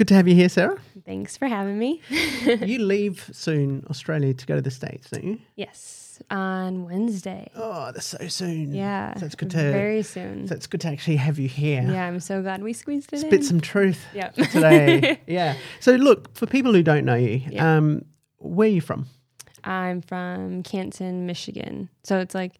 Good to have you here, Sara. Thanks for having me. you leave soon, Australia, to go to the States, don't you? yes, on Wednesday. Oh, that's so soon. Yeah. So it's good to Very soon. so it's good to actually have you here. yeah, I'm so glad we squeezed it in. Spit in. some truth Yeah. today. yeah. So look, for people who don't know you, Yeah. um, where are you from? I'm from Canton, Michigan. So it's like,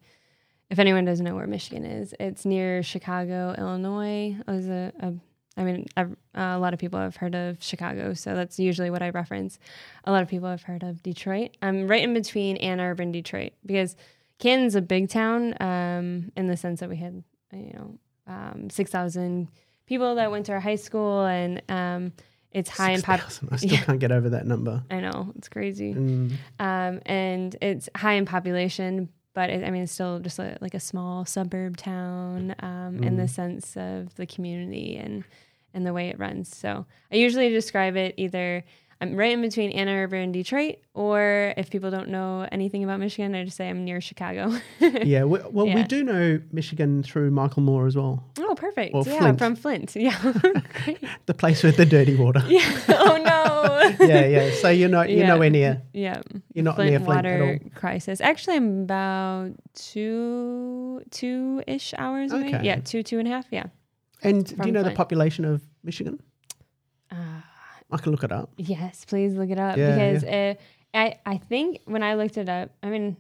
if anyone doesn't know where Michigan is, it's near Chicago, Illinois. I was a, a I mean, uh, a lot of people have heard of Chicago, so that's usually what I reference. A lot of people have heard of Detroit. I'm right in between Ann Arbor and Detroit because Canton's a big town um, in the sense that we had, you know, um, 6,000 people that went to our high school, and um, it's high in pop. 6,000. I still Yeah. can't get over that number. I know it's crazy Mm, um, and it's high in population, but it, I mean, it's still just a, like a small suburb town um, in the Mm. sense of the community and and the way it runs. So I usually describe it either I'm right in between Ann Arbor and Detroit, or if people don't know anything about Michigan, I just say I'm near Chicago. yeah. We, well, we do know Michigan through Michael Moore as well, oh, perfect. Or yeah, Flint. from Flint. Yeah. The place with the dirty water. yeah. Oh no. yeah, yeah. So you're not you're Yeah. nowhere near. Yeah. You're not Flint near Flint at water all. crisis. Actually, I'm about two two ish hours away. Okay. Yeah, two two and a half. Yeah. And do you know the population of Michigan? Uh, I can look it up. yes, please look it up Yeah, because uh, I I think when I looked it up, I mean,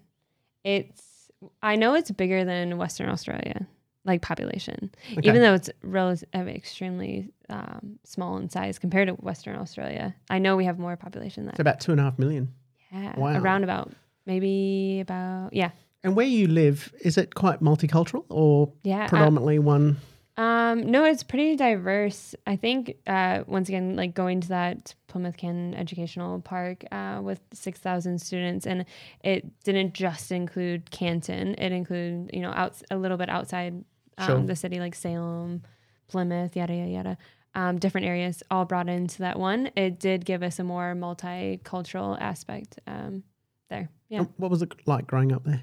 it's I know it's bigger than Western Australia, like population, Okay. even though it's relative extremely um, small in size compared to Western Australia. I know we have more population than that. It's about two and a half million. yeah, wow. around about maybe about yeah And where you live, is it quite multicultural or yeah. uh, predominantly one? Um, no, it's pretty diverse. I think uh, once again, like going to that Plymouth Canton Educational Park uh, with six thousand students, and it didn't just include Canton. It included you know out a little bit outside um, Sure. the city, like Salem, Plymouth, yada yada yada. Um, different areas all brought into that one. It did give us a more multicultural aspect um, there. Yeah. What was it like growing up there?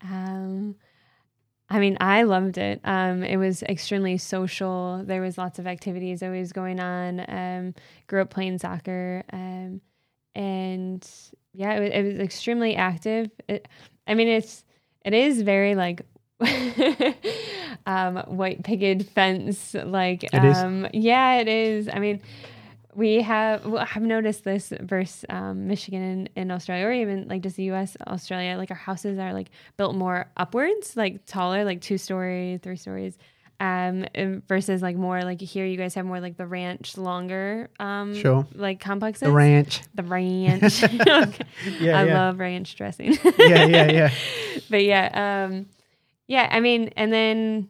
Um, I mean, I loved it. Um, it was extremely social. There was lots of activities always going on. Um, grew up playing soccer, um, and yeah, it was, it was extremely active. It, I mean, it's it is very like um, white picket fence. Like, It is? um, yeah, it is. I mean, we have well, I've noticed this versus um, Michigan and, and Australia, or even like just the U.S. Australia. Like our houses are like built more upwards, like taller, like two story, three stories. Um, versus like more like here, you guys have more like the ranch, longer, um, Sure. like complexes. The ranch. The ranch. Okay. Yeah, I yeah. love ranch dressing. yeah, yeah, yeah. but yeah, um, yeah. I mean, and then,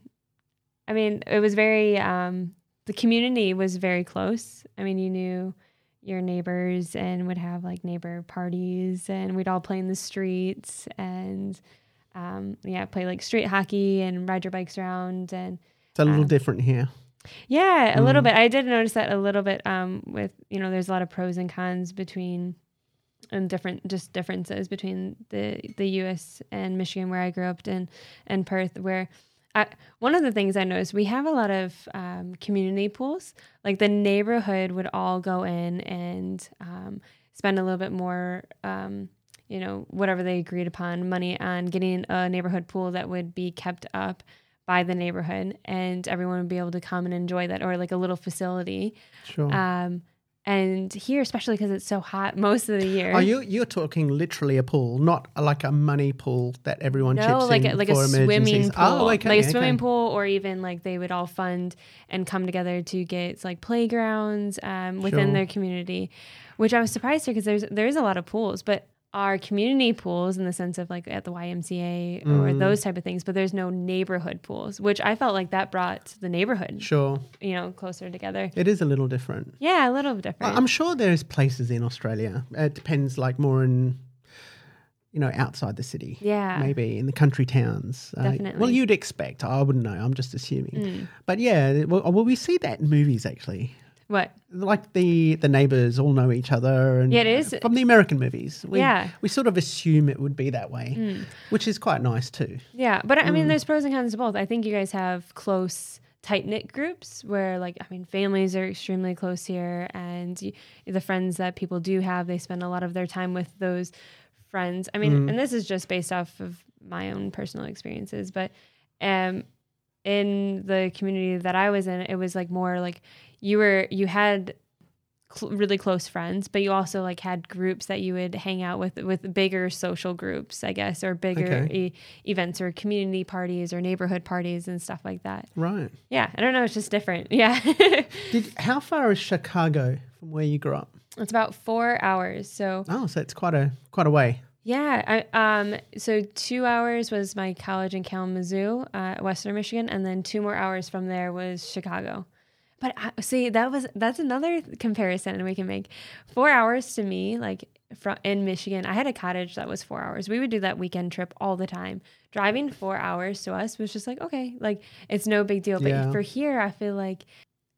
I mean, it was very. Um, the community was very close. I mean, you knew your neighbors and would have like neighbor parties, and we'd all play in the streets and. Um, yeah, play like street hockey and ride your bikes around and It's a little Um, different here. yeah, a little Mm. bit. I did notice that a little bit um, with, you know, there's a lot of pros and cons between and different just differences between the the US and Michigan where I grew up in and Perth where I, one of the things I noticed we have a lot of um, community pools like the neighborhood would all go in and um, spend a little bit more um, you know whatever they agreed upon money on getting a neighborhood pool that would be kept up by the neighborhood and everyone would be able to come and enjoy that or like a little facility Sure. um, and here especially because it's so hot most of the year Oh, you you're talking literally a pool, not like a money pool that everyone no, chips like in a, like for a swimming pool, Oh, okay, like a okay. swimming pool, or even like they would all fund and come together to get like playgrounds um, within Sure. their community, which I was surprised here because there's there's a lot of pools, but our community pools in the sense of like at the YMCA or Mm. those type of things, but there's no neighborhood pools, which I felt like that brought the neighborhood, Sure, you know, closer together. it is a little different. Yeah, a little different. I'm sure there's places in Australia. It depends, like more in, you know, outside the city. yeah, Maybe in the country towns. Uh, well, you'd expect. I wouldn't know. I'm just assuming. Mm. But yeah, well, well, we see that in movies actually. What? Like the the neighbors all know each other, and Yeah, it is. from the American movies. We, Yeah. we sort of assume it would be that way, Mm. which is quite nice too. Yeah, but I mean, Mm. there's pros and cons to both. I think you guys have close tight knit groups where like I mean families are extremely close here and you, the friends that people do have they spend a lot of their time with those friends. I mean, Mm. and this is just based off of my own personal experiences, but um in the community that I was in, it was like more like you were you had cl- really close friends, but you also like had groups that you would hang out with with bigger social groups, I guess, or bigger Okay. e- events or community parties or neighborhood parties and stuff like that. Right. Yeah, I don't know, it's just different. Yeah. Did how far is Chicago from where you grew up? it's about 4 hours. So, Oh, so it's quite a quite a way. yeah, I, um so 2 hours was my college in Kalamazoo, uh, Western Michigan, and then 2 more hours from there was Chicago. But I, see, that was that's another comparison we can make. Four hours to me, like from in Michigan, I had a cottage that was four hours. We would do that weekend trip all the time. Driving four hours to us was just like okay, like it's no big deal. But Yeah. for here, I feel like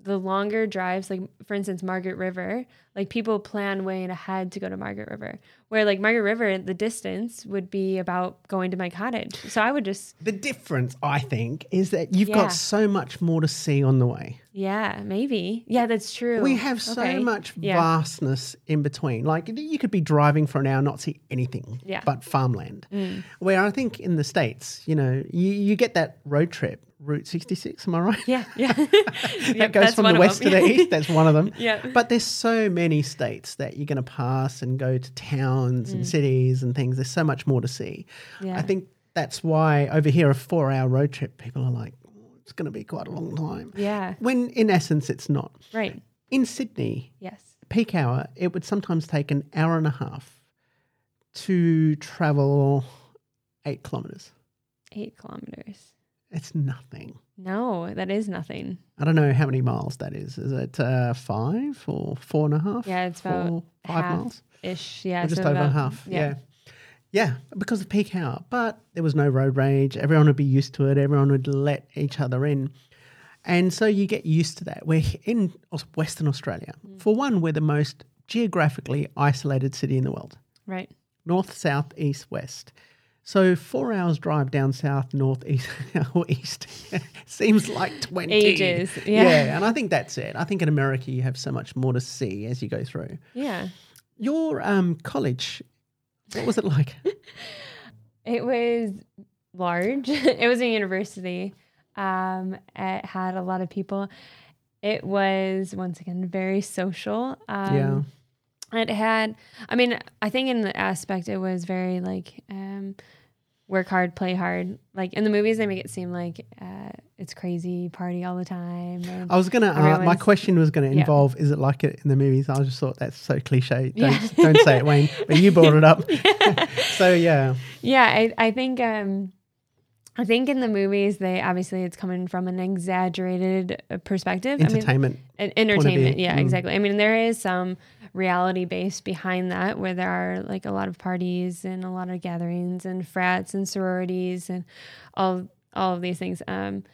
the longer drives, like for instance, Margaret River, like people plan way ahead to go to Margaret River. Where like Margaret River, the distance would be about going to my cottage. So I would just The difference, I think, is that you've Yeah. got so much more to see on the way. yeah, maybe yeah, that's true. We have so Okay. much Yeah. vastness in between. Like you could be driving for an hour, not see anything Yeah. Mm. but farmland. Where I think in the states, you know, you, you get that road trip, Route 66. Am I right? Yeah, yeah. that Yep, goes from the west to the east. That's one of them. Yeah. But there's so many states that you're going to pass and go to towns and cities and things. There's so much more to see. Mm. Yeah. I think that's why over here a four hour road trip, people are like, "Oh, it's going to be quite a long time. Yeah, When in essence, it's not. right. In Sydney, Yes. peak hour, it would sometimes take an hour and a half to travel eight kilometers. Eight kilometers. It's nothing. No, that is nothing. I don't know how many miles that is. Is it uh, five or four and a half? Yeah, it's about Four, five miles. Ish. Yeah. Or just so over about- half. Yeah. Yeah. yeah. because of peak hour. But there was no road rage. Everyone would be used to it. Everyone would let each other in. And so you get used to that. We're in Western Australia. Mm. For one, we're the most geographically isolated city in the world Right. north, south, east, west. So four hours drive down south, north, east, or east seems like 20. Ages, yeah. yeah. And I think that's it. I think in America, you have so much more to see as you go through. Yeah. Your um, college, what was it like? It was large. it was a university. Um, it had a lot of people. It was once again very social. Um, Yeah. It had, I mean, I think in the aspect it was very like um, work hard, play hard. Like in the movies, they make it seem like uh, it's crazy, party all the time. I was going to, uh, my question was going to Yeah. involve, is it like it in the movies? I just thought that's so cliche. Don't, Yeah. don't say it, Wayne. But you brought it up. so yeah. Yeah, I, I think um, I think in the movies they obviously it's coming from an exaggerated uh, perspective. I mean, Entertainment. entertainment. Yeah, Mm. exactly. I mean, there is some reality base behind that where there are like a lot of parties and a lot of gatherings and frats and sororities and all all of these things. Um,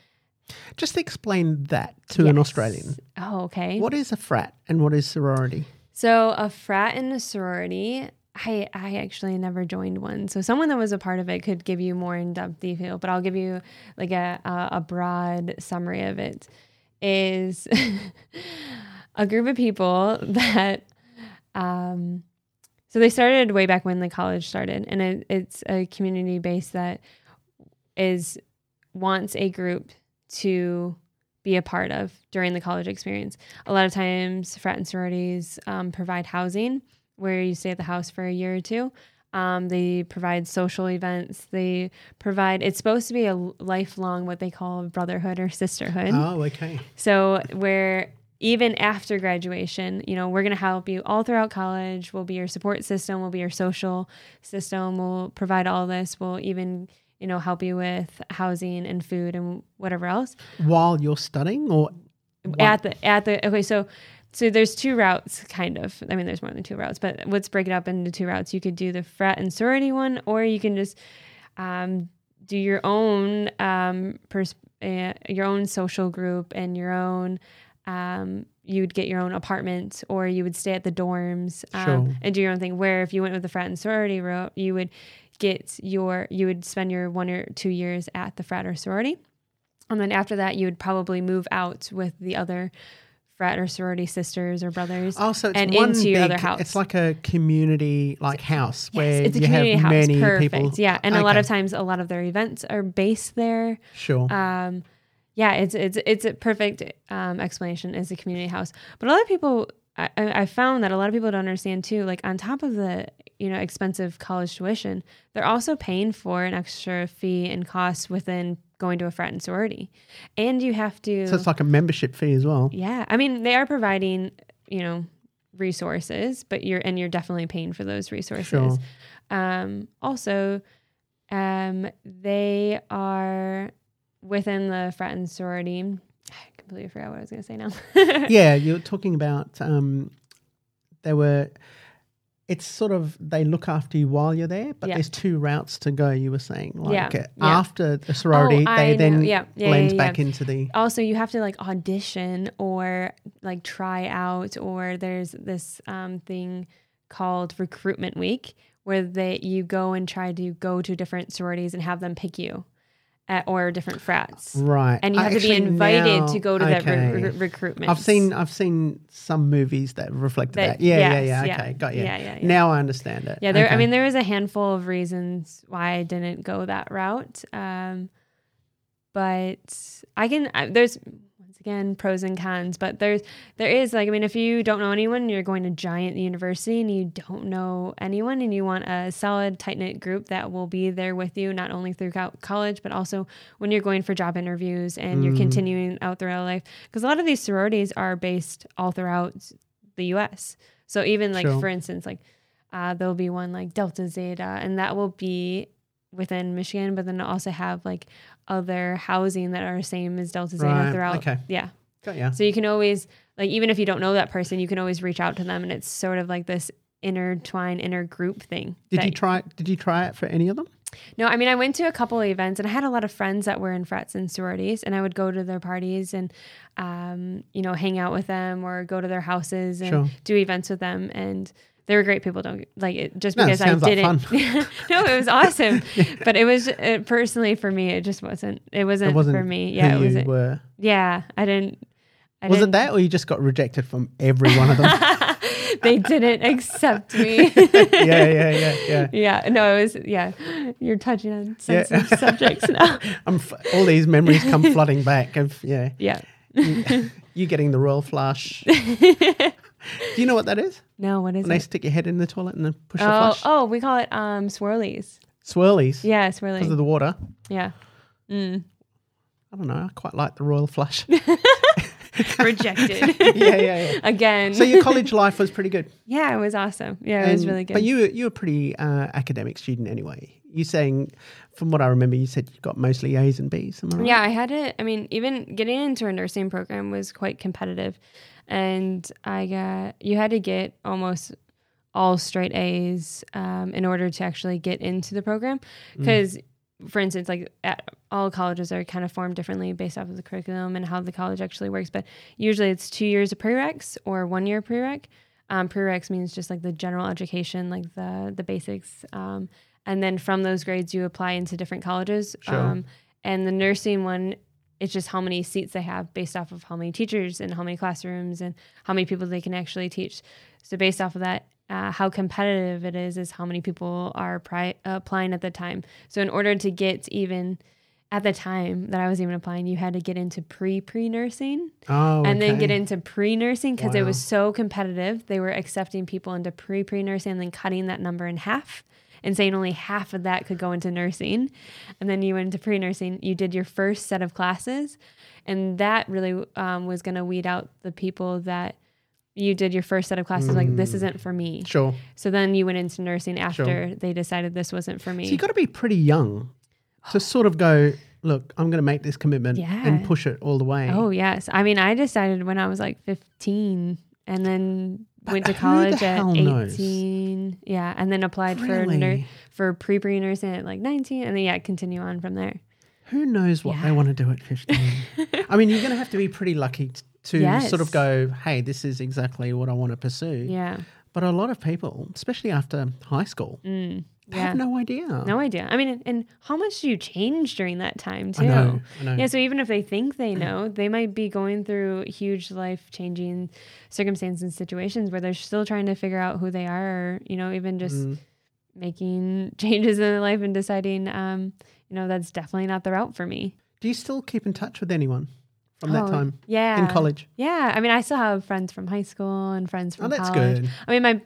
Just explain that to an. Australian. Oh, okay. What is a frat and what is sorority? So a frat and a sorority. I, I actually never joined one. So someone that was a part of it could give you more in-depth detail, but I'll give you like a, a, a broad summary of it is a group of people that um so they started way back when the college started and it, it's a community base that is wants a group to be a part of during the college experience. A lot of times, frat and sororities um, provide housing where you stay at the house for a year or two. Um, they provide social events. They provide, it's supposed to be a lifelong, what they call brotherhood or sisterhood. Oh, okay. So where even after graduation, you know, we're going to help you all throughout college. We'll be your support system. We'll be your social system. We'll provide all this. We'll even, you know, help you with housing and food and whatever else While you're studying or at the at the okay so so there's two routes kind of i mean there's more than two routes but let's break it up into two routes you could do the frat and sorority one or you can just um, do your own um, pers- uh, your own social group and your own um, you would get your own apartment or you would stay at the dorms um, Sure. and do your own thing where if you went with the frat and sorority route you would get your you would spend your one or two years at the frat or sorority And then after that, you would probably move out with the other frat or sorority sisters or brothers. Oh, so it's and into big, your other house. It's like a community like house where it's a you community have house. many Perfect. people. Yeah. And a lot of times, a lot of their events are based there. Sure. um, yeah, it's it's it's a perfect um, explanation as a community house. But a lot of people, I, I I found that a lot of people don't understand too. Like on top of the you know expensive college tuition, they're also paying for an extra fee and cost within going to a frat and sorority, and you have to. so it's like a membership fee as well. yeah, I mean they are providing you know resources, but you're and you're definitely paying for those resources. Sure. Um, also, um, they are within the frat and sorority. I completely forgot what I was going to say now. yeah, you're talking about um, they were. It's sort of they look after you while you're there, but Yeah. there's two routes to go. You were saying, like Yeah, uh, yeah. after the sorority, Oh, they I then. Yeah, blend back into the. also, you have to like audition or like try out, or there's this um, thing called recruitment week where they you go and try to go to different sororities and have them pick you, at, or different frats. Right, And you have to be invited now- to go to that re- re- recruitment. I've seen I've seen some movies that reflect That- that. Yeah, yeah, yes, yeah. yeah. Okay, got you. Yeah, yeah, yeah. Now I understand it. Yeah, there. I mean, there was a handful of reasons why I didn't go that route. Um, but I can. I, there's again pros and cons, but there's there is like I mean, if you don't know anyone, you're going to giant university and you don't know anyone, and you want a solid, tight knit group that will be there with you not only throughout college, but also when you're going for job interviews and you're Mm. continuing out throughout life. Because a lot of these sororities are based all throughout the U.S. So even like Sure. for instance, like uh, there'll be one like Delta Zeta, and that will be within Michigan, but then also have like other housing that are same as Delta Zeta Right, throughout. okay. Yeah. got you. So you can always like even if you don't know that person, you can always reach out to them, and it's sort of like this intertwine inner group thing. Did you try? Did you try it for any of them? no, I mean, I went to a couple of events and I had a lot of friends that were in frats and sororities, and I would go to their parties and, um, you know, hang out with them or go to their houses and Sure. do events with them. And they were great people. Don't like it just No, it because I didn't. no, it was awesome, but it was it, personally for me. It just wasn't. It wasn't, It wasn't for me. Yeah, it was. you were. Yeah, I didn't. I was didn't, that, or you just got rejected from every one of them? they didn't accept me. yeah, yeah, yeah, yeah. yeah, no, it was. Yeah, you're touching on Yeah. sensitive subjects now. I'm f- all these memories come flooding back of yeah, Yeah. you getting the royal flush. Do you know what that is? No, what is When they it? stick your head in the toilet and then push the Oh, flush. oh, we call it um swirlies. Swirlies. Yeah, swirlies. Because of the water. Yeah. Mm. I don't know. I quite like the royal flush. Rejected. yeah, yeah, yeah. Again. So your college life was pretty good. yeah, it was awesome. Yeah, it was really good. But you were you were a pretty uh, academic student anyway. You saying, from what I remember, you said you got mostly A's and B's. Am I right? yeah, I had it. I mean, even getting into a nursing program was quite competitive, and I got you had to get almost all straight A's um, in order to actually get into the program. Mm. Because, for instance, like at, all colleges are kind of formed differently based off of the curriculum and how the college actually works. But usually, it's two years of prereqs or one year prereq. Um, prereqs means just like the general education, like the the basics. Um, and then from those grades, you apply into different colleges. Sure. Um, and the nursing one, it's just how many seats they have based off of how many teachers and how many classrooms and how many people they can actually teach. So based off of that, uh, how competitive it is is how many people are pri- applying at the time. So in order to get even at the time that I was even applying, you had to get into pre pre nursing Oh, and then get into pre nursing because it was so competitive. They were accepting people into pre pre nursing and then cutting that number in half and saying only half of that could go into nursing. And then you went into pre nursing, you did your first set of classes, and that really um, was going to weed out the people that you did your first set of classes like this Mm. isn't for me. Sure. So then you went into nursing after Sure. they decided this wasn't for me. So you got to be pretty young to sort of go. Look, I'm going to make this commitment Yeah. and push it all the way. Oh yes, I mean I decided when I was like 15, and then went to college at hell knows? 18. Yeah, and then applied for Really? ner- for pre pre nursing at like 19, and then yeah, continue on from there. Who knows what they want to do at 15? I mean, you're going to have to be pretty lucky t- to sort of go, hey, this is exactly what I want to pursue. Yeah. But a lot of people, especially after high school, Mm. Yeah. have no idea. No idea. I mean, and- and how much do you change during that time too? I know. I know. Yeah, so even if they think they know, they might be going through huge life changing circumstances and situations where they're still trying to figure out who they are, or, you know, even just Mm. making changes in their life and deciding, um, you know, that's definitely not the route for me. Do you still keep in touch with anyone from that Oh, time Yeah. in college? Yeah. I mean, I still have friends from high school and friends from Oh, that's college. good. I mean, my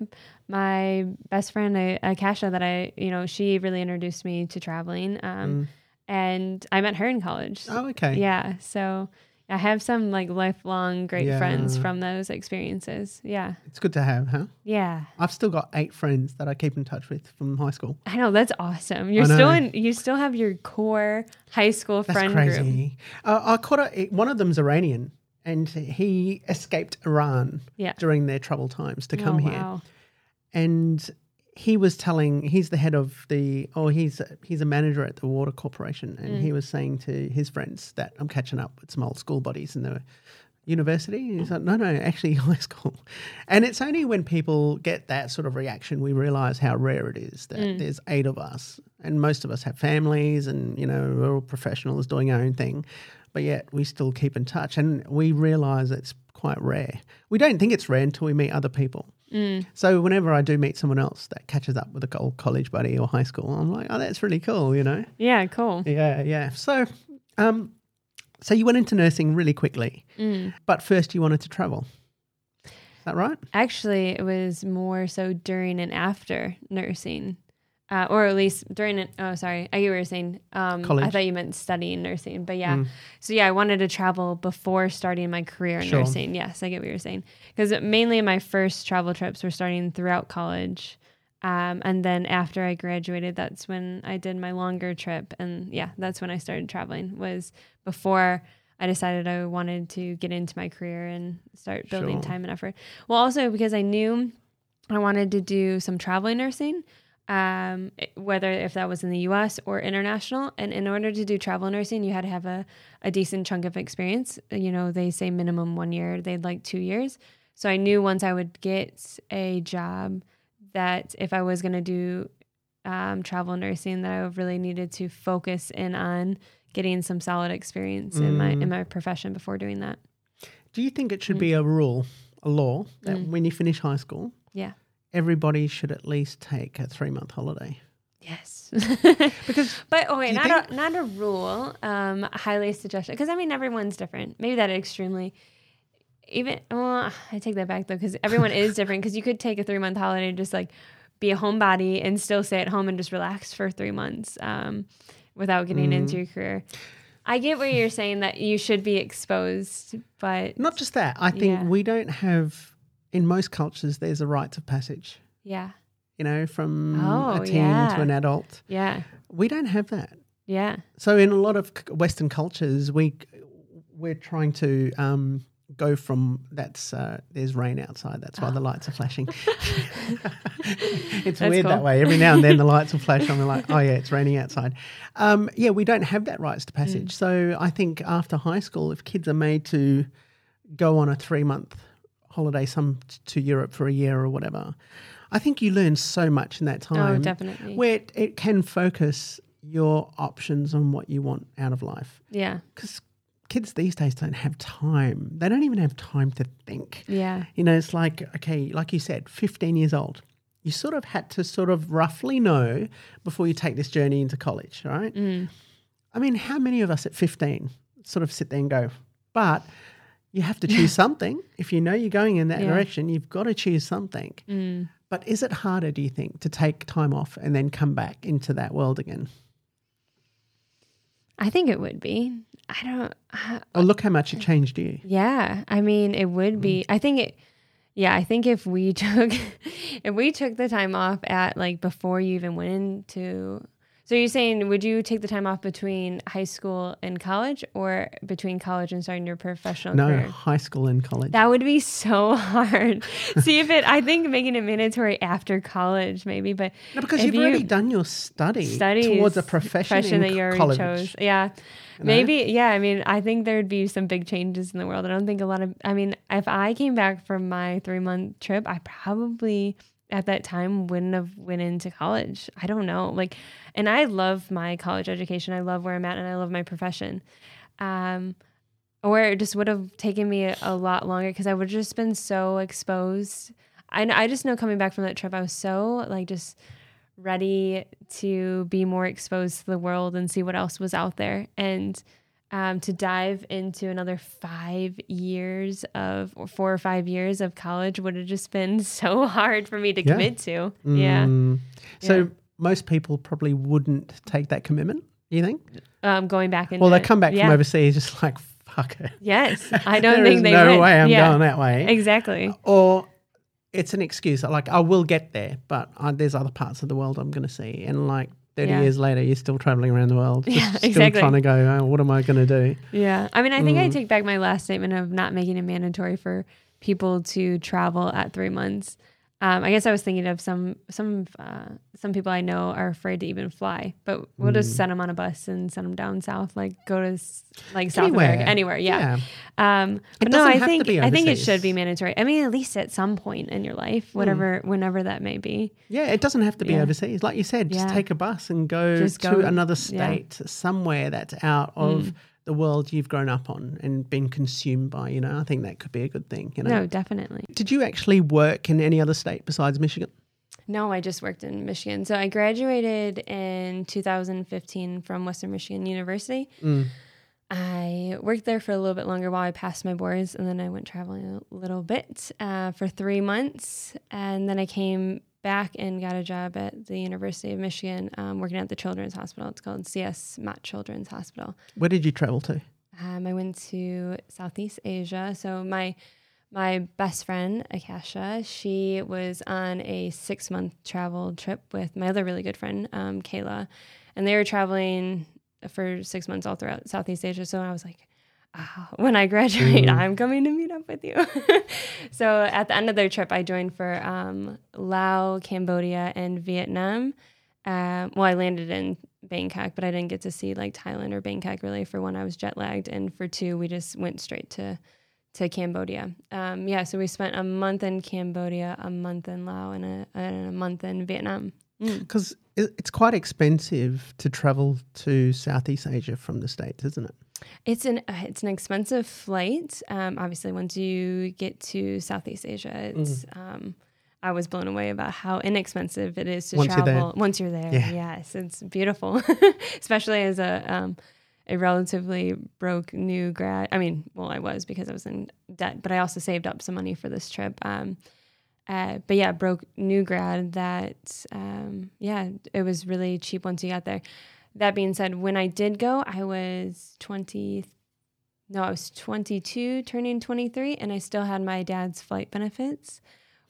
my best friend, uh, Akasha, that I, you know, she really introduced me to traveling. Um, Mm. and I met her in college. Oh, okay. Yeah. So I have some like lifelong great friends from those experiences. Yeah. It's good to have, huh? Yeah. I've still got eight friends that I keep in touch with from high school. I know that's awesome. You're still in you still have your core high school That's friend group. crazy. Uh, I caught a, one of them's Iranian, and he escaped Iran Yeah. during their troubled times to come oh, here. Wow. and he was telling he's the head of the or he's he's a manager at the water corporation and Mm. he was saying to his friends that i'm catching up with some old school buddies in the university and he's like no no actually high school and it's only when people get that sort of reaction we realize how rare it is that Mm. there's eight of us and most of us have families and you know we're all professionals doing our own thing but yet we still keep in touch and we realize it's quite rare we don't think it's rare until we meet other people Mm. so whenever I do meet someone else that catches up with a old college buddy or high school, I'm like, oh, that's really cool, you know? Yeah, cool. Yeah, yeah. So, um, so you went into nursing really quickly, Mm. but first you wanted to travel. Is that right? Actually, it was more so during and after nursing. Uh, or at least during it. Oh, sorry. I get what you're saying. Um, I thought you meant studying nursing, but yeah. Mm. So yeah, I wanted to travel before starting my career in Sure. nursing. Yes, I get what you're saying. Because mainly my first travel trips were starting throughout college. Um, and then after I graduated, that's when I did my longer trip. And yeah, that's when I started traveling was before I decided I wanted to get into my career and start building Sure. time and effort. Well, also because I knew I wanted to do some traveling nursing, um, whether if that was in the U.S. or international. And in order to do travel nursing, you had to have a, a decent chunk of experience. You know, they say minimum one year. They'd like two years. So I knew once I would get a job that if I was going to do um, travel nursing, that I really needed to focus in on getting some solid experience in my in Mm. my profession before doing that. Do you think it should Mm. be a rule, a law, that Mm. when you finish high school, Yeah. Everybody should at least take a three month holiday? Yes. Because But oh wait, you not a, not a rule. Um, highly suggested because I mean everyone's different. Maybe that extremely. Even well, I take that back though because everyone is different. Because you could take a three month holiday and just like be a homebody and still stay at home and just relax for three months um, without getting Mm. into your career. I get where you're saying that you should be exposed, but not just that, I think Yeah. we don't have, in most cultures, there's a rites of passage, yeah, you know, from Oh, a teen yeah. to an adult. yeah, We don't have that. yeah, So in a lot of Western cultures, we we're trying to um, go from that's uh, there's rain outside. That's why the lights are flashing. it's That's weird that way. Every now and then the lights will flash and we're like, oh yeah, it's raining outside. Um, yeah, we don't have that rites to passage. So I think after high school, if kids are made to go on a three month holiday, some t- to Europe for a year or whatever, I think you learn so much in that time oh definitely, where it, it can focus your options on what you want out of life. yeah, Because kids these days don't have time. They don't even have time to think. yeah, You know, it's like, okay, like you said, 15 years old. You sort of had to sort of roughly know before you take this journey into college, right? mm, I mean, how many of us at 15 sort of sit there and go, but you have to choose something. If you know you're going in that Yeah. direction, you've got to choose something. mm. But is it harder, do you think, to take time off and then come back into that world again? I think it would be. I don't. I, Oh, look how much it changed you. Yeah, I mean, it would be. I think it. Yeah, I think if we took, if we took the time off at like before you even went into, so you're saying would you take the time off between high school and college, or between college and starting your professional No, career? high school and college. That would be so hard. See if it. I think making it mandatory after college, maybe, but no, because you've you- already done your study studies towards a profession, in that you already college. chose. Yeah. you know? Maybe, yeah. I mean, I think there'd be some big changes in the world. I don't think a lot of, I mean, if I came back from my three month trip, I probably, at that time wouldn't have went into college. I don't know. Like, and I love my college education. I love where I'm at and I love my profession. Um, or it just would have taken me a, a lot longer because I would have just been so exposed. I, I just know coming back from that trip, I was so like just ready to be more exposed to the world and see what else was out there. And um, to dive into another five years of, or four or five years of college would have just been so hard for me to Yeah. commit to. Yeah. Mm. So Yeah. most people probably wouldn't take that commitment. You think? Um, going back into Well, they come back yeah. from overseas just like fuck it. Yes, I don't think they no would. way I'm yeah. going that way. Exactly. Or it's an excuse. Like I will get there, but I, there's other parts of the world I'm going to see, and like 30 Yeah. years later, you're still traveling around the world. Yeah, just still exactly. trying to go. Oh, what am I going to do? Yeah. I mean, I think I Mm. take back my last statement of not making it mandatory for people to travel at three months. Um, I guess I was thinking of some some uh, some people I know are afraid to even fly, but we'll Mm. just send them on a bus and send them down south, like go to like South Anywhere. America, anywhere. Yeah. Um, but no, I think I think it should be mandatory. I mean, at least at some point in your life, whatever, whenever that may be. Yeah, it doesn't have to be Yeah. overseas. Like you said, just Yeah. take a bus and go Just to go- another yeah. Mm. state, somewhere that's out of the world you've grown up on and been consumed by. You know, I think that could be a good thing. You know, No, definitely. did you actually work in any other state besides Michigan? No, I just worked in Michigan. So I graduated in 2015 from Western Michigan University. Mm. I worked there for a little bit longer while I passed my boards, and then I went traveling a little bit uh, for three months, and then I came back and got a job at the University of Michigan, um, working at the Children's Hospital. It's called CS Mott Children's Hospital. Where did you travel to? Um, I went to Southeast Asia. So my my best friend Akasha, she was on a six month travel trip with my other really good friend um, Kayla, and they were traveling for six months all throughout Southeast Asia. So I was like. "Ah, when I graduate, Mm. I'm coming to meet up with you. so at the end of their trip, I joined for um, Laos, Cambodia, and Vietnam. Um, well, I landed in Bangkok, but I didn't get to see like Thailand or Bangkok really for one I was jet lagged, and for two we just went straight to to Cambodia. Um, yeah, so we spent a month in Cambodia, a month in Laos, and a, and a month in Vietnam. Mm. Because it's quite expensive to travel to Southeast Asia from the States, isn't it? It's an uh, it's an expensive flight. Um, obviously, once you get to Southeast Asia, it's. Um, I was blown away about how inexpensive it is to Once you're travel once you're there. Yeah. Yes, it's beautiful, especially as a um, a relatively broke new grad. I mean, well, I was because I was in debt, but I also saved up some money for this trip. Um, uh, but yeah, broke new grad. That um, yeah, it was really cheap once you got there. That being said, when I did go, I was twenty. No, I was twenty two, turning twenty three, and I still had my dad's flight benefits,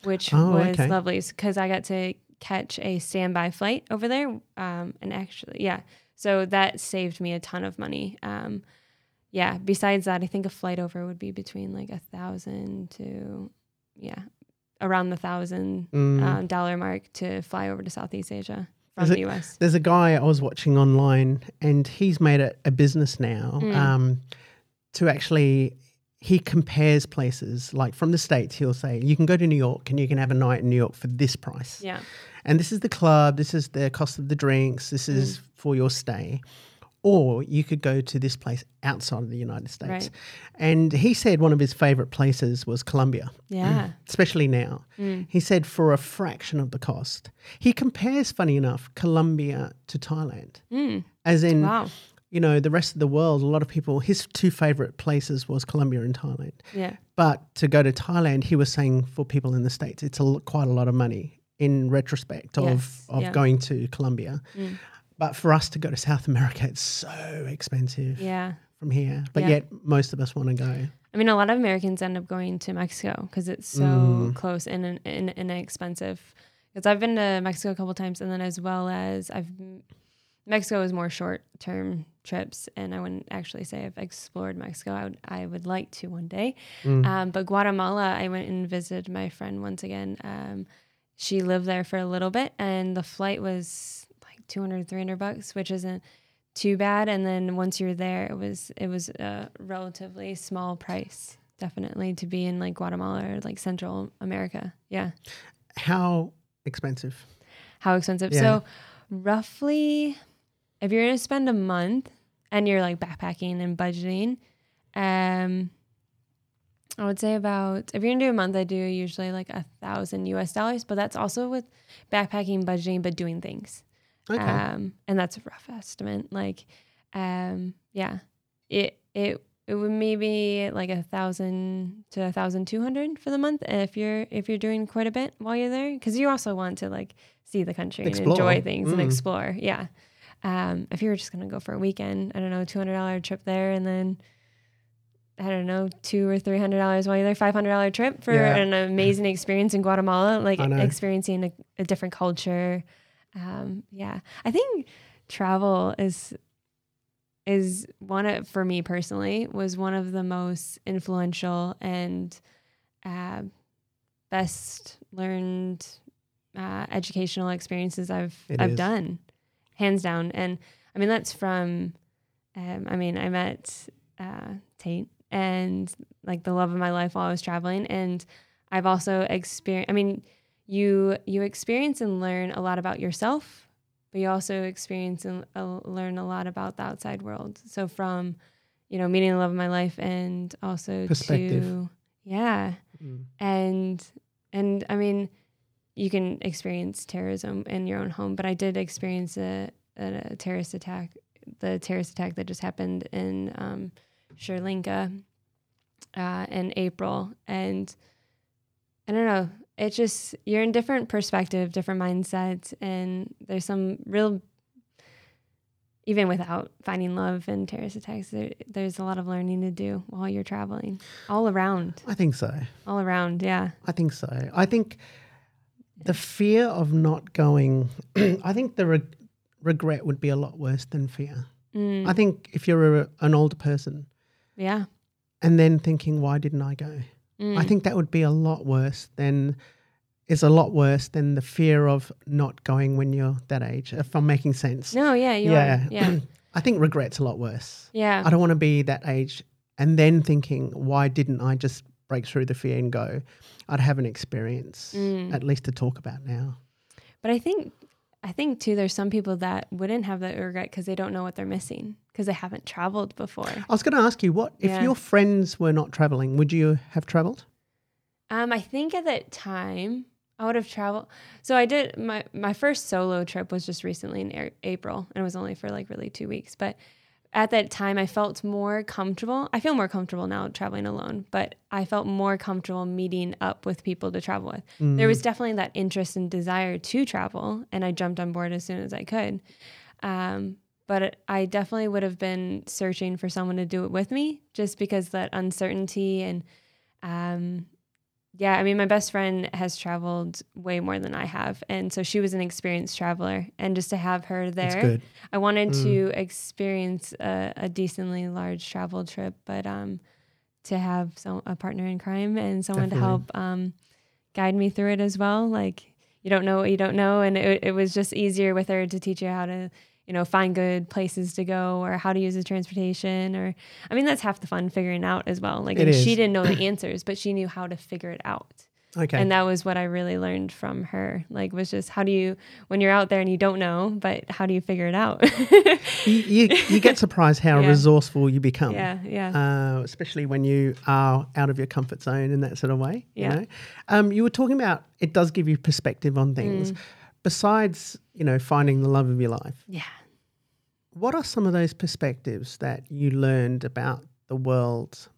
which Oh, was okay. lovely because I got to catch a standby flight over there. Um, and actually, yeah, so that saved me a ton of money. Um, yeah. Besides that, I think a flight over would be between like a thousand to, yeah, around the thousand Mm. uh, dollar mark to fly over to Southeast Asia from Is the U.S. There's a guy I was watching online, and he's made it a business now Mm. um, to actually. He compares places like from the states. He'll say you can go to New York and you can have a night in New York for this price, Yeah. and this is the club. This is the cost of the drinks. This Mm. is for your stay, or you could go to this place outside of the United States. Right. And he said one of his favorite places was Colombia Yeah. especially now. Mm. He said for a fraction of the cost. He compares, funny enough, Colombia to Thailand, Mm. as in, Wow. you know, the rest of the world. A lot of people, his two favorite places was Colombia and Thailand. Yeah. But to go to Thailand, he was saying for people in the states, it's a, quite a lot of money in retrospect of Yes, of yeah. going to Colombia. But for us to go to South America, it's so expensive Yeah. from here. But Yeah. yet, most of us want to go. I mean, a lot of Americans end up going to Mexico because it's so Mm. close and, and. Because I've been to Mexico a couple times, and then as well as I've Mexico is more short term trips, and I wouldn't actually say I've explored Mexico. I would I would like to one day, Mm. um, but Guatemala, I went and visited my friend once again. Um, she lived there for a little bit, and the flight was 200, 300 bucks, which isn't too bad. And then once you're there, it was it was a relatively small price, definitely to be in like Guatemala or like Central America. Yeah. how expensive? How expensive? Yeah. So, roughly, if you're going to spend a month and you're like backpacking and budgeting, um, I would say about if you're gonna do a month, I do usually like a thousand US dollars, but that's also with backpacking, budgeting, but doing things. Okay. Um, and that's a rough estimate. Like, um, yeah, it it it would maybe like a thousand to a thousand two hundred for the month if you're if you're doing quite a bit while you're there, because you also want to like see the country Explore. and enjoy things and Mm. explore. Yeah. Um, if you were just gonna go for a weekend, I don't know, two hundred dollar trip there, and then I don't know, two or three hundred dollars while you're there, five hundred dollar trip for Yeah. an amazing experience in Guatemala, like experiencing a, a different culture. Um, yeah, I think travel is is one of for me personally was one of the most influential and uh, best learned uh, educational experiences I've It I've is. done, hands down. And I mean that's from, um, I mean I met uh, Tate and like the love of my life while I was traveling, and I've also experienced. I mean, you you experience and learn a lot about yourself, but you also experience and uh, learn a lot about the outside world. So from, you know, meeting the love of my life and also to yeah, Mm. and and I mean, you can experience terrorism in your own home, but I did experience a, a, a terrorist attack, the terrorist attack that just happened in um, Sri Lanka uh, in April, and I don't know. It's just you're in different perspective, different mindsets, and there's some real. Even without finding love and terrorist attacks, there, there's a lot of learning to do while you're traveling, all around, I think so. all around. Yeah. I think so. I think the fear of not going, I think the re- regret would be a lot worse than fear. Mm, I think if you're a, an older person yeah. and then thinking, why didn't I go? Mm, I think that would be a lot worse than, is a lot worse than the fear of not going when you're that age, if I'm making sense. No, yeah, you yeah. are. Yeah. I think regret's a lot worse. Yeah. I don't want to be that age and then thinking, why didn't I just break through the fear and go? I'd have an experience, Mm. at least to talk about now. But I think I think too there's some people that wouldn't have that regret because they don't know what they're missing because I haven't traveled before. I was going to ask you, what if your friends were not traveling? Would you have traveled? Um, I think at that time I would have traveled. So I did my my first solo trip was just recently in A- April, and it was only for like really two weeks. But at that time, I felt more comfortable. I feel more comfortable now traveling alone, but I felt more comfortable meeting up with people to travel with. There was definitely that interest and desire to travel, and I jumped on board as soon as I could. Um, but I definitely would have been searching for someone to do it with me, just because that uncertainty and um, yeah, I mean, my best friend has traveled way more than I have. And so she was an experienced traveler. And just to have her That's there, good. I wanted Mm. to experience a, a decently large travel trip, but um, to have some, a partner in crime and someone Definitely. to help um, guide me through it as well. Like, you don't know what you don't know. And it, it was just easier with her to teach you how to, you know, find good places to go or how to use the transportation. Or, I mean, that's half the fun figuring out as well. Like, she didn't know the answers, but she knew how to figure it out. Okay. And that was what I really learned from her. Like, was just how do you, when you're out there and you don't know, but how do you figure it out? you, you, you get surprised how Yeah. resourceful you become. yeah, yeah. Uh, especially when you are out of your comfort zone in that sort of way. Yeah. You know, um, you were talking about it does give you perspective on things. Mm. Besides, you know, finding the love of your life, yeah. what are some of those perspectives that you learned about the world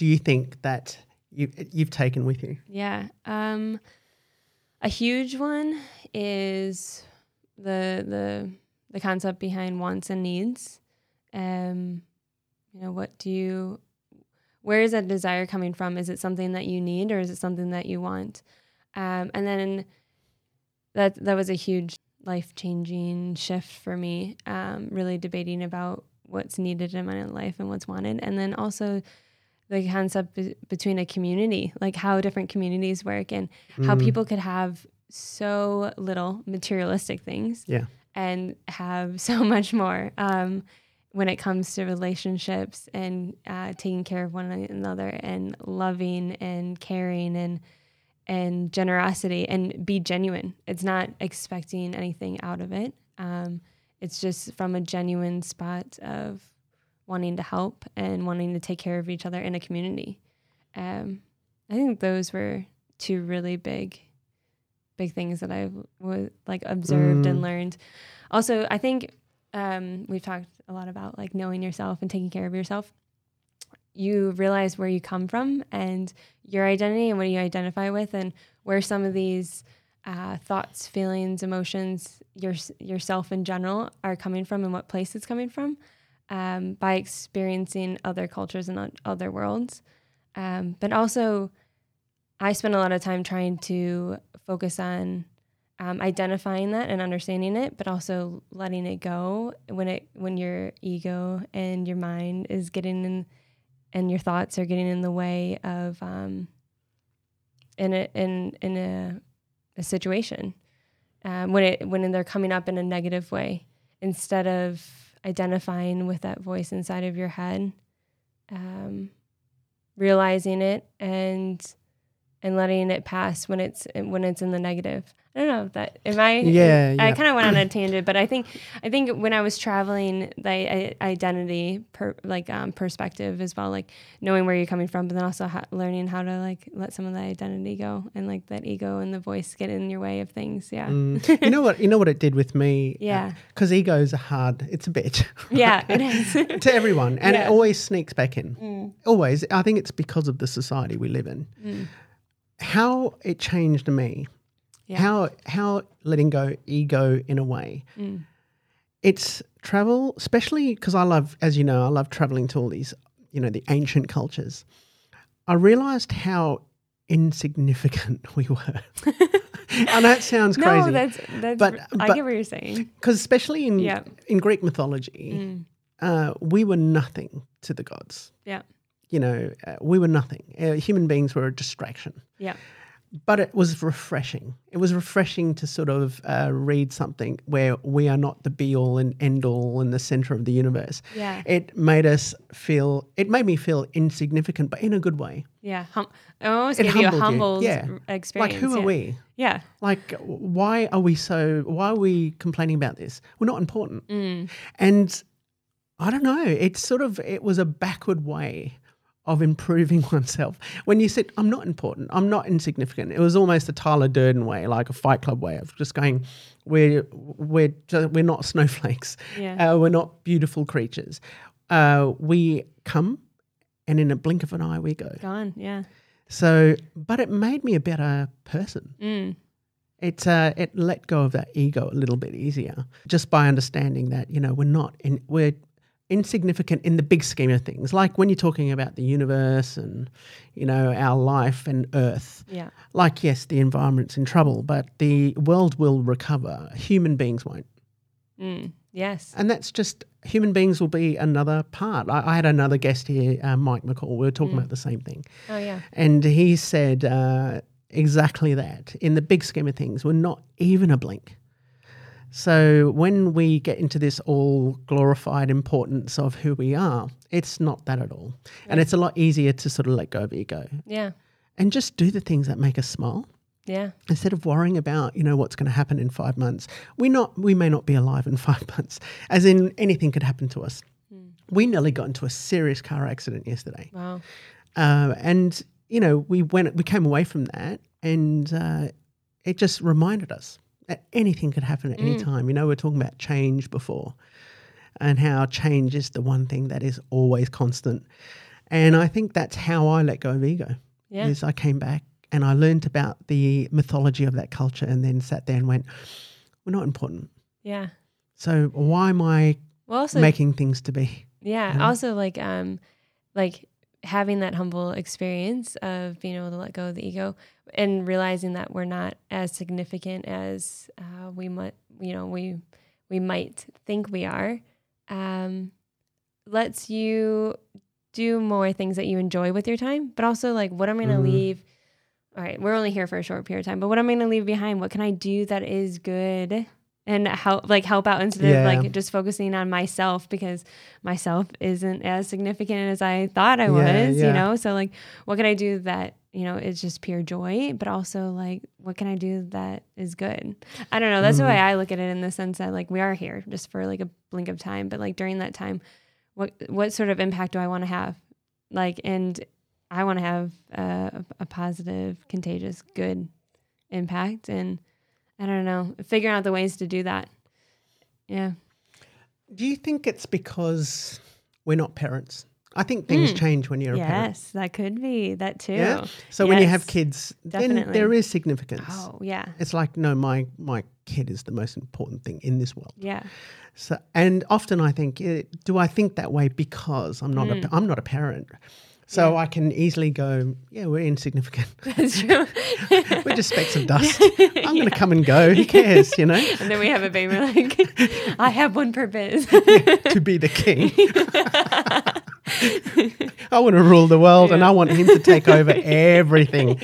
do you think that you, you've taken with you? Yeah. Um, a huge one is the the the concept behind wants and needs. Um, you know, what do you where is that desire coming from? Is it something that you need or is it something that you want? Um, and then that that was a huge life changing shift for me. Um, really debating about what's needed in my life and what's wanted, and then also the concept be- between a community, like how different communities work and how Mm. people could have so little materialistic things Yeah. and have so much more um, when it comes to relationships and uh, taking care of one another and loving and caring and and generosity and be genuine. It's not expecting anything out of it. Um, it's just from a genuine spot of wanting to help and wanting to take care of each other in a community. Um, I think those were two really big, big things that I was like observed and Mm. learned. Also, I think um, we've talked a lot about like knowing yourself and taking care of yourself. You realize where you come from and your identity and what you identify with, and where some of these uh, thoughts, feelings, emotions, your yourself in general are coming from, and what place it's coming from, um, by experiencing other cultures and other worlds. Um, but also, I spend a lot of time trying to focus on um, identifying that and understanding it, but also letting it go when it when your ego and your mind is getting in, and your thoughts are getting in the way of um, in a in in a, a situation um, when it when they're coming up in a negative way instead of identifying with that voice inside of your head, um, realizing it and and letting it pass when it's when it's in the negative. I don't know if that am I Yeah, I yeah. kind of went on a tangent, but I think I think when I was traveling, the i- identity per, like um, perspective as well, like knowing where you're coming from, but then also ha- learning how to like let some of that identity go and like that ego and the voice get in your way of things. Yeah, Mm. you know what? You know what it did with me. Yeah. Because egos are hard. It's a bitch. yeah, it is. to everyone, and Yeah. it always sneaks back in. Mm. Always. I think it's because of the society we live in. Mm. How it changed me. Yeah. How how letting go ego in a way. Mm. It's travel, especially because I love, as you know, I love traveling to all these, you know, the ancient cultures. I realized how insignificant we were. I know it sounds no, crazy. that's that's. But- I but- get what you're saying. because especially in Yeah. in Greek mythology, Mm. uh, we were nothing to the gods. Yeah, You know, uh, we were nothing. Uh, human beings were a distraction. yeah, But it was refreshing. It was refreshing to sort of uh, read something where we are not the be all and end all in the center of the universe. yeah, It made us feel. It made me feel insignificant, but in a good way. yeah. Hum- it almost It gave you a humble Yeah. experience. Like, who are we? Yeah, Like, why are we so? Why are we complaining about this? We're not important. mm. And I don't know. It's sort of it was a backward way of improving oneself. When you said, "I'm not important. I'm not insignificant," it was almost a Tyler Durden way, like a Fight Club way of just going, "We're we're we're not snowflakes. yeah, Uh, we're not beautiful creatures. Uh, we come, and in a blink of an eye, we go." gone. Yeah, So, but it made me a better person. mm. It uh, it let go of that ego a little bit easier just by understanding that you know we're not in we're insignificant in the big scheme of things. Like when you're talking about the universe and you know our life and Earth. yeah, Like yes, the environment's in trouble, but the world will recover. Human beings won't, mm. yes, and that's just human beings will be another part. I, I had another guest here, uh, Mike McCall. We were talking about the same thing. oh yeah, And he said uh, exactly that. In the big scheme of things, we're not even a blink. So when we get into this all glorified importance of who we are, it's not that at all. And it's a lot easier to sort of let go of ego yeah, and just do the things that make us smile yeah, instead of worrying about you know what's going to happen in five months. We not we may not be alive in five months, as in anything could happen to us. We nearly got into a serious car accident yesterday. wow, Uh, and you know, we went, we came away from that, and uh, it just reminded us anything could happen at any time. You know, we are talking about change before, and how change is the one thing that is always constant. And I think that's how I let go of ego. Yeah. Is I came back and I learned about the mythology of that culture and then sat there and went, we're not important. Yeah. So why am I Well, also, making things to be? yeah. know? Also, like, um, like having that humble experience of being able to let go of the ego and realizing that we're not as significant as uh, we might, you know, we we might think we are. Um, lets you do more things that you enjoy with your time, but also like what I'm going to Mhm. leave. All right, we're only here for a short period of time, but what am I'm going to leave behind, what can I do that is good and help like help out instead Yeah. of like just focusing on myself because myself isn't as significant as I thought I Yeah, was, yeah. you know? So like what can I do that, you know, is just pure joy, but also like what can I do that is good? I don't know. That's the way Mm-hmm. I look at it in the sense that like we are here just for like a blink of time, but like during that time, what what sort of impact do I want to have? Like, and I want to have a, a positive, contagious, good impact, and I don't know, figuring out the ways to do that. Yeah, Do you think it's because we're not parents? I think things Mm. change when you're a parent. yes, that could be that too. Yeah. So when you have Yes, kids, then definitely. there is significance. Oh yeah, It's like, no, my my kid is the most important thing in this world. yeah, So, and often I think, eh, do I think that way because I'm not Mm. a I'm not a parent? So I can easily go, yeah, we're insignificant. that's true. we're just specks of dust. I'm going to come and go. Who cares? You know, and then we have a baby like, I have one purpose. to be the king. I want to rule the world, and I want him to take over everything.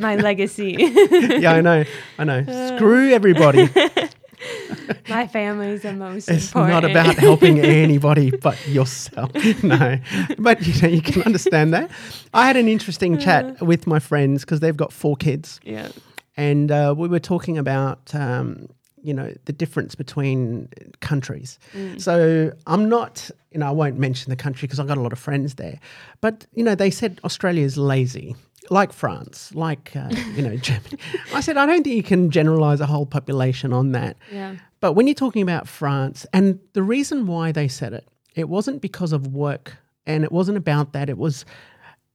My legacy. Yeah, I know. I know. Screw everybody. My family's the most It's important. not about helping anybody but yourself. No, but you know you can understand that. I had an interesting chat with my friends because they've got four kids, Yeah. and uh, we were talking about um, you know the difference between countries. So I'm not, you know, I won't mention the country because I've got a lot of friends there, but you know they said Australia's lazy. Like France, like uh, you know Germany. I said I don't think you can generalize a whole population on that. Yeah. But when you're talking about France, and the reason why they said it, it wasn't because of work and it wasn't about that. It was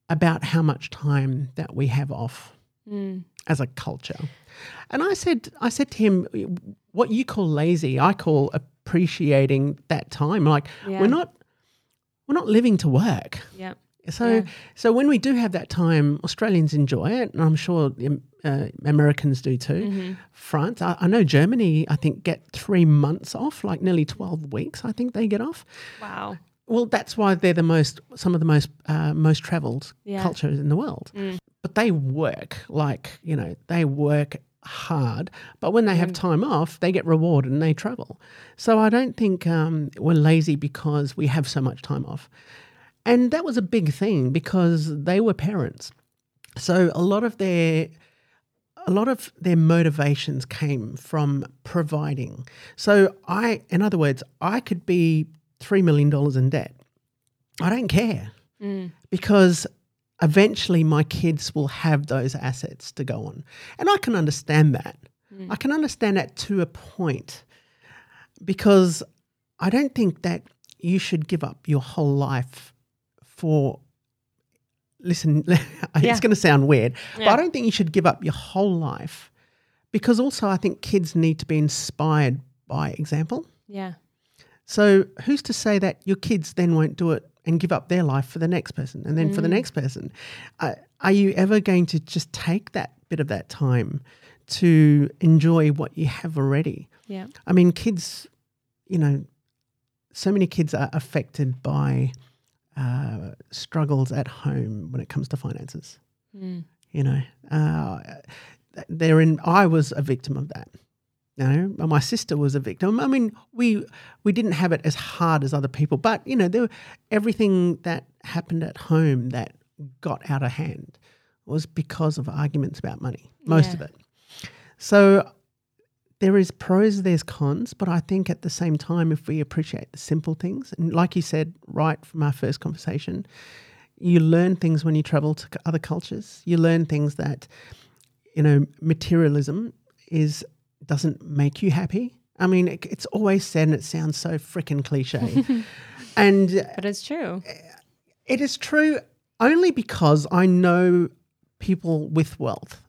about how much time that we have off Mm. as a culture. And I said, I said to him, what you call lazy, I call appreciating that time. Like Yeah. we're not, we're not living to work. Yep. So, Yeah. so when we do have that time, Australians enjoy it, and I'm sure um, uh, Americans do too. Mm-hmm. France, I, I know Germany, I think get three months off, like nearly twelve weeks. I think they get off. Wow. Well, that's why they're the most, some of the most, uh, most travelled Yeah. cultures in the world. Mm. But they work like you know they work hard. But when they have time off, they get rewarded and they travel. So I don't think um, we're lazy because we have so much time off. And that was a big thing because they were parents. So a lot of their a lot of their motivations came from providing. So I in other words, I could be 3 million dollars in debt. I don't care Mm. because eventually my kids will have those assets to go on. And I can understand that. I can understand that to a point because I don't think that you should give up your whole life for. Listen, Yeah. it's going to sound weird, but I don't think you should give up your whole life because also I think kids need to be inspired by example. Yeah. So who's to say that your kids then won't do it and give up their life for the next person and then for the next person? Uh, are you ever going to just take that bit of that time to enjoy what you have already? Yeah. I mean, kids, you know, so many kids are affected by uh, struggles at home when it comes to finances. Mm. You know, uh, they're in. I was a victim of that. You know, my sister was a victim. I mean, we we didn't have it as hard as other people, but you know, there were, everything that happened at home that got out of hand was because of arguments about money. Most Yeah. of it. So there is pros, there's cons, but I think at the same time, if we appreciate the simple things, and like you said right from our first conversation, you learn things when you travel to other cultures. You learn things that, you know, materialism is doesn't make you happy. I mean, it, it's always said, and it sounds so freaking cliche. And uh, But it's true. it is true only because I know people with wealth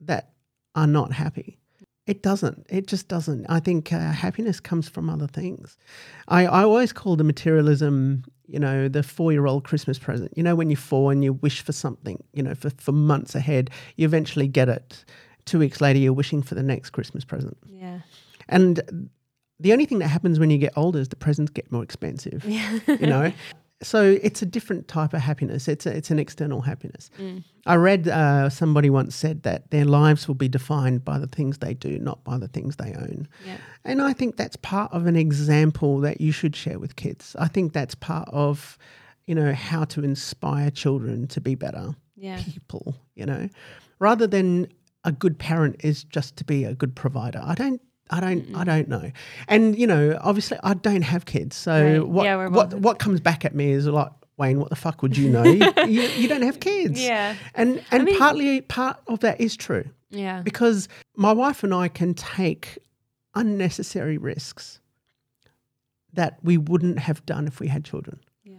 that are not happy. It doesn't. It just doesn't. I think uh, happiness comes from other things. I, I always call the materialism, you know, the four year old Christmas present. You know, when you're four and you wish for something, you know, for, for months ahead, you eventually get it. Two weeks later, you're wishing for the next Christmas present. Yeah. And the only thing that happens when you get older is the presents get more expensive. Yeah. you know so it's a different type of happiness. It's a, it's an external happiness. I read uh, somebody once said that their lives will be defined by the things they do not by the things they own. Yeah. and i think that's part of an example that you should share with kids. I think that's part of you know how to inspire children to be better Yeah. people you know? Rather than a good parent is just to be a good provider. I don't I don't. I don't know, and you know, obviously, I don't have kids. So Right. what? Yeah, what? What comes back at me is like, Wayne, what the fuck would you know? you, you, you don't have kids. Yeah. and and mean- partly part of that is true Yeah. because my wife and I can take unnecessary risks that we wouldn't have done if we had children. Yeah.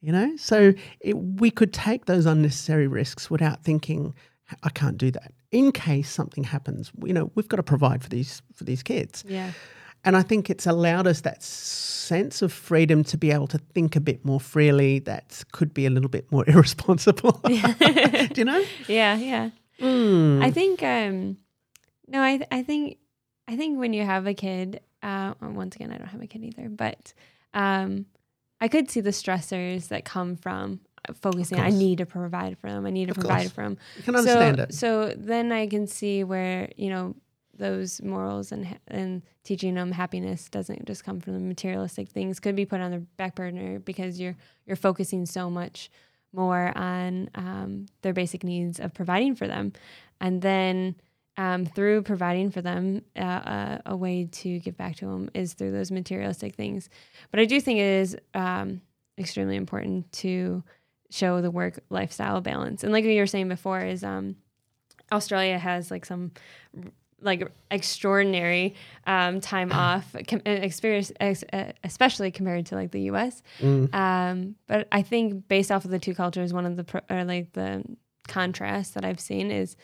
You know, so it, we could take those unnecessary risks without thinking, I can't do that. In case something happens, you know, we've got to provide for these for these kids. Yeah. And I think it's allowed us that sense of freedom to be able to think a bit more freely. That could be a little bit more irresponsible. do you know? Yeah. Yeah. Mm. I think um no, I I think I think when you have a kid, uh once again I don't have a kid either, but um I could see the stressors that come from focusing I need to provide for them. I need to Of provide course. for them. you can understand so, it. So then I can see where, you know, those morals and and teaching them happiness doesn't just come from the materialistic things could be put on the back burner because you're you're focusing so much more on um, their basic needs of providing for them and then um, through providing for them uh, uh, a way to give back to them is through those materialistic things but i do think it is um, extremely important to show the work lifestyle balance and like we were saying before is um, australia has like some like extraordinary um, time off com- uh, experience ex- uh, especially compared to like the us Mm. um, but I think based off of the two cultures, one of the pro- or like the contrast that I've seen is,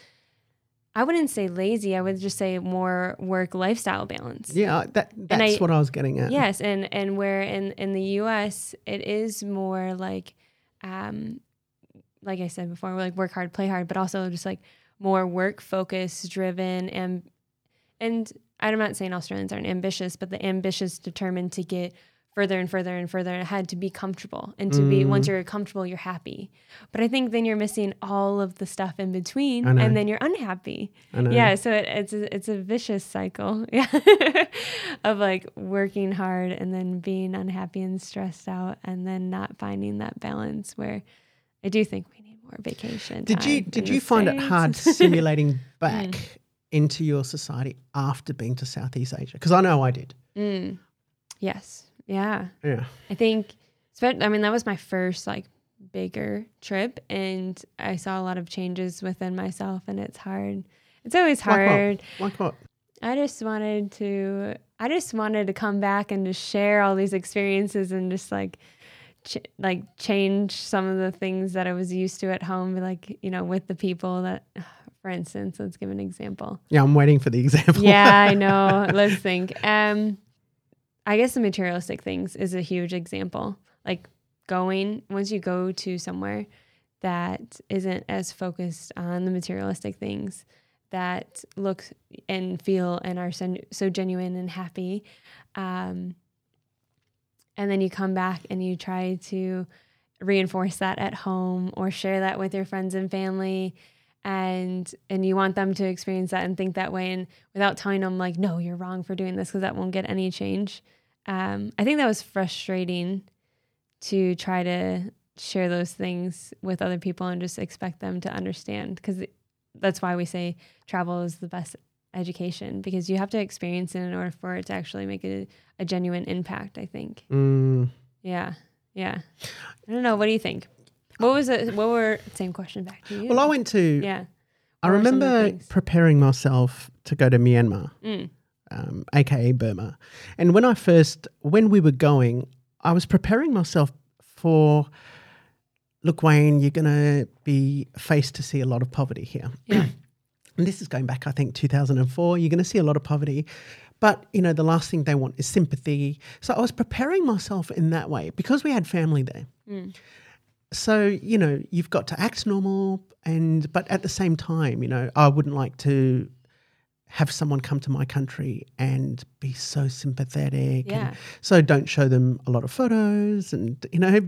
I wouldn't say lazy. I would just say more work lifestyle balance. Yeah, that that's I- what I was getting at. Yes, and and where in in the U.S. it is more like, um, like I said before, like work hard, play hard, but also just like more work focus driven and and I'm not saying Australians aren't ambitious, but the ambitious determined to get further and further and further ahead to be comfortable. And to be once you're comfortable you're happy. But i think then you're missing all of the stuff in between and then you're unhappy. Yeah so it, it's a, it's a vicious cycle yeah of like working hard and then being unhappy and stressed out and then not finding that balance where i do think we need more vacation Did you did you find it hard simulating back into your society after being to Southeast Asia? Because I know I did. Mm. yes yeah Yeah. I think, I mean, that was my first like bigger trip, and I saw a lot of changes within myself, and it's hard. It's always Like what? hard. Like what? I just wanted to, I just wanted to come back and just share all these experiences and just like, ch- like change some of the things that I was used to at home, like you know, with the people that. For instance, let's give an example. Yeah, I'm waiting for the example. Yeah, I know. Let's think. Um, I guess the materialistic things is a huge example. Like going once you go to somewhere that isn't as focused on the materialistic things that look and feel and are so, genuine and happy. Um, and then you come back and you try to reinforce that at home or share that with your friends and family and and you want them to experience that and think that way and without telling them like no you're wrong for doing this because that won't get any change. Um, i think that was frustrating to try to share those things with other people and just expect them to understand because that's why we say travel is the best education because you have to experience it in order for it to actually make a, a genuine impact i think. Mm, yeah yeah. I don't know. What do you think what was it what were same question back to you well, I went to. yeah I What were some of the remember preparing myself to go to Myanmar, Mm. um, aka Burma, and when I first when we were going, I was preparing myself for. Look, Wayne, you're going to be faced to see a lot of poverty here. Yeah. and this is going back, I think, 2004. You're going to see a lot of poverty. But, you know, the last thing they want is sympathy. So I was preparing myself in that way because we had family there. So, you know, you've got to act normal and but at the same time, you know, I wouldn't like to have someone come to my country and be so sympathetic. Yeah. And so don't show them a lot of photos and you know,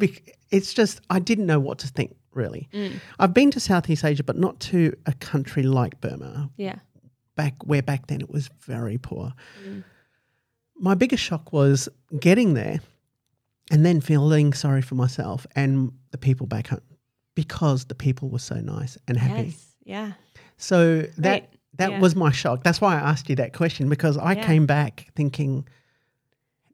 it's just I didn't know what to think really. Mm. I've been to Southeast Asia but not to a country like Burma Yeah. back where back then it was very poor. Mm. My biggest shock was getting there and then feeling sorry for myself and the people back home because the people were so nice and happy. Yes. Yeah. So that that Yeah. was my shock. That's why I asked you that question because I Yeah. came back thinking,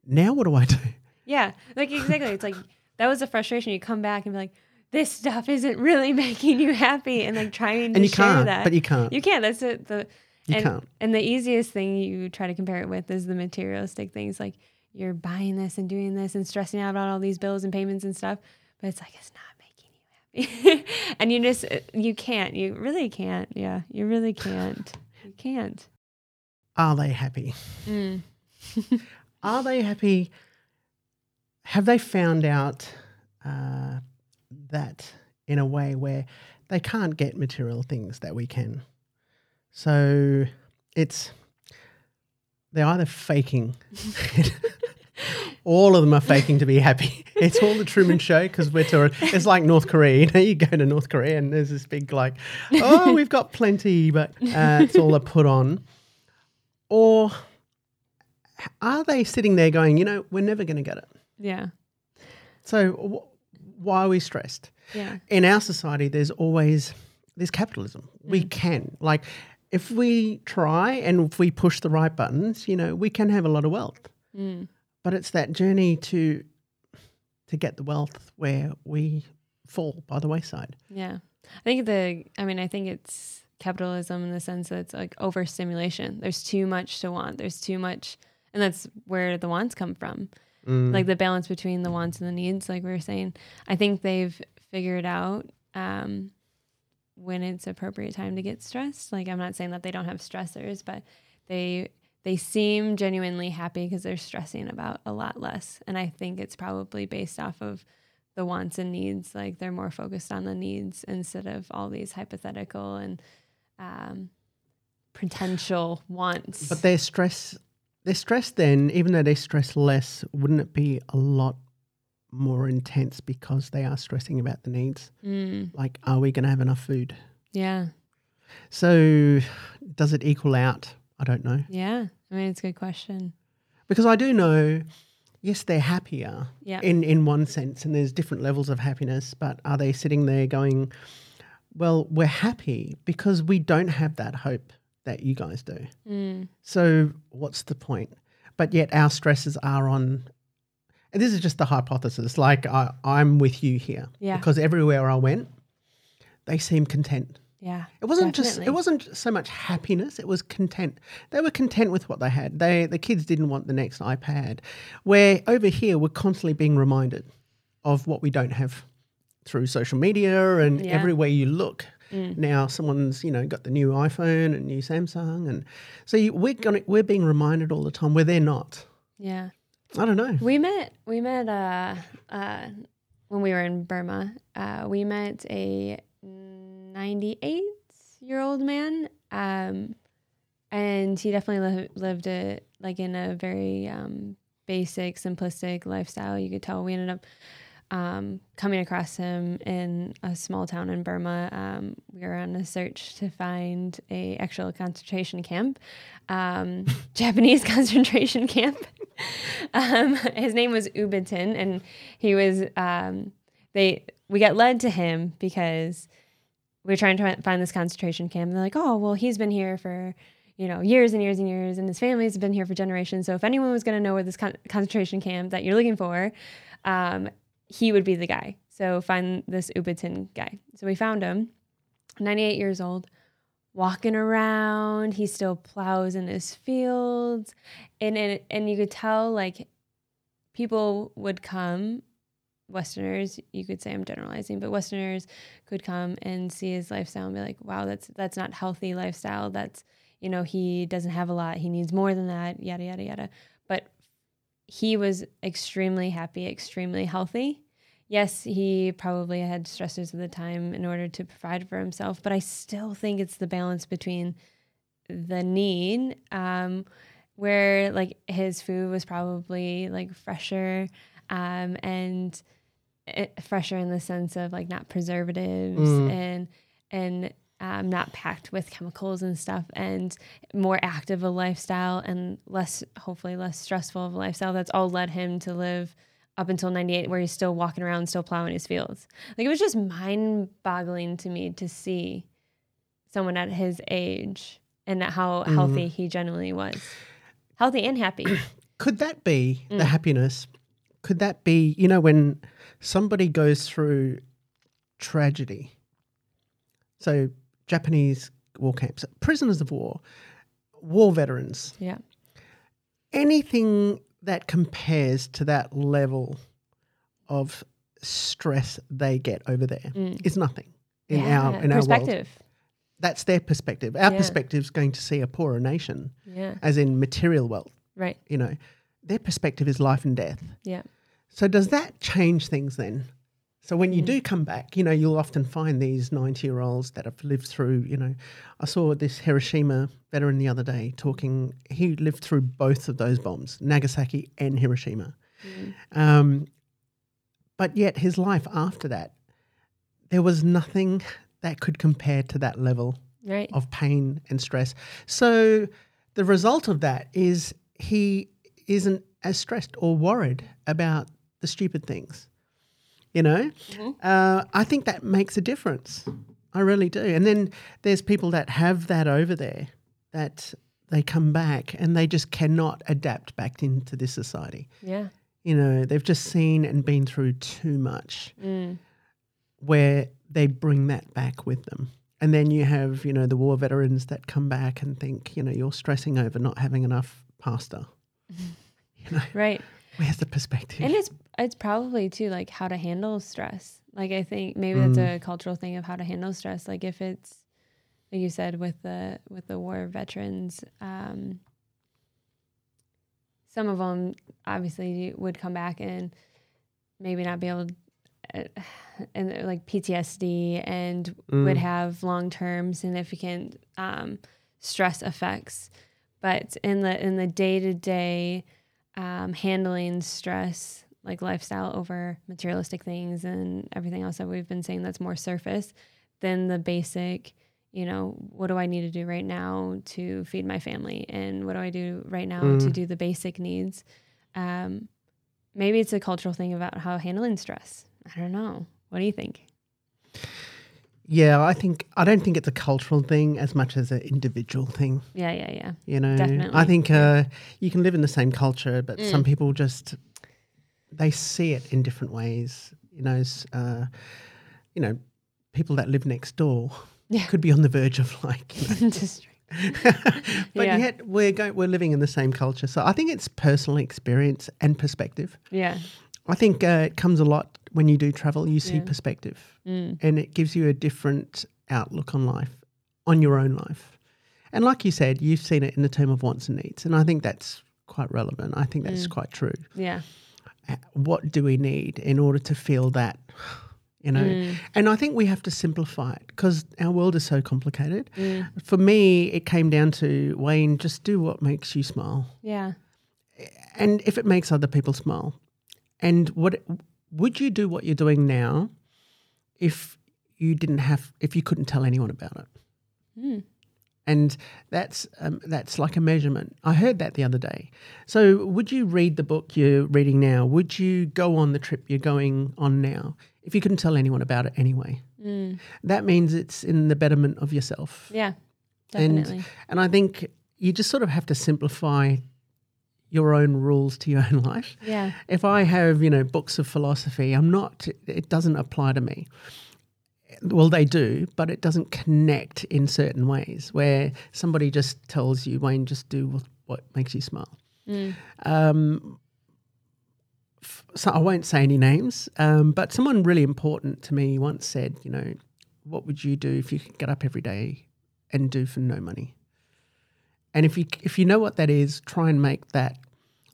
now what do I do? Yeah. Like exactly. It's like that was a frustration. You come back and be like, this stuff isn't really making you happy and like trying to And you share that. but you can't. You can't. That's it. The You and, can't. And the easiest thing you try to compare it with is the materialistic things. Like you're buying this and doing this and stressing out about all these bills and payments and stuff. But it's like it's not making you happy. and you just you can't. You really can't. Yeah. You really can't. You can't. Are they happy? Mm. Are they happy? Have they found out uh, that in a way where they can't get material things that we can? So it's they're either faking. all of them are faking to be happy. It's all the Truman Show because we're touring. It's like North Korea. You know, you go to North Korea and there's this big like, oh, we've got plenty, but uh, it's all a put on. Or are they sitting there going, you know, we're never going to get it? Yeah. So wh- why are we stressed? Yeah. In our society, there's always there's capitalism. We can like if we try and if we push the right buttons, you know, we can have a lot of wealth. Mm. But it's that journey to to get the wealth where we fall by the wayside. Yeah. I think the, I mean, I think it's capitalism in the sense that it's like overstimulation. There's too much to want. There's too much, and that's where the wants come from. Mm. Like the balance between the wants and the needs, like we were saying. I think they've figured out um, when it's appropriate time to get stressed. Like I'm not saying that they don't have stressors, but they they seem genuinely happy because they're stressing about a lot less. And I think it's probably based off of the wants and needs. Like they're more focused on the needs instead of all these hypothetical and um, potential wants. But their stress, their stress. Then, even though they stress less, wouldn't it be a lot more intense because they are stressing about the needs? Mm, Like, are we going to have enough food? yeah, So, does it equal out? I don't know yeah. I mean, it's a good question. because I do know. Yes, they're happier Yeah. in in one sense, and there's different levels of happiness. But are they sitting there going, "Well, we're happy because we don't have that hope that you guys do." Mm, So what's the point? But yet our stresses are on. And this is just the hypothesis. Like I, I'm with you here Yeah. because everywhere I went, they seemed content. yeah. It wasn't just. It wasn't so much happiness. It was content. They were content with what they had. They the kids didn't want the next iPad. Where over here we're constantly being reminded of what we don't have through social media and Yeah. everywhere you look. Mm. Now someone's you know got the new iPhone and new Samsung and so you, we're gonna we're being reminded all the time where they're not. Yeah. I don't know. We met. We met uh, uh, when we were in Burma. Uh, we met a ninety-eight-year-old man, um, and he definitely li- lived a like in a very um, basic, simplistic lifestyle. You could tell. We ended up um, coming across him in a small town in Burma. Um, we were on a search to find a actual concentration camp, um, Japanese concentration camp. um, his name was Ubitin, and he was. Um, they we got led to him because we were trying to find this concentration camp. And they're like, "Oh, well, he's been here for." You know, years and years and years, and his family's been here for generations. So, if anyone was going to know where this con- concentration camp that you're looking for, um, he would be the guy. So find this Ubitin guy. So we found him, 98 years old, walking around. He still plows in his fields, and and, and you could tell like people would come westerners you could say i'm generalizing but westerners could come and see his lifestyle and be like wow that's that's not healthy lifestyle that's you know he doesn't have a lot he needs more than that yada yada yada he was extremely happy extremely healthy yes he probably had stressors at the time in order to provide for himself but i still think it's the balance between the need um, where like his food was probably like fresher um, and it, fresher in the sense of like not preservatives Mm. and and um, not packed with chemicals and stuff and more active a lifestyle and less hopefully less stressful of a lifestyle that's all led him to live up until 98 where he's still walking around still plowing his fields like it was just mind boggling to me to see someone at his age and how Mm. healthy he genuinely was healthy and happy Could that be Mm. the happiness? Could that be, you know, when somebody goes through tragedy? So, Japanese war camps, prisoners of war, war veterans, yeah anything that compares to that level of stress they get over there there is nothing in our in our world. Mm. perspective That's their perspective. Our Yeah. perspective is going to see a poorer nation, yeah as in material wealth. right You know, their perspective is life and death. yeah So does that change things then? So when Mm. you do come back, you know, you'll often find these 90 year olds that have lived through, you know, I saw this Hiroshima veteran the other day talking, he lived through both of those bombs, Nagasaki and Hiroshima. Um, but yet his life after that, there was nothing that could compare to that level right of pain and stress. So the result of that is he isn't as stressed or worried about the stupid things. You know, uh, I think that makes a difference. I really do. And then there's people that have that over there that they come back and they just cannot adapt back into this society. yeah You know, they've just seen and been through too much mm. where they bring that back with them. And then you have, you know, the war veterans that come back and think, you know, you're stressing over not having enough pasta. You know, right where's the perspective? and it's it's probably too like how to handle stress. Like i think maybe that's Mm. a cultural thing of how to handle stress. Like if it's like you said with the with the war veterans um some of them obviously would come back and maybe not be able uh, and like PTSD and would have long-term significant um, stress effects. But in the in the day-to-day um, handling stress like lifestyle over materialistic things and everything else that we've been saying that's more surface than the basic you know what do i need to do right now to feed my family? And what do i do right now to Mm. do the basic needs? Um, maybe it's a cultural thing about how handling stress. I don't know. What do you think? Yeah, I think I don't think it's a cultural thing as much as an individual thing. yeah yeah yeah. You know, Definitely, I think uh, you can live in the same culture, but some Mm. people just they see it in different ways. You know, uh, you know, people that live next door Yeah. could be on the verge of like you know, but Yeah. yet we're going, we're living in the same culture. So I think it's personal experience and perspective. yeah I think uh, it comes a lot when you do travel. You see Yeah. perspective, Mm. and it gives you a different outlook on life, on your own life. And like you said, you've seen it in the term of wants and needs, and I think that's quite relevant. I think that's Mm. quite true. yeah What do we need in order to feel that? You know, Mm. and I think we have to simplify it because our world is so complicated. Mm. For me, it came down to Wayne, just do what makes you smile. yeah And if it makes other people smile. And what would you do what you're doing now if you didn't have if you couldn't tell anyone about it? Mm. And that's um, that's like a measurement. I heard that the other day. So, would you read the book you're reading now? Would you go on the trip you're going on now if you couldn't tell anyone about it anyway? Mm. That means it's in the betterment of yourself. yeah And- definitely And I think you just sort of have to simplify your own rules to your own life. yeah If I have, you know, books of philosophy, I'm not, it doesn't apply to me. Well, they do, but it doesn't connect in certain ways where somebody just tells you, Wayne, just do what, what makes you smile. Mm. Um, f- so I won't say any names, um, but someone really important to me once said, you know, what would you do if you could get up every day and do for no money? And if you if you know what that is, try and make that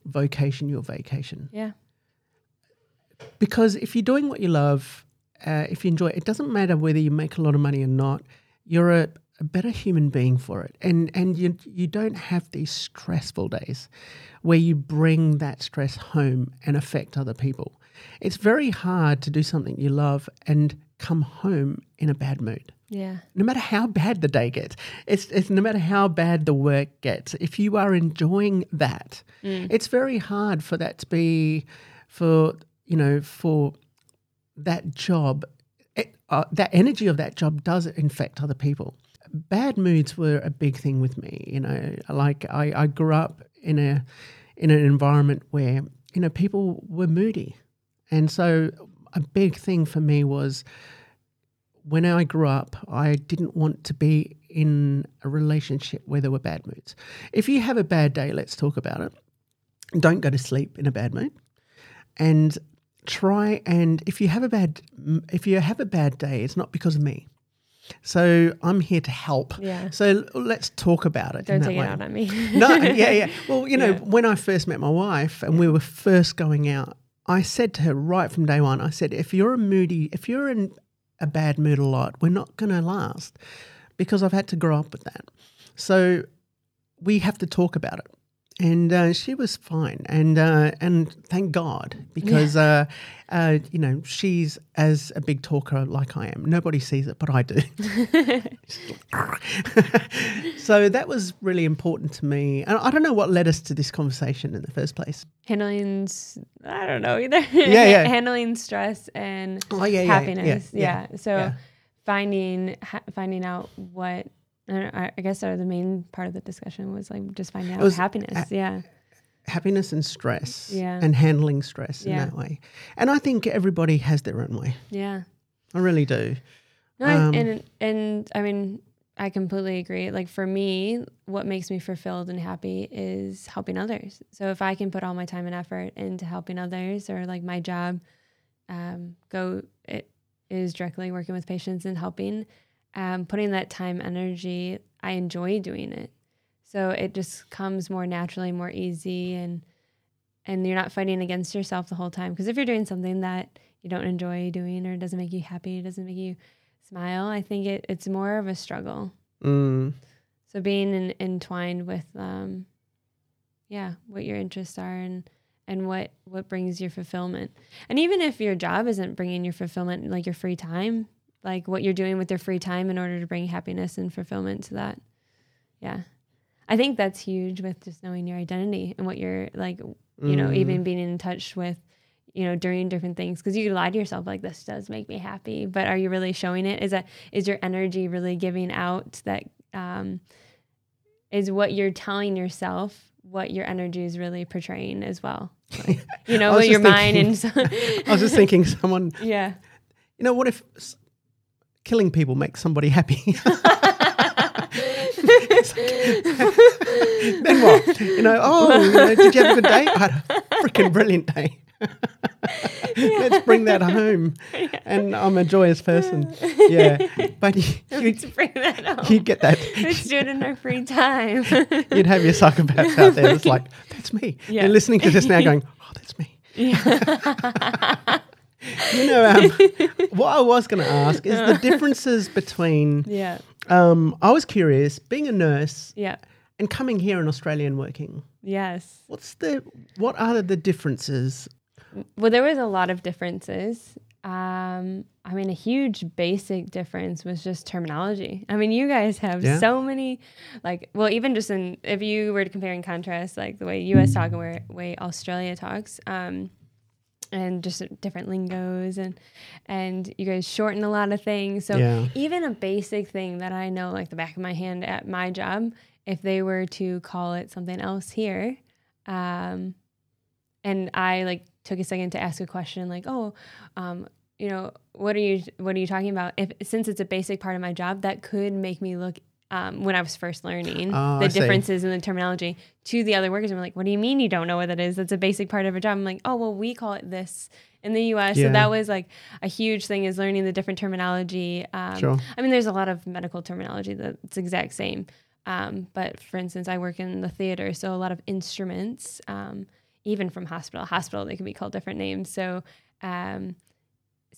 vocation your vacation. Yeah. Because if you're doing what you love, uh, if you enjoy it, it doesn't matter whether you make a lot of money or not. You're a, a better human being for it, and and you you don't have these stressful days where you bring that stress home and affect other people. It's very hard to do something you love and come home in a bad mood Yeah. no matter how bad the day gets, it's, it's no matter how bad the work gets, if you are enjoying that, it's very hard for that to be, for, you know, for that job, it, uh, that energy of that job does infect other people. Bad moods were a big thing with me, you know, like I, I grew up in a, in an environment where, you know, people were moody. And so a big thing for me was when I grew up, I didn't want to be in a relationship where there were bad moods. If you have a bad day, let's talk about it. Don't go to sleep in a bad mood, and try and if you have a bad if you have a bad day, it's not because of me. So I'm here to help. Yeah. So let's talk about it. Don't take way. it out on me. No, yeah, yeah. Well, you know, Yeah. when I first met my wife and we were first going out, I said to her right from day one, I said, if you're a moody, if you're in a bad mood a lot, we're not going to last because I've had to grow up with that. So we have to talk about it. And uh, she was fine, and uh, and thank God because uh, uh, you know she's as a big talker like I am. Nobody sees it, but I do. so that was really important to me. And I don't know what led us to this conversation in the first place. handling i don't know either Yeah, yeah. handling stress and Oh yeah, yeah, happiness yeah, yeah, so yeah. finding ha- finding out what I, I guess the main part of the discussion was like just finding out happiness uh, yeah Happiness and stress, Yeah. and handling stress Yeah. in that way. And I think everybody has their own way. yeah I really do. no, I- Um, and and i mean i completely agree like for me what makes me fulfilled and happy is helping others so if i can put all my time and effort into helping others or like my job um, go it is directly working with patients and helping um, putting that time energy i enjoy doing it. So it just comes more naturally more easy and and you're not fighting against yourself the whole time. Because if you're doing something that you don't enjoy doing or doesn't make you happy doesn't make you smile i think it, it's more of a struggle. Mm, so being in, entwined with um yeah what your interests are and and what what brings your fulfillment. And even if your job isn't bringing your fulfillment like your free time like what you're doing with your free time in order to bring happiness and fulfillment to that. Yeah. I think that's huge with just knowing your identity and what you're like you know mm. even being in touch with you know doing different things. Because you lie to yourself like this does make me happy but are you really showing it? Is that is your energy really giving out that um is what you're telling yourself what your energy is really portraying as well? Like, you know your just mind and so, I was just thinking, someone, yeah. You know, what if killing people makes somebody happy? then what? You know, oh, you know, did you have a good day? I had a freaking brilliant day. Let's bring that home. And I'm a joyous person. Yeah. But you, let's you'd, bring that up you'd get that. let's do it in our free time You'd have your psychopaths out there. It's like, that's me. Yeah. You're listening to this now going, oh, that's me. yeah You know, um, what I was going to ask is the differences between, yeah um, I was curious, being a nurse yeah and coming here in Australia and working. yes What's the, what are the differences? Well, there was a lot of differences. Um, I mean, a huge basic difference was just terminology. I mean, you guys have Yeah. so many, like, well, even just in, if you were to compare and contrast, like the way US talk and where way Australia talks, um, and just different lingos and and you guys shorten a lot of things. So Yeah. even a basic thing that I know like the back of my hand at my job, if they were to call it something else here, um, and I like took a second to ask a question like, oh, um, you know, what are you what are you talking about? If since it's a basic part of my job, that could make me look um, when I was first learning Oh, the I see. differences in the terminology to the other workers. I'm like, what do you mean you don't know what that is? That's a basic part of a job. I'm like, oh, well, we call it this in the US. Yeah. So that was like a huge thing is learning the different terminology. Um, Sure. I mean, there's a lot of medical terminology that's exact same. Um, but for instance, I work in the theater, so a lot of instruments, um, even from hospital, hospital, they can be called different names. So, um,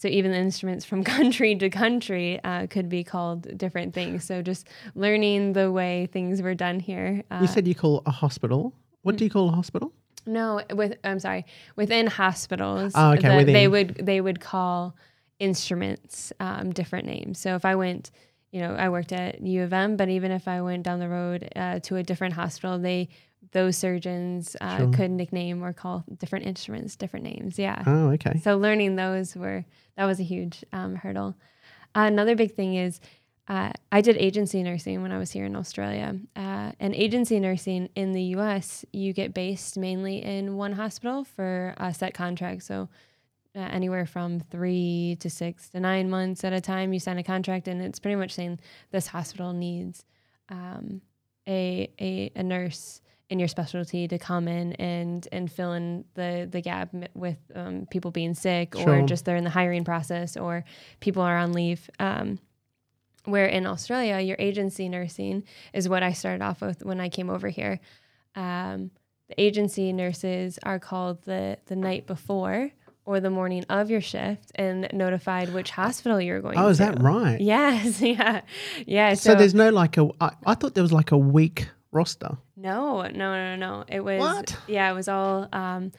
so even the instruments from country to country uh, could be called different things. So just learning the way things were done here. Uh, You said you call a hospital. What do you call a hospital? no, with I'm sorry, within hospitals, Oh, okay, the- within. they would they would call instruments um, different names. So if I went, you know, I worked at U of M, but even if I went down the road uh, to a different hospital, they those surgeons uh, Sure. could nickname or call different instruments different names. Yeah. Oh, okay. So learning those were that was a huge um, hurdle. another big thing is uh, I did agency nursing when I was here in Australia. Uh, and agency nursing in the U.S. you get based mainly in one hospital for a set contract. So uh, anywhere from three to six to nine months at a time, you sign a contract, and it's pretty much saying this hospital needs um, a, a a nurse in your specialty to come in and and fill in the the gap with um, people being sick Sure. or just they're in the hiring process or people are on leave. Um, where in Australia, your agency nursing is what I started off with when I came over here. Um, the agency nurses are called the the night before or the morning of your shift and notified which hospital you're going to. Oh, is that right? Yes, yeah, yeah. So, So, there's no like a. I, I thought there was like a week roster. No, no, no, no. It was What? yeah, it was all um,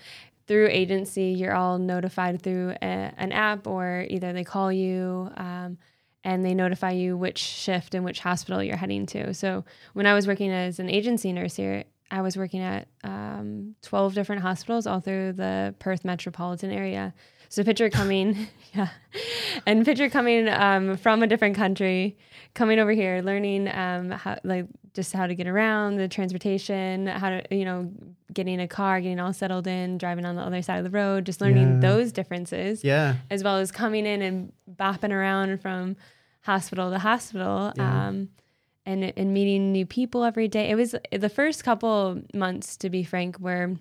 through agency. You're all notified through a, an app, or either they call you um, and they notify you which shift and which hospital you're heading to. So when I was working as an agency nurse here, I was working at um, 12 different hospitals all through the Perth metropolitan area. So picture coming, yeah, and picture coming um, from a different country, coming over here, learning um, how like just how to get around, the transportation, how to you know getting a car, getting all settled in, driving on the other side of the road, just learning Yeah. those differences Yeah. as well as coming in and bopping around from hospital to hospital Yeah. um, and, and meeting new people every day. It was the first couple months, to be frank, were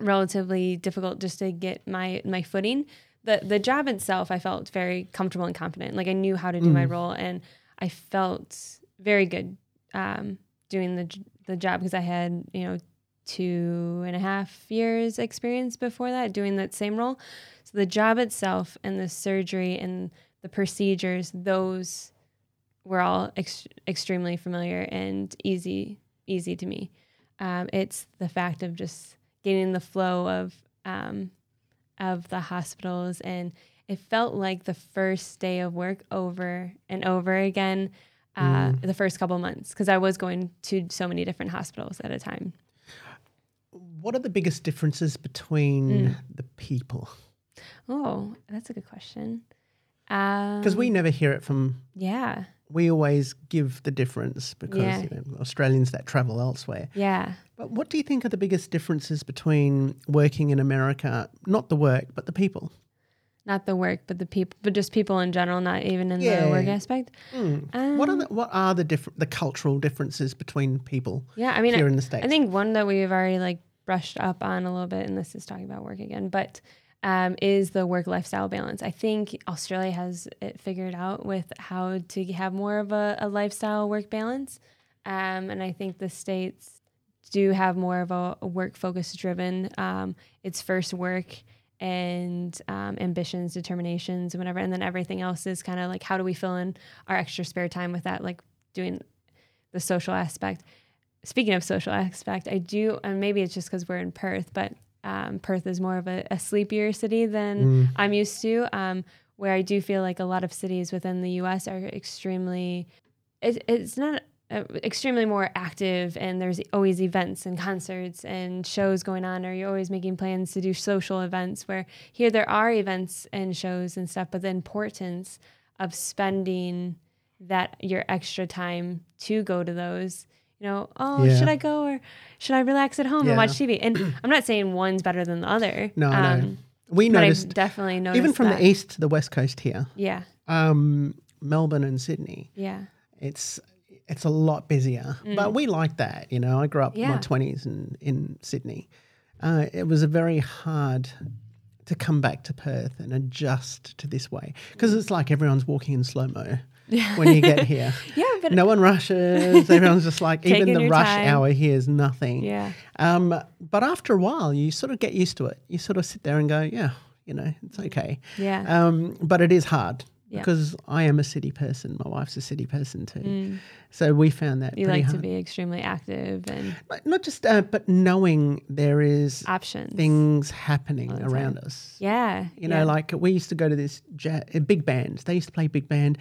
relatively difficult just to get my, my footing. The, the job itself, I felt very comfortable and confident. Like I knew how to do my Mm. role and I felt very good um, doing the, the job because I had, you know, two and a half years experience before that doing that same role. So the job itself and the surgery and the procedures, those were all ex- extremely familiar and easy, easy to me. Um, it's the fact of just getting the flow of um, of the hospitals, and it felt like the first day of work over and over again. Uh, Mm. The first couple months, because I was going to so many different hospitals at a time. What are the biggest differences between Mm. the people? Oh, that's a good question. Because Because we never hear it from. yeah, We always give the difference because Yeah. you know, Australians that travel elsewhere. yeah. But what do you think are the biggest differences between working in America, not the work, but the people? Not the work, but the people, but just people in general, not even in Yeah. the work aspect. Mm. what are Um, the what are the different the cultural differences between people Yeah, I mean, here I, in the states? I think one that we've already like brushed up on a little bit, and this is talking about work again, but um, is the work lifestyle balance. I think Australia has it figured out with how to have more of a, a lifestyle work balance, um, and I think the states do have more of a, work focus driven. Um, it's first work and um, ambitions, determinations, and whatever, and then everything else is kind of like how do we fill in our extra spare time with that, like doing the social aspect speaking of social aspect, I do, and maybe it's just because we're in Perth, but um, Perth is more of a, a sleepier city than Mm. I'm used to. Um, where I do feel like a lot of cities within the U.S. are extremely, it, it's not uh, extremely more active, and there's always events and concerts and shows going on, or you're always making plans to do social events. Where here there are events and shows and stuff, but the importance of spending that your extra time to go to those you know, oh, Yeah. should I go or should I relax at home Yeah. and watch TV? And I'm not saying one's better than the other. No, I know. um, we But noticed I've definitely noticed even from that. the east to the west coast here, Yeah, um, Melbourne and Sydney. yeah, It's it's a lot busier. But we like that, you know. I grew up in my twenties in in Sydney. Uh, it was a very hard to come back to Perth and adjust to this way because it's like everyone's walking in slow mo when you get here. Yeah, but No one rushes. Everyone's just like even the rush time. hour here is nothing. yeah, Um, but after a while, you sort of get used to it. You sort of sit there and go, yeah, you know, it's okay. yeah, Um, but it is hard Yeah. because I am a city person. My wife's a city person too. So we found that Mm. you like hard. to be extremely active and Not- Not just, uh, but knowing there is options. things happening around time. us. Yeah, You know, yeah. like we used to go to this ja- uh, big band. They used to play big band.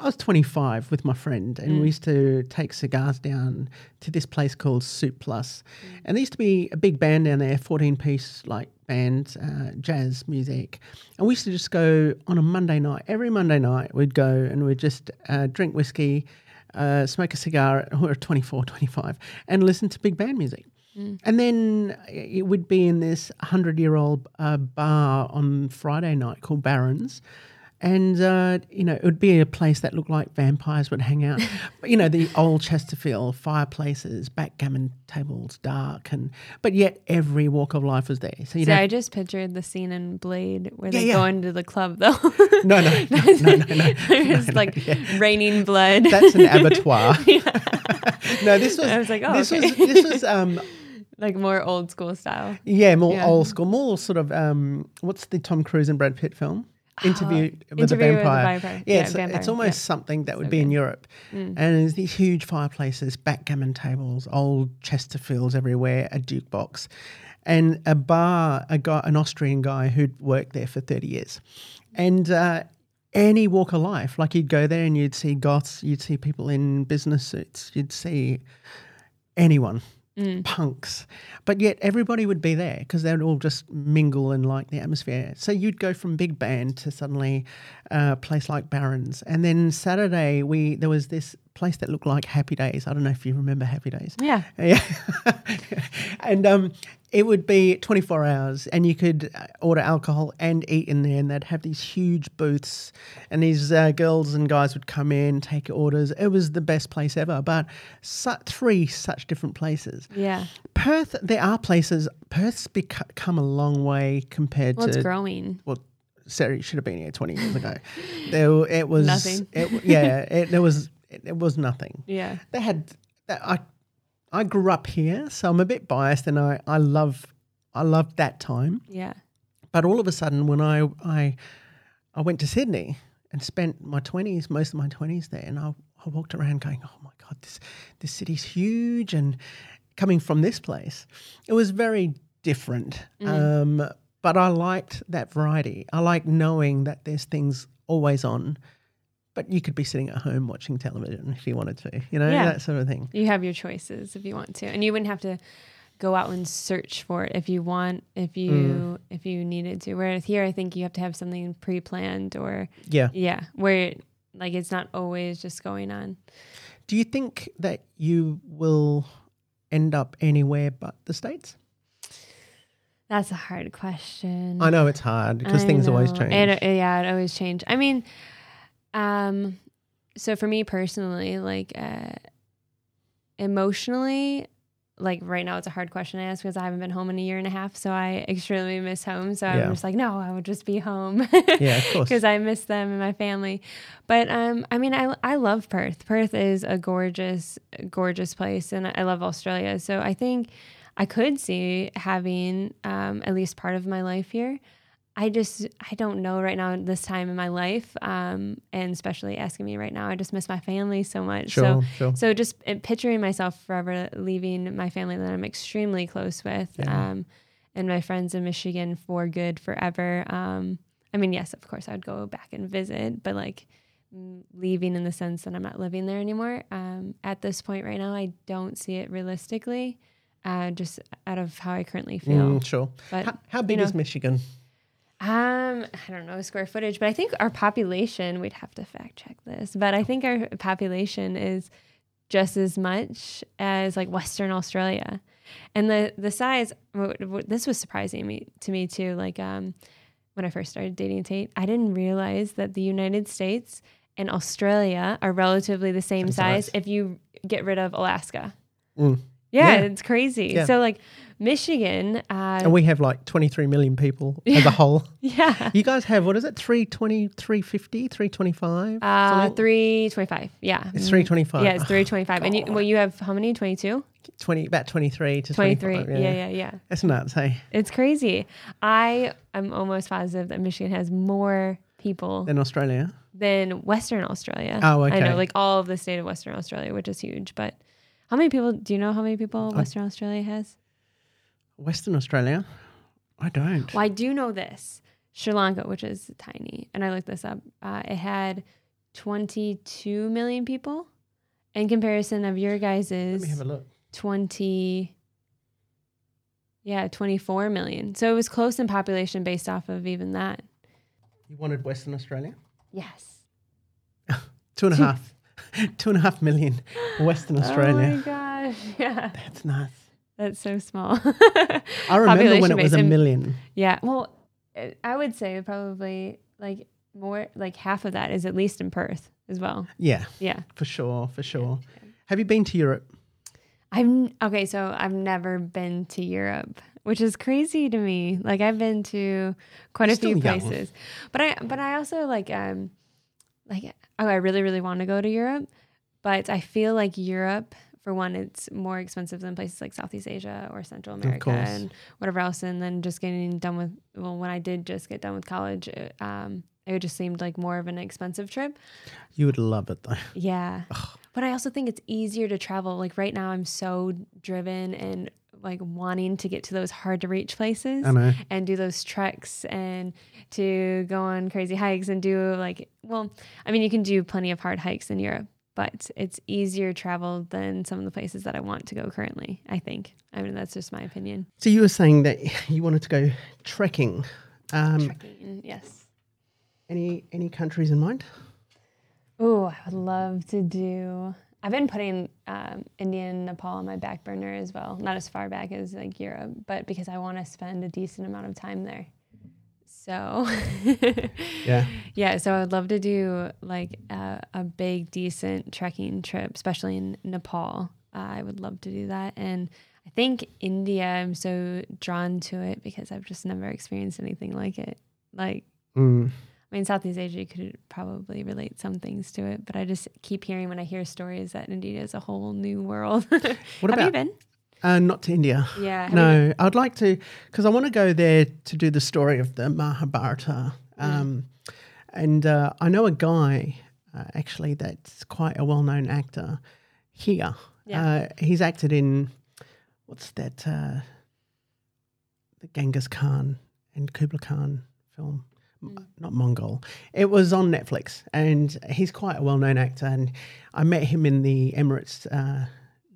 I was 25 with my friend, and Mm. we used to take cigars down to this place called Soup Plus. Mm. And there used to be a big band down there, 14 piece like band, uh, jazz music. And we used to just go on a Monday night. Every Monday night, we'd go and we'd just uh, drink whiskey, uh, smoke a cigar, were 24, 25, and listen to big band music. And then it would be in this 100 year old uh, bar on Friday night called Barron's. And, uh, you know, it would be a place that looked like vampires would hang out. but, you know, the old Chesterfield fireplaces, backgammon tables, dark. and But yet every walk of life was there. So, you See, I just pictured the scene in Blade where Yeah, they yeah. go into the club though. no, no, no, no, no, no. it's like raining blood. That's an abattoir. no, this was, I was like, oh, this okay. was, this was, um, like more old school style. Yeah, more Yeah. old school, more sort of um, what's the Tom Cruise and Brad Pitt film? Interview with the Uh, Interview with the Vampire. Yeah, Yeah, it's, Vampire, it's almost something that would So be in good. Mm. Europe. And there's these huge fireplaces, backgammon tables, old Chesterfields everywhere, a Duke box, and a bar. A guy, an Austrian guy who'd worked there for thirty years, and. Uh, any walk of life, like you'd go there and you'd see goths, you'd see people in business suits, you'd see anyone, punks. But yet everybody would be there because they'd all just mingle and like the atmosphere. So you'd go from big band to suddenly uh, a place like Barron's. And then Saturday, we there was this place that looked like Happy Days. I don't know if you remember Happy Days. Yeah. Yeah. and um, it would be 24 hours, and you could uh, order alcohol and eat in there. And they'd have these huge booths, and these uh, girls and guys would come in, take orders. It was the best place ever. But su- three such different places. Yeah. Perth, there are places, Perth's beco- come a long way compared Well, to it's growing. well, Sara should have been here 20 years ago. there, it was Nothing. It, yeah, it, there was it, it was nothing. Yeah. They had that I I grew up here, so I'm a bit biased, and I I love I loved that time. Yeah. But all of a sudden, when I I I went to Sydney and spent my 20s, most of my 20s there, and I, I walked around going, oh my god, this this city's huge, and coming from this place, it was very different. Um, but I liked that variety. I like knowing that there's things always on. But you could be sitting at home watching television if you wanted to, you know, Yeah. that sort of thing. You have your choices if you want to, and you wouldn't have to go out and search for it if you want, if you Mm. if you needed to. Whereas here, I think you have to have something pre-planned or Yeah. yeah, where like it's not always just going on. Do you think that you will end up anywhere but the States? That's a hard question. I know it's hard because things always change. It, yeah, it always change. I mean, um, so for me personally, like uh, emotionally, like right now, it's a hard question to ask because I haven't been home in a year and a half. So I extremely miss home. So Yeah. I'm just like, no, I would just be home. yeah, of course. because I miss them and my family. But um, I mean, I I love Perth. Perth is a gorgeous, gorgeous place, and I love Australia. So I think I could see having um, at least part of my life here. I just I don't know right now this time in my life, um, and especially asking me right now. I just miss my family so much. Sure, so sure. so just uh, picturing myself forever leaving my family that I'm extremely close with, Yeah. um, and my friends in Michigan for good forever. Um, I mean, yes, of course, I'd go back and visit, but like leaving in the sense that I'm not living there anymore. Um, at this point right now, I don't see it realistically, uh, just out of how I currently feel. Mm, sure. But How, how big know- is Michigan? Um, I don't know square footage, but I think our population, we'd have to fact check this, but I think our population is just as much as like Western Australia. And the the size w- w- this was surprising me to me too like um when I first started dating Tate, I didn't realize that the United States and Australia are relatively the same Same size size. if you get rid of Alaska. Mm. Yeah, Yeah. it's crazy. Yeah. So like Michigan, uh, And we have like 23 million people as a whole. yeah, You guys have, what is it, 320, 350, 325? uh, three twenty-five. Yeah, It's 325. Yeah, it's three twenty-five. And you, well, you have how many? Twenty-two. 20, about 23 to 23. 25. Yeah. yeah, yeah, That's nuts, hey? It's crazy. I am almost positive that Michigan has more people than Australia. than Western Australia. Oh, okay. I know, like all of the state of Western Australia, which is huge. But how many people? Do you know how many people Western Australia has? Western Australia? I don't. Well, I do know this. Sri Lanka, which is tiny, and I looked this up. Uh, it had 22 million people. In comparison of your guys's Let me have a look. 20 yeah 24 million so it was close in population based off of even that You wanted Western Australia? yes Two and a half. Two and a half million Western Australia. oh my gosh yeah That's nuts. that's so small I remember when it was a million. yeah well i would say probably like more like half of that is at least in perth as well Yeah, yeah for sure, for sure. Have you been to Europe? i've okay so i've never been to europe which is crazy to me like i've been to quite You're a few still young. places but i but i also like um like oh i really really want to go to europe but i feel like europe for one it's more expensive than places like southeast asia or central america and whatever else and then just getting done with well when i did just get done with college it, um it just seemed like more of an expensive trip You would love it though. yeah. But I also think it's easier to travel. Like right now, I'm so driven and like wanting to get to those hard to reach places and do those treks and to go on crazy hikes and do like, well, I mean, you can do plenty of hard hikes in Europe, but it's easier travel than some of the places that I want to go currently, I think. I mean, that's just my opinion. So you were saying that you wanted to go trekking. Um, Trekking, yes. any any countries in mind? Oh, I would love to do. I've been putting um, India and Nepal on my back burner as well. Not as far back as like Europe, but because I want to spend a decent amount of time there. So, Yeah. yeah. So I would love to do like a, a big, decent trekking trip, especially in Nepal. Uh, I would love to do that, and I think India. I'm so drawn to it because I've just never experienced anything like it. Like Mm. I mean, Southeast Asia you could probably relate some things to it, but I just keep hearing when I hear stories that India is a whole new world. What Have about you been? Uh, not to India. Yeah. have? No, I'd like to because I want to go there to do the story of the Mahabharata. Um, And uh, I know a guy uh, actually that's quite a well-known actor here. Yeah. Uh, he's acted in what's that? Uh, the Genghis Khan and Kublai Khan film. M- Not Mongol. It was on Netflix, and he's quite a well-known actor. And I met him in the Emirates, uh,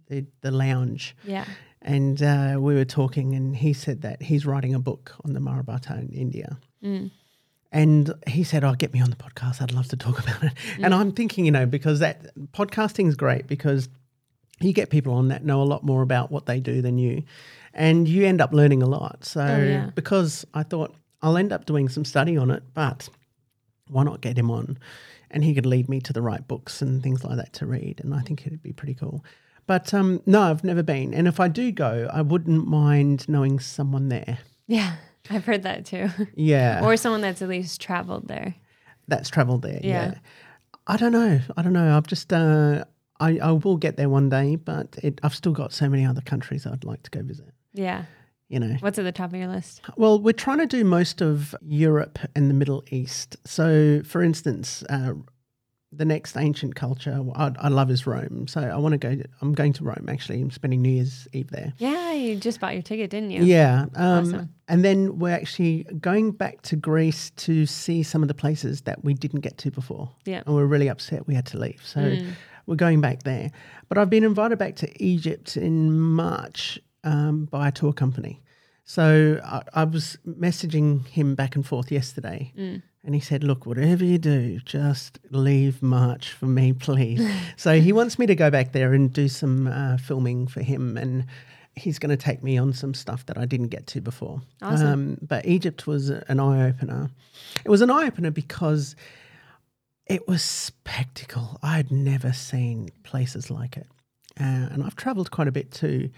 the the lounge, Yeah. and uh, we were talking, and he said that he's writing a book on the Mahabharata in India. Mm. And he said, "Oh, get me on the podcast. I'd love to talk about it." Mm. And I'm thinking, you know, because that podcasting is great because you get people on that know a lot more about what they do than you, and you end up learning a lot. So, Oh, yeah. because I thought I'll end up doing some study on it, but why not get him on? And he could lead me to the right books and things like that to read, and I think it'd be pretty cool. But um, no, I've never been, and if I do go, I wouldn't mind knowing someone there. Yeah. I've heard that too. Yeah, or someone that's at least traveled there. that's travelled there. Yeah. Yeah. I don't know. I don't know. I've just uh, I I will get there one day, but it, I've still got so many other countries I'd like to go visit. Yeah. You know. What's at the top of your list? Well, we're trying to do most of Europe and the Middle East. So, for instance, uh, the next ancient culture I, I love is Rome. So I want to go. I'm going to Rome actually. I'm spending New Year's Eve there. Yeah, you just bought your ticket, didn't you? Yeah. Um, Awesome. And then we're actually going back to Greece to see some of the places that we didn't get to before. Yeah. And we're really upset we had to leave. So Mm. we're going back there. But I've been invited back to Egypt in March um, by a tour company. So I, I was messaging him back and forth yesterday. Mm. And he said, Look, whatever you do, just leave March for me, please. so he wants me to go back there and do some uh, filming for him. And he's going to take me on some stuff that I didn't get to before. Awesome. Um, but Egypt was an eye opener. It was an eye opener because it was spectacle. I had never seen places like it. uh, and I've travelled quite a bit too.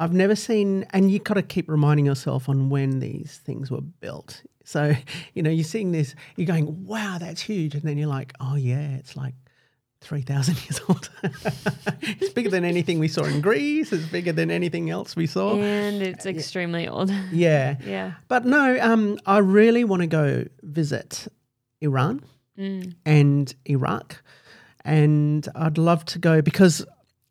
I've never seen, and you've got to keep reminding yourself on when these things were built. So, you know, you're seeing this, you're going, wow, that's huge. And then you're like, oh, yeah, it's like 3,000 years old. it's bigger than anything we saw in Greece. It's bigger than anything else we saw. And it's extremely old. Yeah. yeah. But no, um, I really want to go visit Iran Mm. and Iraq. And I'd love to go because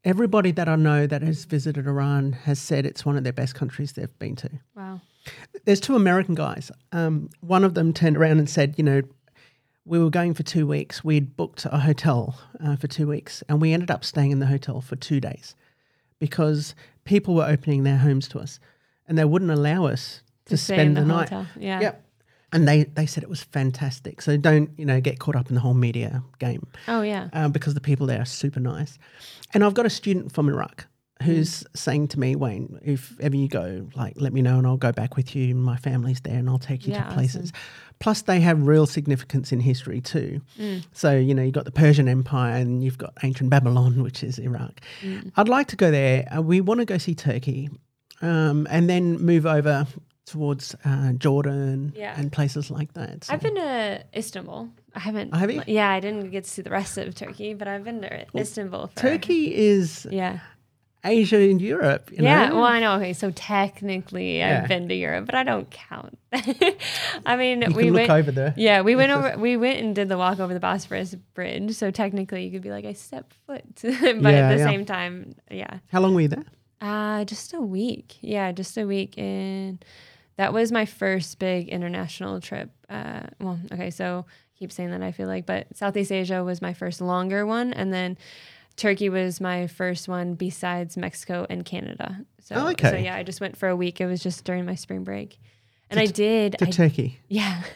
everybody that I know that has visited Iran has said it's one of their best countries they've been to. Wow. There's two American guys. Um, one of them turned around and said, you know, we were going for two weeks. We'd booked a hotel uh, for two weeks, and we ended up staying in the hotel for two days because people were opening their homes to us, and they wouldn't allow us to, stay spend the, the night. hotel. Yeah. Yep. And they, they said it was fantastic. So don't you know get caught up in the whole media game Oh yeah. um, because the people there are super nice. And I've got a student from Iraq who's saying to me, Wayne, if ever you go, like, let me know and I'll go back with you. My family's there and I'll take you Yeah, to places. Plus, they have real significance in history too. Mm. So, you know, you've got the Persian Empire and you've got ancient Babylon, which is Iraq. Mm. I'd like to go there. Uh, we want to go see Turkey um, and then move over towards uh, Jordan Yeah. and places like that. So- I've been to Istanbul. I haven't. Have you? Yeah, I didn't get to see the rest of Turkey, but I've been to Istanbul. For, Turkey is Yeah. Asia and Europe. You yeah. know? Well, I know. Okay, so technically, Yeah. I've been to Europe, but I don't count. I mean, you we went. over there. Yeah, we went over. We went and did the walk over the Bosphorus Bridge. So technically, you could be like, I stepped foot, but Yeah, at the same time, yeah. How long were you there? Uh, just a week. Yeah, just a week. And that was my first big international trip. Uh, well, okay, so I keep saying that I feel like, but Southeast Asia was my first longer one. And then Turkey was my first one besides Mexico and Canada. So, Oh, okay. so yeah, I just went for a week. It was just during my spring break. And I did. To I, Turkey. yeah.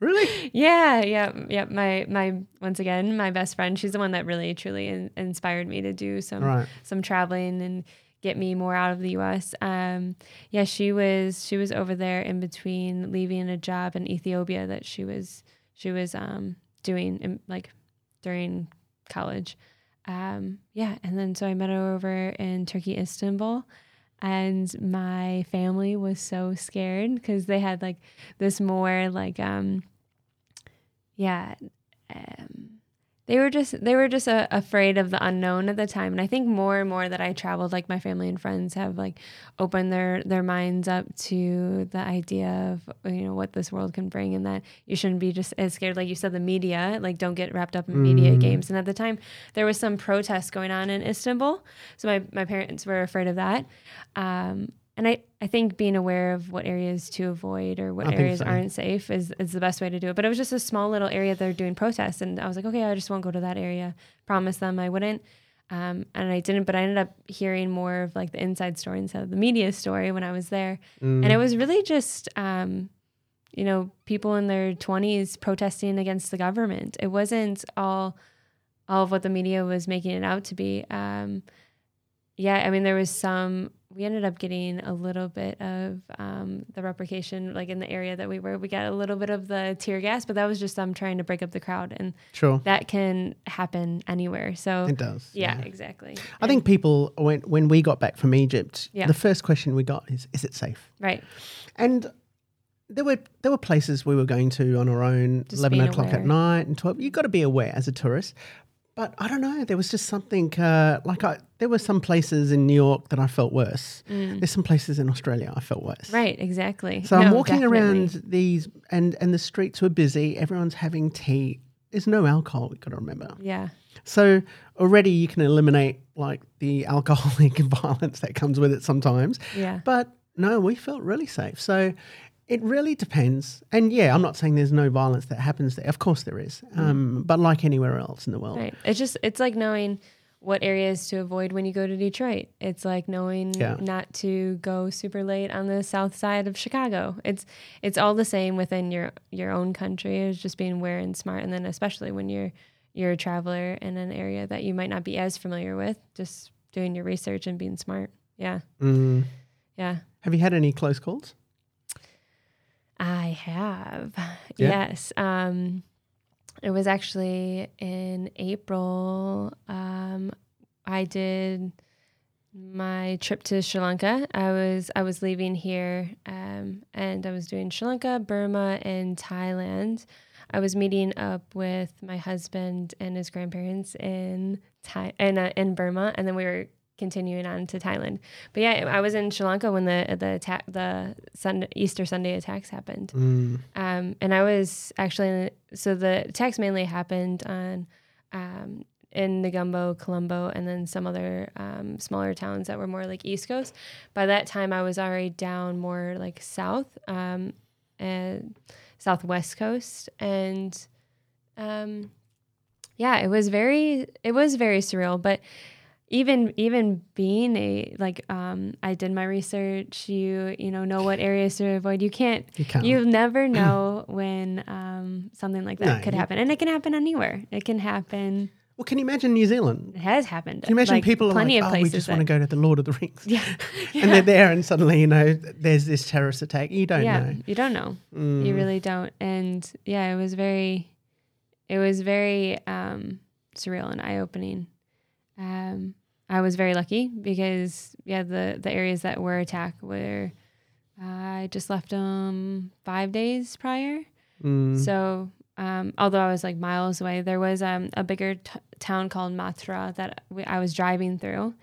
Really? Yeah, yeah, yeah. My my once again, my best friend. She's the one that really truly in, inspired me to do some Right. some traveling and get me more out of the U.S. Um, yeah, she was she was over there in between leaving a job in Ethiopia that she was she was um, doing in, like during college. Um, yeah, and then so I met her over in Turkey, Istanbul. And my family was so scared because they had like this more like um yeah um they were just they were just uh, afraid of the unknown at the time. And i think more and more that i traveled like my family and friends have like opened their their minds up to the idea of you know what this world can bring and that you shouldn't be just as scared. Like you said the media like don't get wrapped up in media Mm. games. And at the time there was some protests going on in istanbul. So my, my parents were afraid of that. Um, and I, I think being aware of what areas to avoid or what I areas so. aren't safe is, is the best way to do it. But it was just a small little area they're doing protests. And I was like, okay, I just won't go to that area. Promise them I wouldn't. Um, and I didn't, but I ended up hearing more of like the inside story instead of the media story when I was there. Mm. And it was really just, um, you know, people in their 20s protesting against the government. It wasn't all all of what the media was making it out to be. Um, yeah, I mean, there was some. We ended up getting a little bit of um, the replication, like in the area that we were. We got a little bit of the tear gas, but that was just them trying to break up the crowd, and Sure. that can happen anywhere. So It does. yeah, exactly. I think people when when we got back from Egypt, Yeah. the first question we got is, "Is it safe?" right. And there were there were places we were going to on our own, Just eleven o'clock aware. at night, and twelve. You got to be aware as a tourist. But I don't know. There was just something uh, like I. There were some places in New York that I felt worse. There's some places in Australia I felt worse. Mm. Right, exactly. So I'm walking definitely. around these, and and the streets were busy. Everyone's having tea. There's no alcohol. We've got to remember. Yeah, So already you can eliminate like the alcoholic violence that comes with it sometimes. yeah. But no, we felt really safe. So it really depends. And yeah, I'm not saying there's no violence that happens there. Of course there is. Um, but like anywhere else in the world. Right. It's just it's like knowing what areas to avoid when you go to Detroit. It's like knowing Yeah. not to go super late on the south side of Chicago. It's it's all the same within your your own country. It's just being aware and smart and then especially when you're you're a traveler in an area that you might not be as familiar with, just doing your research and being smart. Yeah. Mm. Yeah. Have you had any close calls? I have. Yeah? Yes. Um, it was actually in April. Um, I did my trip to Sri Lanka. I was I was leaving here, um, and I was doing Sri Lanka, Burma, and Thailand. I was meeting up with my husband and his grandparents in Thai in, uh, in Burma, and then we were continuing on to Thailand. But yeah, I was in Sri Lanka when the the attack, the Sunday, Easter Sunday attacks happened, Mm. um, and I was actually so the attacks mainly happened on um, in Negombo, Colombo, and then some other um, smaller towns that were more like East Coast. By that time, I was already down more like south um, and southwest coast, and um, yeah, it was very it was very surreal, but even even being a like um i did my research you you know know what areas to avoid you can't You can't. you never know when um something like that No, could happen and it can happen anywhere it can happen well, can you imagine New Zealand? it has happened Can you imagine like, people plenty like, of oh, we just that, want to go to the Lord of the Rings. yeah, And they're there, and suddenly, you know, there's this terrorist attack. You don't yeah know. you don't know Mm. you really don't and yeah it was very it was very um surreal and eye-opening um i was very lucky because yeah the the areas that were attacked were i just left them five days prior Mm. so um, although I was like miles away, there was um, a bigger t- town called Matara that we, I was driving through.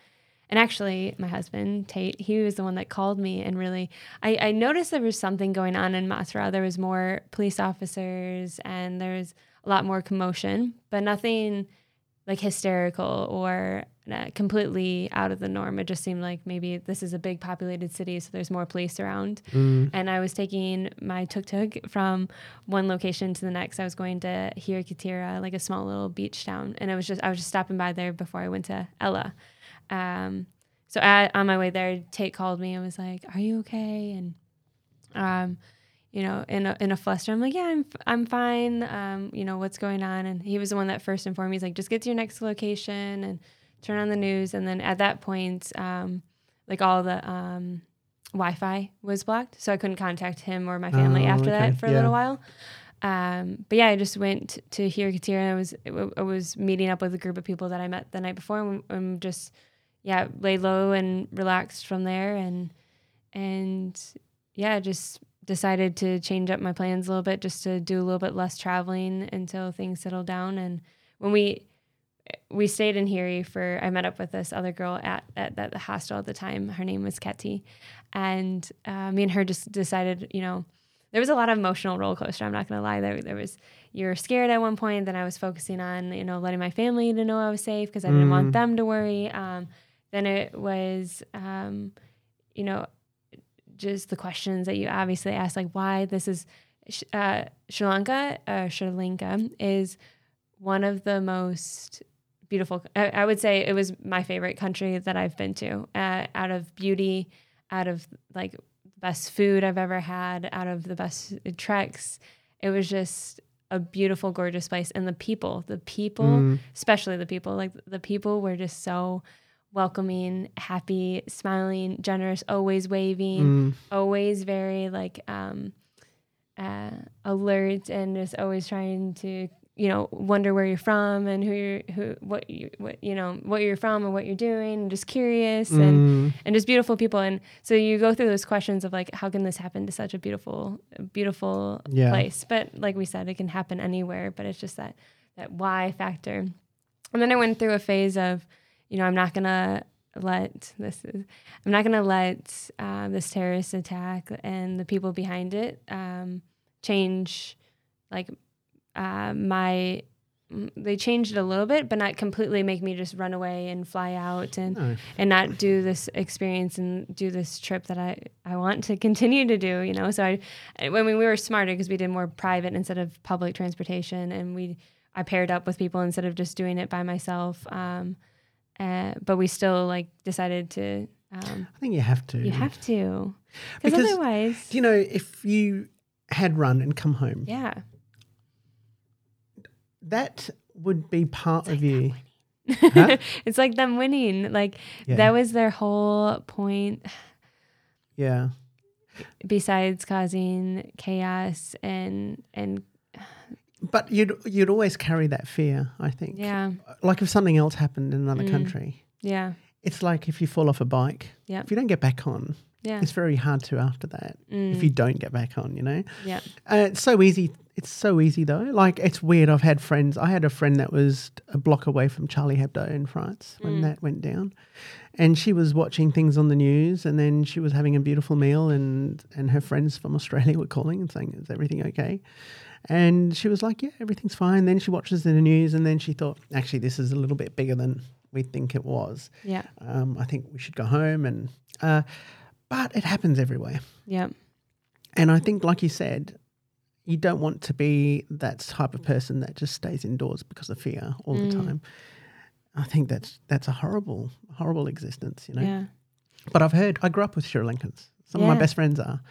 And actually, my husband, Tate, he was the one that called me and really, I, I noticed there was something going on in Matara. There was more police officers and there was a lot more commotion, but nothing like hysterical or completely out of the norm. It just seemed like maybe this is a big populated city, so there's more police around Mm. and I was taking my tuk tuk from one location to the next. I was going to Hiriketiya, like a small little beach town, and it was just I was just stopping by there before I went to Ella. Um, so at, on my way there, Tate called me and was like, "Are you okay?" And um, you know, in a, in a fluster, I'm like, "Yeah, I'm f- I'm fine." Um, you know, what's going on? And he was the one that first informed me. He's like, "Just get to your next location and turn on the news." And then at that point, um, like all the um, Wi-Fi was blocked, so I couldn't contact him or my family Oh, after okay. that for a little while. Um, but yeah, I just went to Hiriketiya and I was I was meeting up with a group of people that I met the night before and, and just yeah laid low and relaxed from there and and yeah just decided to change up my plans a little bit just to do a little bit less traveling until things settled down and when we we stayed in Hiri for I met up with this other girl at, at, at the hostel at the time. Her name was Ketty. And uh, me and her just decided, you know, there was a lot of emotional roller coaster. I'm not gonna lie. There there was you were scared at one point, then I was focusing on, you know, letting my family to know I was safe because I didn't Mm. want them to worry. Um, then it was um, you know, just the questions that you obviously ask, like why this is uh, Sri Lanka, uh, Sri Lanka is one of the most beautiful. I, I would say it was my favorite country that I've been to. Uh, out of beauty, out of like best food I've ever had, out of the best treks, it was just a beautiful, gorgeous place. And the people, the people, Mm. especially the people, like the people were just so welcoming, happy, smiling, generous, always waving Mm. always very like um uh alert and just always trying to you know wonder where you're from and who you're who what you what you know what you're from and what you're doing and just curious and Mm. and just beautiful people and so you go through those questions of like how can this happen to such a beautiful beautiful Yeah. place but like we said it can happen anywhere but it's just that that why factor and then i went through a phase of you know i'm not gonna let this is i'm not gonna let uh, this terrorist attack and the people behind it um, change like uh, my they changed it a little bit but not completely make me just run away and fly out and No. and not do this experience and do this trip that I, I want to continue to do, you know? So I, I mean, we were smarter because we did more private instead of public transportation and we, I paired up with people instead of just doing it by myself. Um, uh, but we still like decided to, um, I think you have to. you have to, because otherwise, you know if you had run and come home, yeah. That would be part of you. Huh? it's like them winning. Like Yeah. that was their whole point. yeah. Besides causing chaos and and But you'd you'd always carry that fear, I think. yeah, Like if something else happened in another Mm. country, Yeah. It's like if you fall off a bike, Yeah. if you don't get back on, Yeah. it's very hard to after that. If Mm. you don't get back on, you know. Yeah. Uh, it's so easy. It's so easy though. Like it's weird. I've had friends. I had a friend that was a block away from Charlie Hebdo in France when Mm. that went down, and she was watching things on the news, and then she was having a beautiful meal, and and her friends from Australia were calling and saying, "Is everything okay?" And she was like, "Yeah, everything's fine." Then she watches the news, and then she thought, "Actually, this is a little bit bigger than we think it was. Yeah. Um, I think we should go home." And uh, but it happens everywhere. Yeah. And I think, like you said, you don't want to be that type of person that just stays indoors because of fear all the Mm. time. I think that's that's a horrible, horrible existence, you know. Yeah. But I've heard I grew up with Sri Lankans. Some of my best friends are,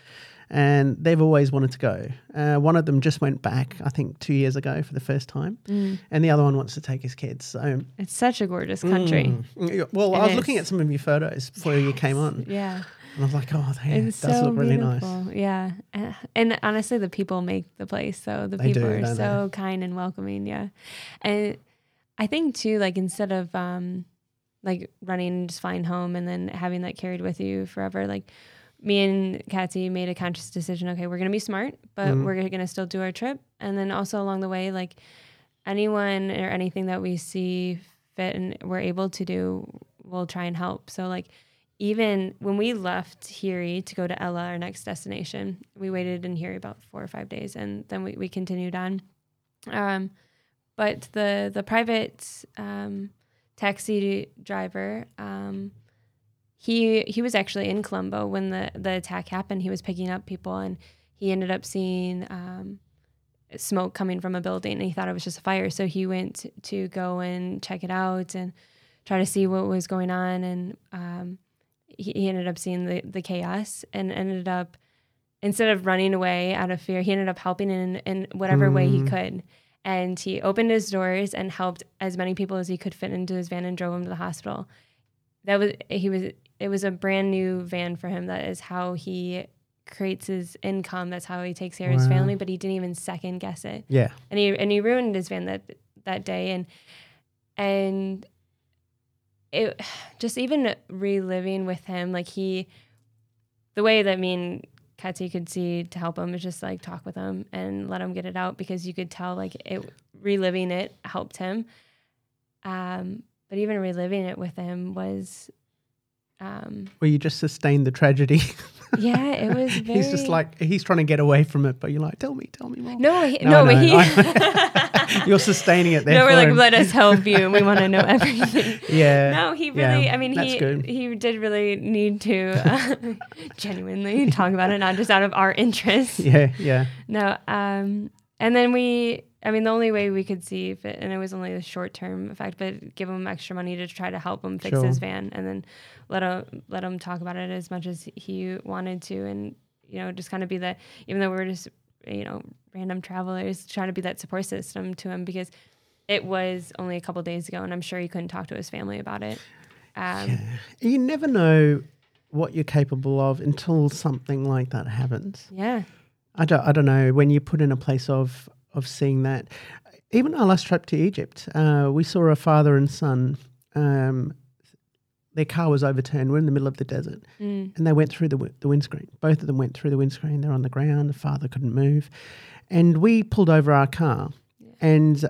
and they've always wanted to go. Uh, one of them just went back, I think, two years ago for the first time, Mm. and the other one wants to take his kids. So, It's such a gorgeous country. Mm. Well, It I was looking at some of your photos before you came on, Yeah. And I was like, "Oh, does so look really nice." Yeah. And honestly, the people make the place. So the They people do, are so kind and welcoming. Yeah. And I think too, like instead of um, like running and just flying home and then having that carried with you forever, like me and Katsy made a conscious decision. Okay, we're gonna be smart, but Mhm. we're gonna still do our trip. And then also along the way, like anyone or anything that we see fit and we're able to do, we'll try and help. So like even when we left Hiri to go to Ella, our next destination, we waited in Hiri about four or five days, and then we, we continued on. Um, but the the private um, taxi driver, um, he he was actually in Colombo when the the attack happened. He was picking up people, and he ended up seeing um, smoke coming from a building, and he thought it was just a fire. So he went to go and check it out and try to see what was going on, and um, he, he ended up seeing the the chaos and ended up instead of running away out of fear, he ended up helping in in whatever way he Mm. could. And he opened his doors and helped as many people as he could fit into his van and drove him to the hospital. That was he was it was a brand new van for him. That is how he creates his income. That's how he takes care of his family. But he didn't even second guess it Yeah, and he and he ruined his van that that day and and it just even reliving with him like he the way that me and Katsy could see to help him is just like talk with him and let him get it out because you could tell like it reliving it helped him um but even reliving it with him was um where you just sustained the tragedy. yeah it was very he's just like he's trying to get away from it, but you're like, tell me, tell me more. no he, No, no, I but know, he you're sustaining it there. no we're like him. let us help you we want to know everything yeah, no, he yeah, really. I mean, he good. he did really need to uh, genuinely talk about it, not just out of our interest. yeah, yeah, No, um, and then we. I mean, the only way we could see if it, and it was only a short term effect, but give him extra money to try to help him fix Sure. his van, and then let him let him talk about it as much as he wanted to, and you know, just kind of be that. Even though we were just you know random travelers, trying to be that support system to him because it was only a couple days ago, and I'm sure he couldn't talk to his family about it. Um, yeah. You never know what you're capable of until something like that happens. yeah. I don't, I don't know when you put in a place of of seeing that. Even our last trip to Egypt, uh, we saw a father and son. Um, their car was overturned. We're in the middle of the desert, Mm. and they went through the the windscreen. Both of them went through the windscreen. They're on the ground. The father couldn't move, and we pulled over our car, and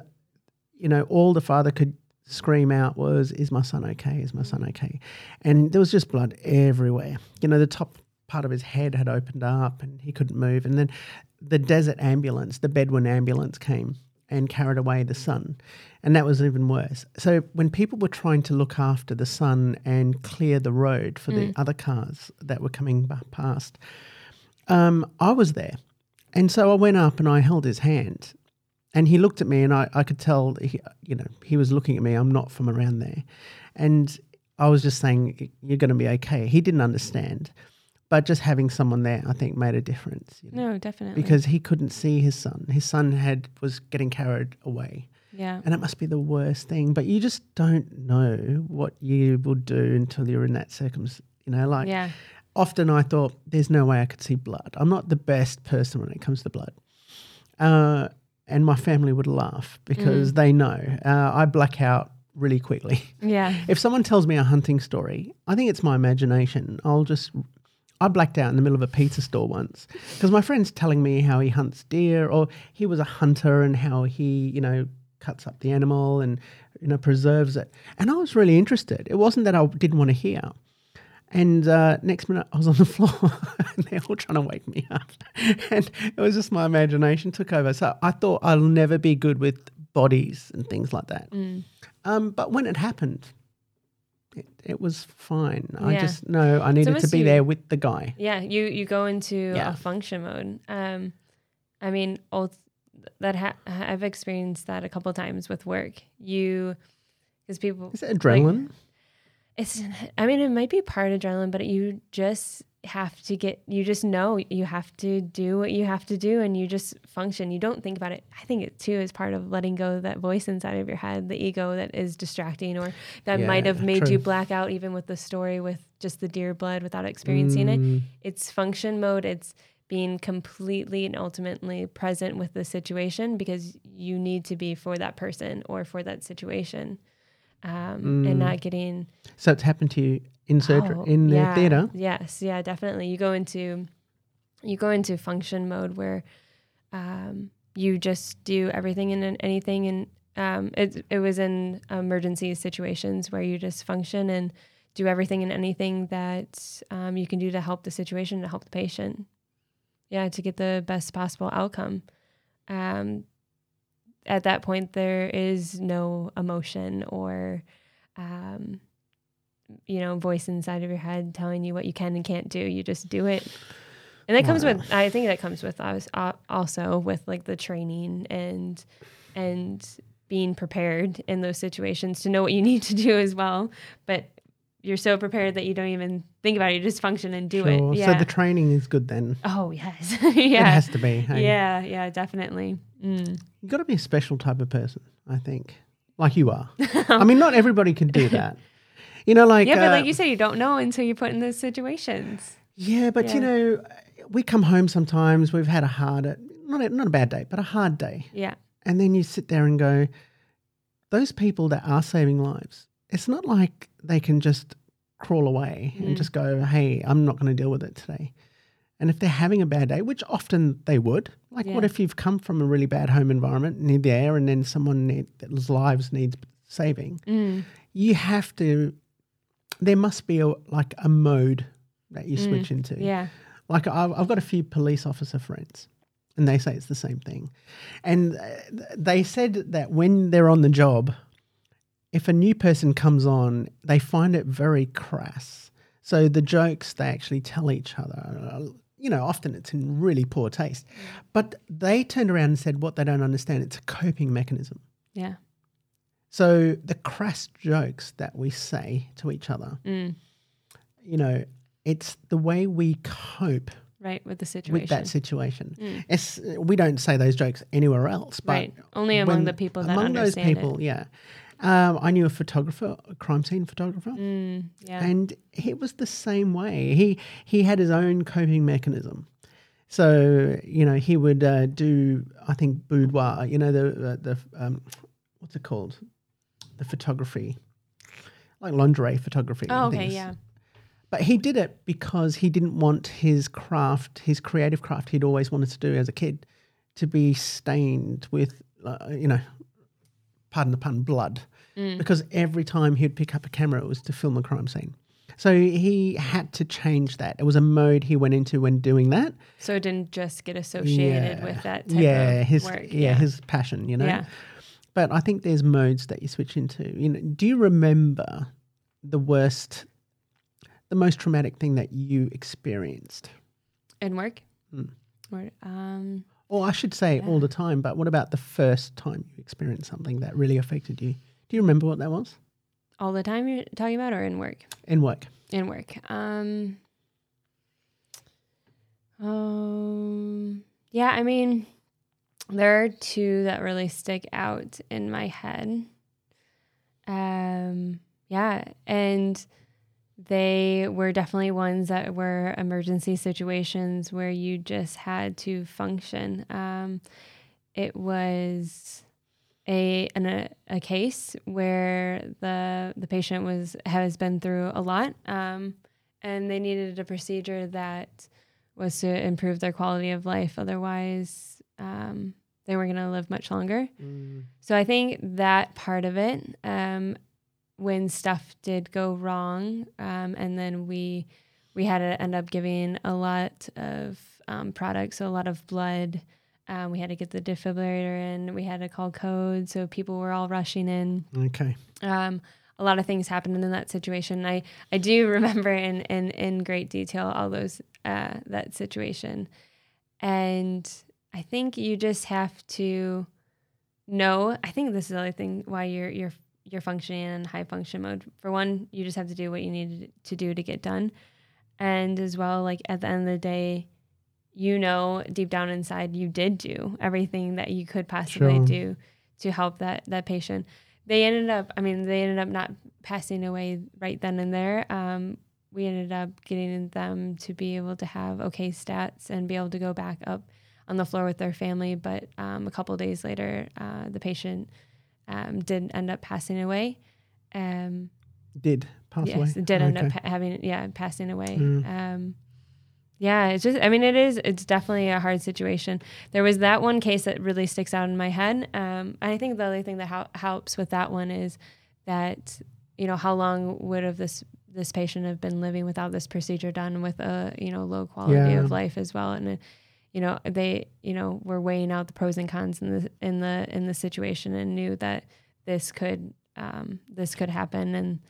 you know all the father could scream out was, "Is my son okay? Is my son okay?" And there was just blood everywhere. You know, the top part of his head had opened up, and he couldn't move. And then the desert ambulance, the Bedouin ambulance, came and carried away the son. And that was even worse. So when people were trying to look after the son and clear the road for the other cars that were coming past, um, I was there. And so I went up and I held his hand. And he looked at me, and I, I could tell, he, you know, he was looking at me. I'm not from around there. And I was just saying, You're going to be okay. He didn't understand. But just having someone there, I think, made a difference. you know No, definitely. because he couldn't see his son. His son had was getting carried away, yeah. and it must be the worst thing. But you just don't know what you will do until you're in that circumstance. You know, like yeah. often I thought, there's no way I could see blood. I'm not the best person when it comes to blood. Uh, and my family would laugh because they know uh, I black out really quickly. Yeah. If someone tells me a hunting story, I think it's my imagination. I'll just I blacked out in the middle of a pizza store once because my friend's telling me how he hunts deer or he was a hunter and how he, you know, cuts up the animal and you know preserves it. And I was really interested. It wasn't that I didn't want to hear. And uh, next minute, I was on the floor, and they're all trying to wake me up. And it was just my imagination took over. So I thought I'll never be good with bodies and things like that. Mm. Um, but when it happened, it, it was fine. I just know I needed to be you- there with the guy. Yeah, you you go into Yeah. a function mode. Um, I mean, all that ha- I've experienced that a couple times with work. You, because people, Is it adrenaline? it's. I mean, it might be part adrenaline, but you just have to get. You just know you have to do what you have to do, and you just function. You don't think about it. I think it too is part of letting go of that voice inside of your head, the ego that is distracting, or that might have made true. you black out, even with the story with just the deer blood without experiencing it Mm, it's function mode it's being completely and ultimately present with the situation because you need to be for that person or for that situation um, and Mm. not getting So it's happened to you in surgery, Oh, in the yeah. theater. yes yeah definitely you go into you go into function mode where um, you just do everything and anything and um, it, it was in emergency situations where you just function and do everything and anything that um, you can do to help the situation to help the patient yeah to get the best possible outcome. Um, at that point there is no emotion or um, you know voice inside of your head telling you what you can and can't do. You just do it. And that comes Wow. with i think that comes with also with like the training and and being prepared in those situations to know what you need to do as well. But you're so prepared that you don't even think about it you just function and do Sure. it yeah So the training is good then. oh yes yeah. It has to be. hey? yeah yeah definitely mm. You've got to be a special type of person, I think, like you are. I mean, not everybody can do that. You know, like yeah but uh, like you say you don't know until you're put in those situations Yeah, but you know, we come home sometimes. We've had a hard, not a, not a bad day, but a hard day, yeah and then you sit there and go, those people that are saving lives. It's not like they can just crawl away Mm. and just go, "Hey, I'm not going to deal with it today." And if they're having a bad day, which often they would, like what if you've come from a really bad home environment, need the air, and then someone need, that's lives needs saving, mm. you have to. There must be a like a mode that you switch into. yeah Like I've, I've got a few police officer friends, and they say it's the same thing. And uh, they said that when they're on the job, if a new person comes on, they find it very crass. So the jokes they actually tell each other, you know, often it's in really poor taste. But they turned around and said what they don't understand, it's a coping mechanism. yeah So the crass jokes that we say to each other, mm. you know, it's the way we cope right with the situation with that situation. Mm. It's we don't say those jokes anywhere else, but right only among the people that among those people, yeah. Um, I knew a photographer, a crime scene photographer, mm. yeah and it was the same way. He he had his own coping mechanism. So you know he would uh, do I think boudoir. You know the uh, the um, what's it called? The photography, like lingerie photography. oh and okay things. yeah But he did it because he didn't want his craft, his creative craft he'd always wanted to do as a kid, to be stained with, uh, you know, pardon the pun, blood. Mm. Because every time he'd pick up a camera, it was to film a crime scene. So he had to change that. It was a mode he went into when doing that. so it didn't just get associated Yeah. with that type yeah, of his work yeah, his passion, you know. yeah But I think there's modes that you switch into. You know, do you remember the worst, the most traumatic thing that you experienced? in work Mm. or um Or I should say all the time, but what about the first time you experienced something that really affected you? Do you remember what that was? all the time you're talking about or in work In work. in work um um yeah i mean there are two that really stick out in my head um yeah and they were definitely ones that were emergency situations where you just had to function um it was a an, a, a case where the the patient was has been through a lot, um, and they needed a procedure that was to improve their quality of life. Otherwise, um, they weren't going to live much longer. Mm. So I think that part of it, um, when stuff did go wrong, um, and then we we had to end up giving a lot of um, products, so a lot of blood. Um, we had to get the defibrillator in. We had to call code, so people were all rushing in. Okay. Um, a lot of things happened in that situation. I I do remember in in in great detail all those uh, that situation, and I think you just have to know. I think this is the other thing why you're you're you're functioning in high function mode. For one, you just have to do what you need to do to get done, and as well, like at the end of the day, you know deep down inside you did do everything that you could possibly Sure. do to help that that patient. They ended up, I mean, they ended up not passing away right then and there. Um, we ended up getting them to be able to have okay stats and be able to go back up on the floor with their family. But um, a couple days later, uh, the patient um, did end up passing away. Um, Did pass yes, away? it did end Okay. up having yeah passing away. Mm. Um, yeah, it's just I mean it is it's definitely a hard situation. There was that one case that really sticks out in my head. Um, and I think the other thing that hel- helps with that one is that you know how long would have this this patient have been living without this procedure done with a you know low quality Yeah. of life as well and. You know they you know were weighing out the pros and cons in the in the in the situation and knew that this could um, this could happen and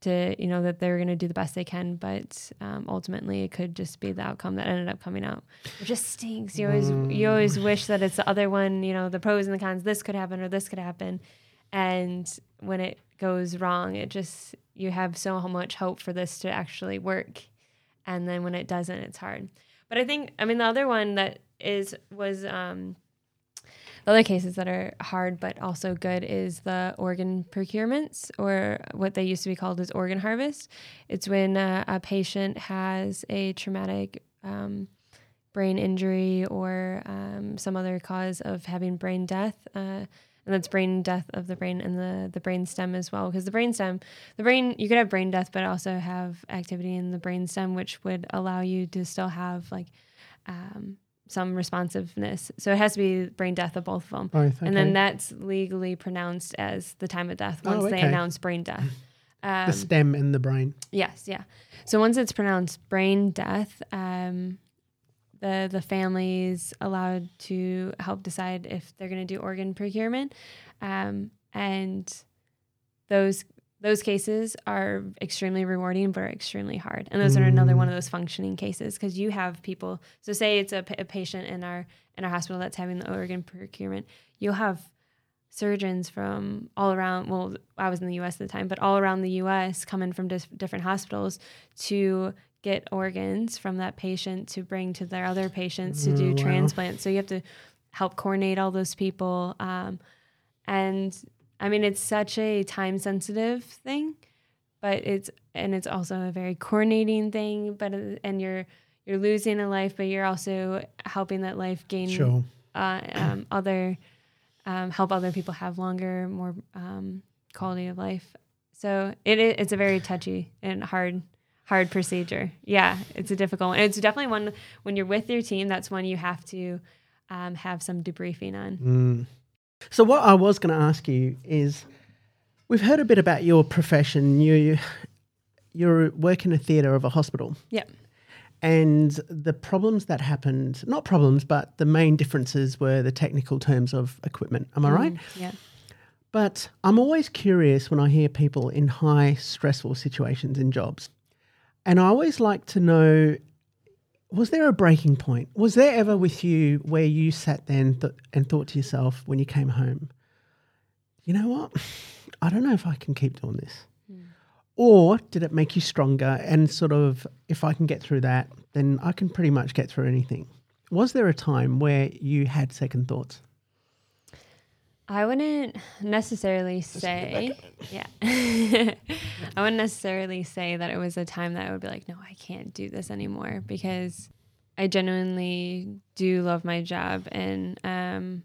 to you know that they're going to do the best they can but um, ultimately it could just be the outcome that ended up coming out. It just stinks. You always you always wish that it's the other one you know the pros and the cons this could happen or this could happen. And when it goes wrong it just you have so much hope for this to actually work. And then when it doesn't it's hard but i think i mean the other one that is was um the other cases that are hard but also good is the organ procurements or what they used to be called as organ harvest. It's when uh, a patient has a traumatic um, brain injury or um, some other cause of having brain death uh, and that's brain death of the brain and the, the brain stem as well because the brain stem the brain you could have brain death but also have activity in the brain stem which would allow you to still have like um, some responsiveness so it has to be brain death of both of them Both. Okay. and then that's legally pronounced as the time of death Oh, once they announce brain death um, the stem in the brain. Yes, yeah. So once it's pronounced brain death, um, the the family's allowed to help decide if they're going to do organ procurement, um, and those those cases are extremely rewarding but are extremely hard. And those are another Mm. one of those functioning cases because you have people. So say it's a, a patient in our in our hospital that's having the organ procurement, you'll have surgeons from all around well i was in the us at the time but all around the us coming from dis- different hospitals to get organs from that patient to bring to their other patients to do wow. transplants so you have to help coordinate all those people um, and i mean it's such a time sensitive thing but it's and it's also a very coordinating thing but uh, and you're you're losing a life but you're also helping that life gain Sure. uh, um, other um, help other people have longer, more um, quality of life. So it it's a very touchy and hard hard procedure. Yeah, it's a difficult one. It's definitely one when you're with your team. That's one you have to um, have some debriefing on. Mm. So what I was going to ask you is, we've heard a bit about your profession. You you work in a theatre of a hospital. Yep. And the problems that happened, not problems, but the main differences were the technical terms of equipment. Am I right? Mm, yeah. But I'm always curious when I hear people in high stressful situations in jobs. And I always like to know was there a breaking point? Was there ever with you where you sat there and, th- and thought to yourself when you came home, you know what? I don't know if I can keep doing this. Hmm. Or did it make you stronger and sort of, if I can get through that, then I can pretty much get through anything? Was there a time where you had second thoughts? I wouldn't necessarily say, yeah, I wouldn't necessarily say that it was a time that I would be like, no, I can't do this anymore because I genuinely do love my job and um,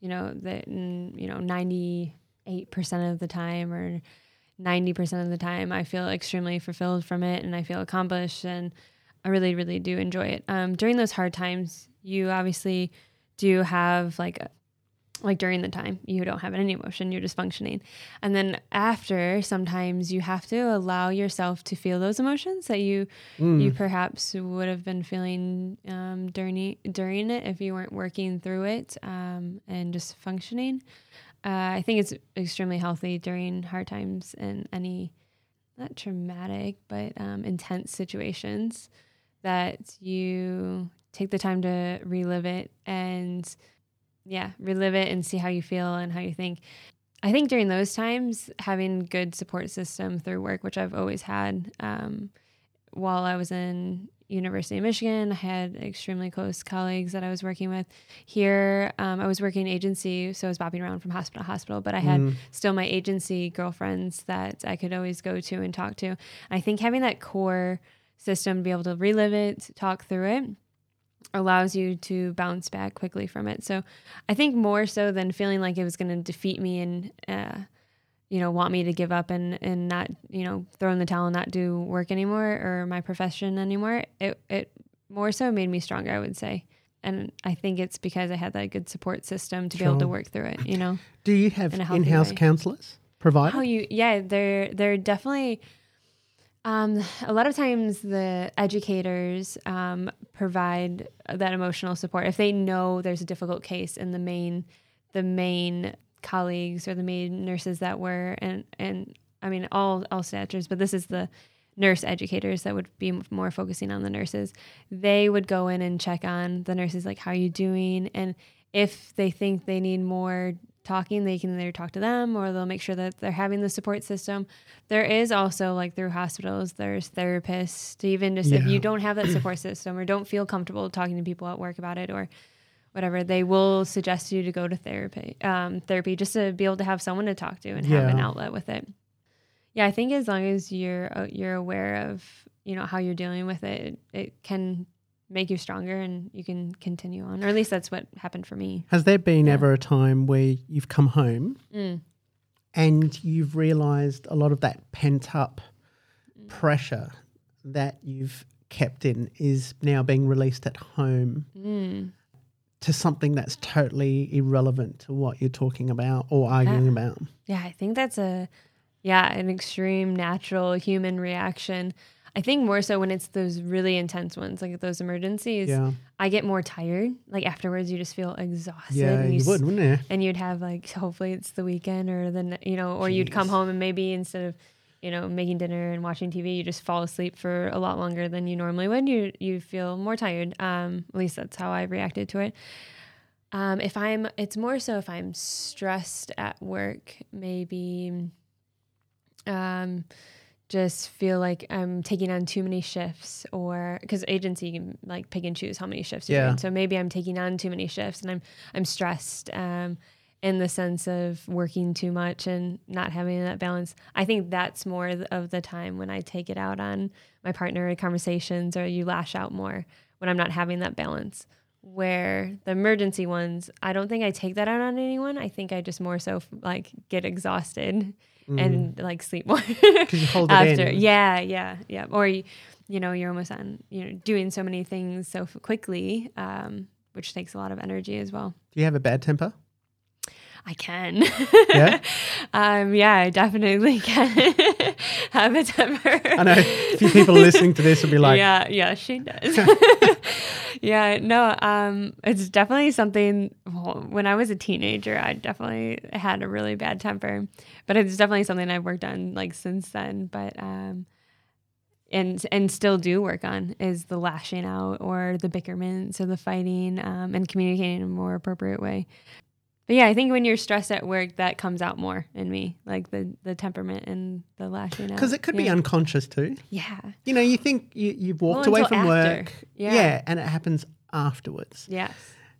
you know, that you know, ninety eight percent of the time or ninety percent of the time, I feel extremely fulfilled from it, and I feel accomplished, and I really, really do enjoy it. Um, during those hard times, you obviously do have like like during the time you don't have any emotion you're just functioning and then after sometimes you have to allow yourself to feel those emotions that you mm. you perhaps would have been feeling um, during during it if you weren't working through it um, and just functioning uh, i think it's extremely healthy during hard times and any not traumatic but um, intense situations that you take the time to relive it and yeah, relive it and see how you feel and how you think. I think during those times, having good support system through work, which I've always had, um, while I was in University of Michigan, I had extremely close colleagues that I was working with. Here, um, I was working in agency, so I was bopping around from hospital to hospital, but I had mm. still my agency girlfriends that I could always go to and talk to. I think having that core system to be able to relive it, talk through it, allows you to bounce back quickly from it. So I think more so than feeling like it was going to defeat me and, uh, you know, want me to give up and, and not, you know, throw in the towel and not do work anymore or my profession anymore, it, it more so made me stronger, I would say. And I think it's because I had that good support system to sure. be able to work through it, you know. Do you have in in-house way. counselors provided? Oh, you, yeah, they're, they're definitely, um, a lot of times, the educators um, provide that emotional support if they know there's a difficult case, and the main, the main colleagues or the main nurses that were, and and I mean all all statures, but this is the nurse educators that would be more focusing on the nurses. They would go in and check on the nurses, like how are you doing, and if they think they need more talking, they can either talk to them or they'll make sure that they're having the support system. There is also like through hospitals, there's therapists, even just yeah. if you don't have that support system or don't feel comfortable talking to people at work about it or whatever, they will suggest you to go to therapy, um, therapy just to be able to have someone to talk to and yeah. have an outlet with it. Yeah, I think as long as you're uh, you're aware of you know how you're dealing with it, it can make you stronger and you can continue on. Or at least that's what happened for me. Has there been yeah. ever a time where you've come home mm. and you've realized a lot of that pent up mm. pressure that you've kept in is now being released at home mm. to something that's totally irrelevant to what you're talking about or arguing yeah. about? Yeah, I think that's a yeah, an extreme natural human reaction. I think more so when it's those really intense ones, like those emergencies. Yeah. I get more tired. Like afterwards, you just feel exhausted. Yeah, and you, you would, wouldn't you? And you'd have like, hopefully it's the weekend, or then you know, or Jeez. you'd come home and maybe instead of, you know, making dinner and watching TV, you just fall asleep for a lot longer than you normally would. You you feel more tired. Um, at least that's how I reacted to it. Um, if I'm, it's more so if I'm stressed at work, maybe. Um, just feel like I'm taking on too many shifts or because agency can like pick and choose how many shifts you're doing. So maybe I'm taking on too many shifts and I'm I'm stressed um, in the sense of working too much and not having that balance. I think that's more of the time when I take it out on my partner in conversations or you lash out more when I'm not having that balance. Where the emergency ones, I don't think I take that out on anyone. I think I just more so like get exhausted mm. and like sleep more after. Yeah, yeah, yeah. Or you, you know, you're almost on, you know, doing so many things so quickly, um, which takes a lot of energy as well. Do you have a bad temper? I can. Yeah. um, yeah, I definitely can have a temper. I know a few people listening to this will be like, yeah, yeah, she does. yeah, no, um, it's definitely something. Well, when I was a teenager, I definitely had a really bad temper, but it's definitely something I've worked on like since then. But um, and and still do work on is the lashing out or the bickerments or the fighting um, and communicating in a more appropriate way but yeah, I think when you're stressed at work, that comes out more in me, like the the temperament and the lashing out. Because it could yeah. be unconscious too. Yeah. You know, you think you you've walked well, away from after. work. Yeah. yeah, and it happens afterwards. Yes.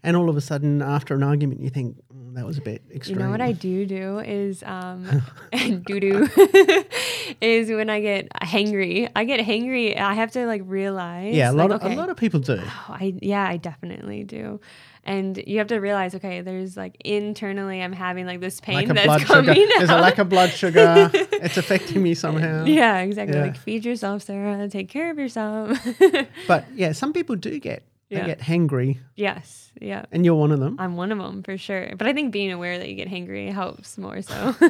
and all of a sudden after an argument you think "Mm, that was a bit extreme. You know what I do do is um do do is when I get hangry. I get hangry. I have to like realize. Yeah, a like, lot of okay, a lot of people do. oh, I yeah, I definitely do. And you have to realize, okay, there's like internally, I'm having like this pain of that's coming sugar. There's a lack of blood sugar. it's affecting me somehow. Yeah, exactly. Yeah. Like feed yourself, Sara. Take care of yourself. But yeah, some people do get they Yeah. get hangry, yes. Yeah. and you're one of them. I'm one of them for sure. But I think being aware that you get hangry helps more so.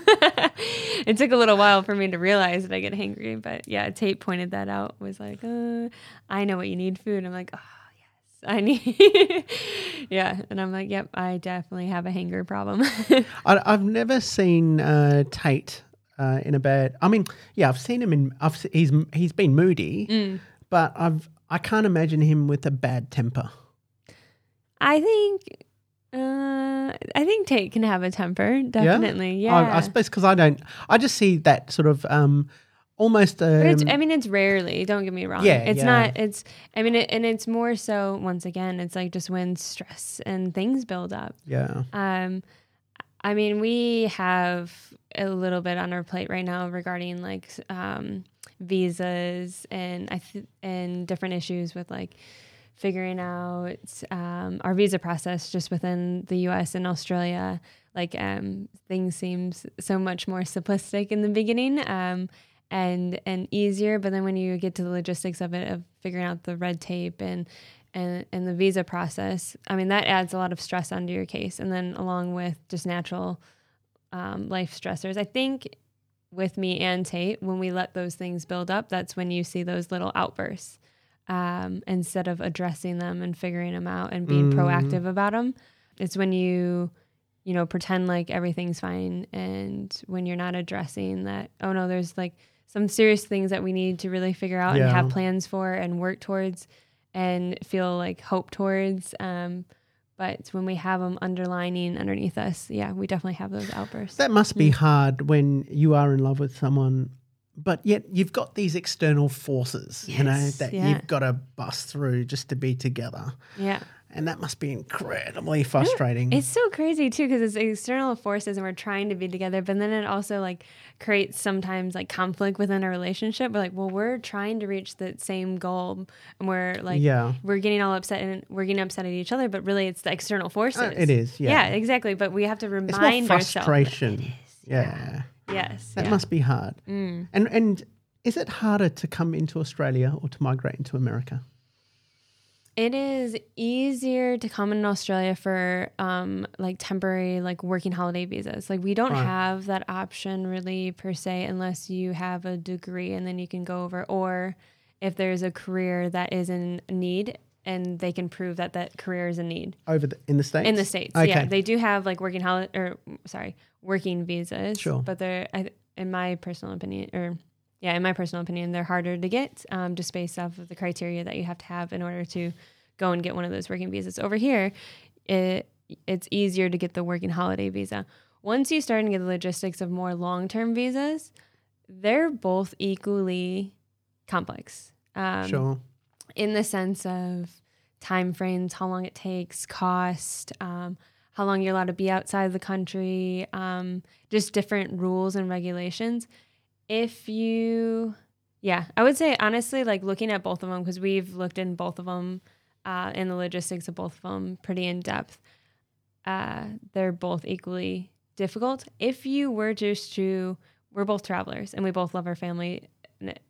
it took a little while for me to realize that I get hangry. But yeah, Tate pointed that out, was like, uh, I know what you need food. I'm like, oh, I need. yeah. And I'm like, yep, I definitely have a hanger problem. I, I've never seen uh, Tate uh, in a bad. I mean, yeah, I've seen him in. I've he's he's been moody, Mm. but I've I can't imagine him with a bad temper. I think. Uh, I think Tate can have a temper, definitely. Yeah, I, I suppose because I don't. I just see that sort of um, almost. Um, But it's, I mean, it's rarely. Don't get me wrong. Yeah, it's yeah. not. It's. I mean, it, and it's more so. Once again, it's like just when stress and things build up. yeah. Um, I mean, we have a little bit on our plate right now regarding like um, visas and I th- and different issues with like figuring out um, our visa process just within the U.S. and Australia. Like um, things seems so much more simplistic in the beginning. Um, and and easier, but then when you get to the logistics of it, of figuring out the red tape and and, and the visa process, I mean, that adds a lot of stress onto your case. And then along with just natural um, life stressors, I think with me and Tate, when we let those things build up, that's when you see those little outbursts um, instead of addressing them and figuring them out and being Mm. proactive about them. It's when you, you know, pretend like everything's fine. And when you're not addressing that, oh no, there's like some serious things that we need to really figure out and have plans for and work towards and feel like hope towards. Um, but when we have them underlining underneath us, yeah, we definitely have those outbursts. That must be hard when you are in love with someone, but yet you've got these external forces, you know, that yeah. you've got to bust through just to be together. yeah. And that must be incredibly frustrating. It's so crazy too because it's external forces and we're trying to be together, but then it also like creates sometimes like conflict within a relationship. We're like, well, we're trying to reach the same goal, and we're like, yeah. we're getting all upset and we're getting upset at each other, but really it's the external forces. Uh, it is, yeah. Yeah, exactly. But we have to It's more remind ourselves. frustration. Yeah. Yes. That yeah. must be hard. Mm. And and is it harder to come into Australia or to migrate into America? It is easier to come in Australia for um, like temporary, like working holiday visas. Like we don't Right. have that option really per se, unless you have a degree and then you can go over, or if there's a career that is in need and they can prove that that career is in need Over the, in the States? in the states. Okay. Yeah, they do have like working holiday or sorry, working visas. Sure. but they're I, in my personal opinion, or yeah, in my personal opinion, they're harder to get um, just based off of the criteria that you have to have in order to go and get one of those working visas. Over here, it it's easier to get the working holiday visa. Once you start to get the logistics of more long term visas, they're both equally complex. Um, sure. in the sense of time frames, how long it takes, cost, um, how long you're allowed to be outside the country, um, just different rules and regulations. If you, yeah, I would say honestly, like looking at both of them, because we've looked in both of them uh, in the logistics of both of them pretty in depth, uh, they're both equally difficult. If you were just to, we're both travelers and we both love our family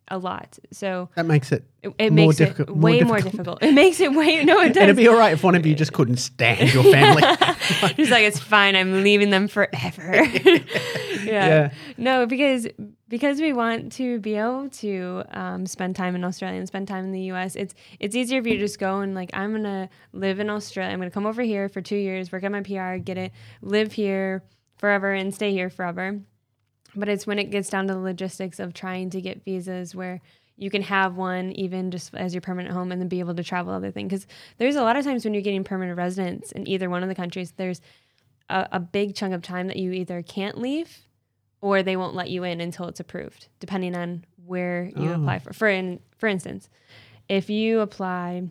a lot. So That makes it. it, it More makes difficult- it way more difficult. difficult. It makes it way no, it And it'd be all right if one of you just couldn't stand your family. He's like, it's fine. I'm leaving them forever. yeah. Yeah. No, because because we want to be able to um, spend time in Australia and spend time in the U.S. It's it's easier if you just go and like I'm gonna live in Australia. I'm gonna come over here for two years, work on my PR, get it, live here forever, and stay here forever. But it's when it gets down to the logistics of trying to get visas where you can have one even just as your permanent home and then be able to travel other thing. Because there's a lot of times when you're getting permanent residence in either one of the countries, there's a, a big chunk of time that you either can't leave or they won't let you in until it's approved, depending on where you Oh. apply for. For in, for instance, if you apply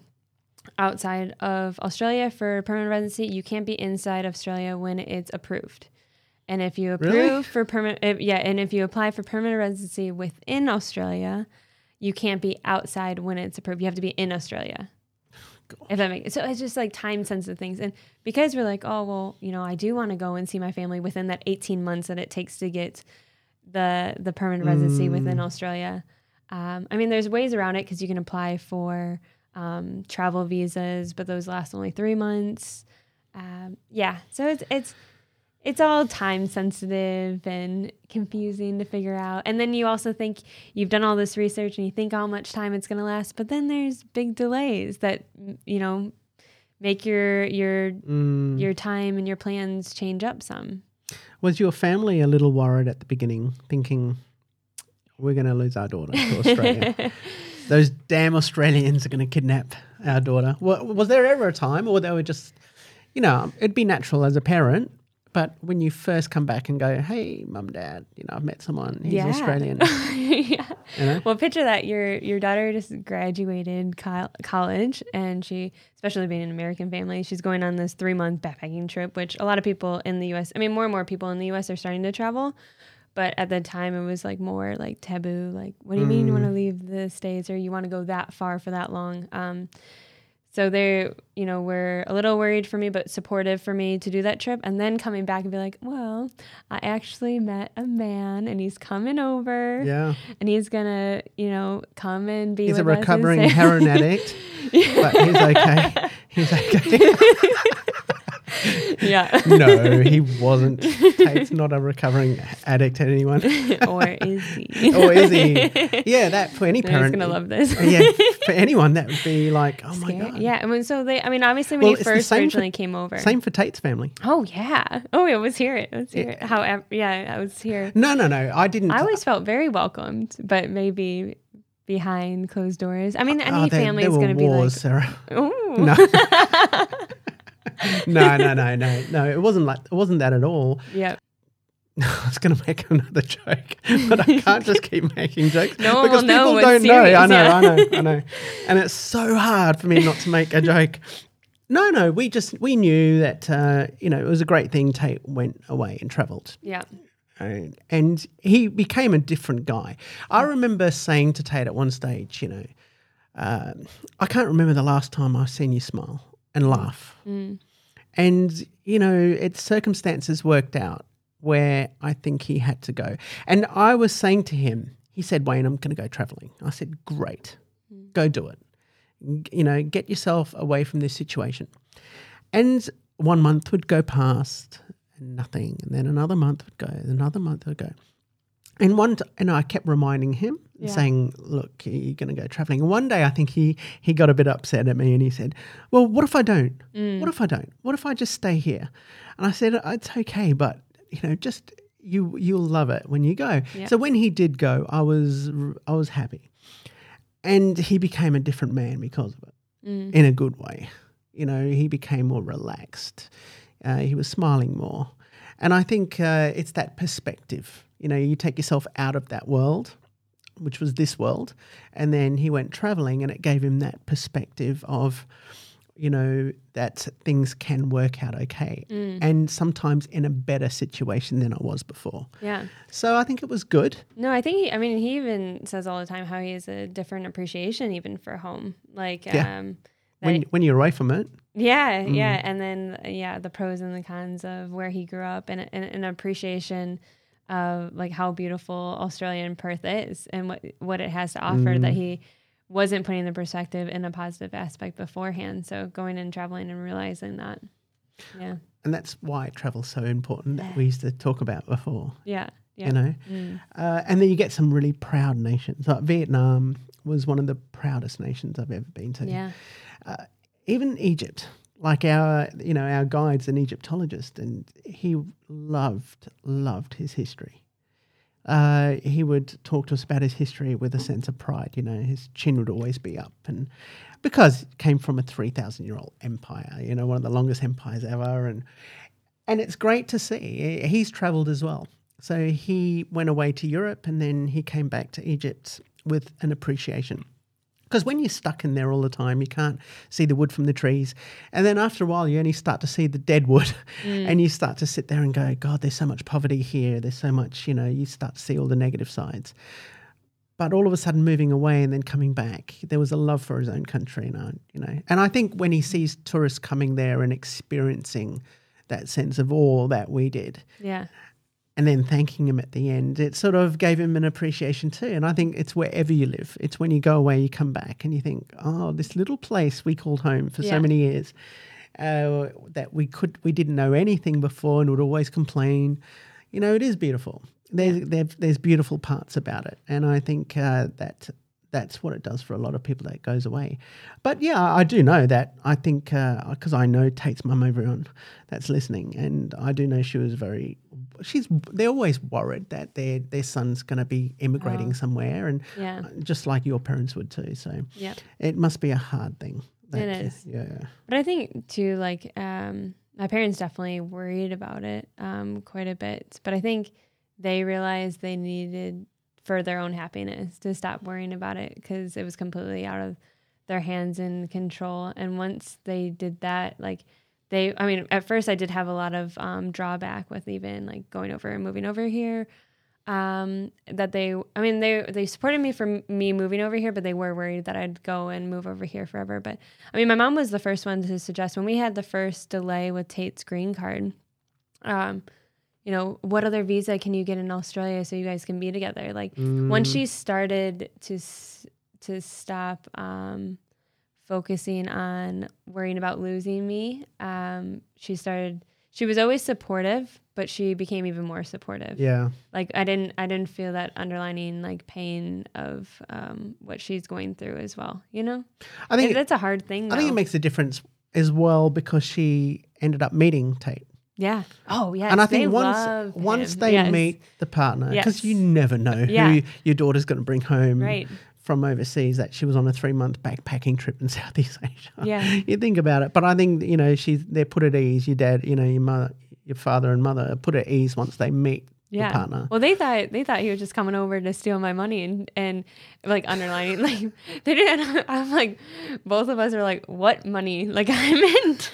outside of Australia for permanent residency. You can't be inside Australia when it's approved. And if you approve Really? for permanent, yeah, and if you apply for permanent residency within Australia, you can't be outside when it's approved. You have to be in Australia. If that makes so, it's just like time sensitive things, and because we're like, oh well, you know, I do want to go and see my family within that eighteen months that it takes to get the the permanent residency within Australia. Um, I mean, there's ways around it because you can apply for um, travel visas, but those last only three months. Um, yeah, so it's it's it's all time sensitive and confusing to figure out. And then you also think you've done all this research and you think how much time it's going to last, but then there's big delays that you know make your your Mm. your time and your plans change up some. Was your family a little worried at the beginning, thinking we're going to lose our daughter to Australia? Those damn Australians are going to kidnap our daughter. Was there ever a time, or they were just, you know, it'd be natural as a parent, but when you first come back and go, "Hey, mum, dad, you know, I've met someone. He's Yeah. Australian." yeah. You know? Well, picture that your your daughter just graduated col- college, and she, especially being an American family, she's going on this three month backpacking trip, which a lot of people in the U.S. I mean, more and more people in the U.S. are starting to travel, but at the time it was like more like taboo. Like, what do you mean you want to leave the states or you want to go that far for that long? Um, so they, you know, were a little worried for me, but supportive for me to do that trip. And then coming back and be like, well, I actually met a man and he's coming over Yeah, and he's gonna, you know, come and be he's a recovering heroin addict, but he's okay. He's okay. yeah. no, he wasn't. Tate's not a recovering addict. At anyone? or is he? or is he? Yeah, that for any He's parent. gonna love this. Uh, yeah, for anyone that would be like, oh my god. Yeah, I mean, so they, I mean, obviously when Well, he first same for- originally came over. Same for Tate's family. Oh yeah. Oh yeah. Let's hear it. Let's hear it. However, yeah, I was here. No, no, no. I didn't. I always felt very welcomed, but maybe behind closed doors. I mean, any oh, there, family there is going to be like, Sara. oh, No. no, no, no, no, no. It wasn't like it wasn't that at all. yeah. I was going to make another joke, but I can't just keep making jokes No because will know people don't know. I know, yeah. I know, I know, and it's so hard for me not to make a joke. No, no, we just we knew that uh, you know it was a great thing. Tate went away and travelled, Yeah. and, and he became a different guy. I remember saying to Tate at one stage, you know, um, I can't remember the last time I've seen you smile and laugh. And, you know, its circumstances worked out where I think he had to go. And I was saying to him, he said, Wayne, I'm going to go traveling. I said, great, go do it. You know, get yourself away from this situation. And one month would go past and nothing. And then another month would go, another month would go. And one, t- and I kept reminding him, Yeah. saying, "Look, you're going to go traveling." And one day, I think he he got a bit upset at me, and he said, "Well, what if I don't? What if I don't? What if I just stay here?" And I said, "It's okay, but you know, just you you'll love it when you go." Yeah. So when he did go, I was I was happy, and he became a different man because of it, in a good way. You know, he became more relaxed. Uh, he was smiling more, and I think uh, it's that perspective. You know, you take yourself out of that world, which was this world, and then he went traveling, and it gave him that perspective of, you know, that things can work out okay, and sometimes in a better situation than I was before. Yeah. So I think it was good. No, I think he, I mean, he even says all the time how he has a different appreciation even for home. Like, Yeah. um, When, when you're away from it, yeah, yeah. And then, yeah, the pros and the cons of where he grew up and, and an appreciation of like how beautiful Australian Perth is and what, what it has to offer that mm. he wasn't putting the perspective in a positive aspect beforehand. So going and traveling and realizing that. Yeah. and that's why travel's so important that we used to talk about before. Yeah. Yeah. you know. Mm. Uh, and then you get some really proud nations. Like Vietnam was one of the proudest nations I've ever been to. Yeah. Uh, even Egypt, like our, you know, our guide's an Egyptologist, and he loved loved his history. Uh, he would talk to us about his history with a sense of pride. You know, his chin would always be up, and because it came from a three thousand year old empire, you know, one of the longest empires ever, and and it's great to see. He's travelled as well. So he went away to Europe and then he came back to Egypt with an appreciation. Because when you're stuck in there all the time, you can't see the wood from the trees. And then after a while, you only start to see the dead wood. And mm. you start to sit there and go, God, there's so much poverty here. There's so much, you know, you start to see all the negative sides. But all of a sudden, moving away and then coming back, there was a love for his own country, and I, you know. And I think when he mm. sees tourists coming there and experiencing that sense of awe that we did, Yeah. And then thanking him at the end, it sort of gave him an appreciation too. And I think it's wherever you live. It's when you go away, you come back, and you think, oh, this little place we called home for Yeah. so many years, uh, that we could we didn't know anything before and would always complain. You know, it is beautiful. There's there, there's beautiful parts about it, and I think uh, that. That's what it does for a lot of people that goes away. But yeah, I do know that. I think because I know Tate's mum, everyone that's listening, and I do know she was very. She's. They're always worried that their their son's going to be immigrating Oh. somewhere, and Yeah. uh, just like your parents would too. So Yeah. it must be a hard thing. It uh, is. Yeah. But I think too, like um, my parents definitely worried about it um, quite a bit. But I think they realized they needed for their own happiness to stop worrying about it because it was completely out of their hands and control. And once they did that, like they, I mean, at first I did have a lot of um, drawback with even like going over and moving over here. Um, that they, I mean, they they supported me for me moving over here, but they were worried that I'd go and move over here forever. But I mean, my mom was the first one to suggest when we had the first delay with Tate's green card. Um, you know, what other visa can you get in Australia so you guys can be together? Like once she started to to stop um, focusing on worrying about losing me, um, she started. She was always supportive, but she became even more supportive Yeah. like i didn't i didn't feel that underlining like pain of um what she's going through as well you know I think. And that's a hard thing I think it makes a difference as well because she ended up meeting Tate. Yeah oh yeah and I think once once they meet the partner, because Yes. you never know Yeah. who your daughter's going to bring home Right. from overseas. That she was on a three month backpacking trip in Southeast Asia. Yeah. you think about it, but I think you know she's they're put at ease. Your dad, you know, your mother, your father and mother are put at ease once they meet yeah the partner. well they thought they thought he was just coming over to steal my money and and like underlining like they didn't i'm like both of us are like what money like i meant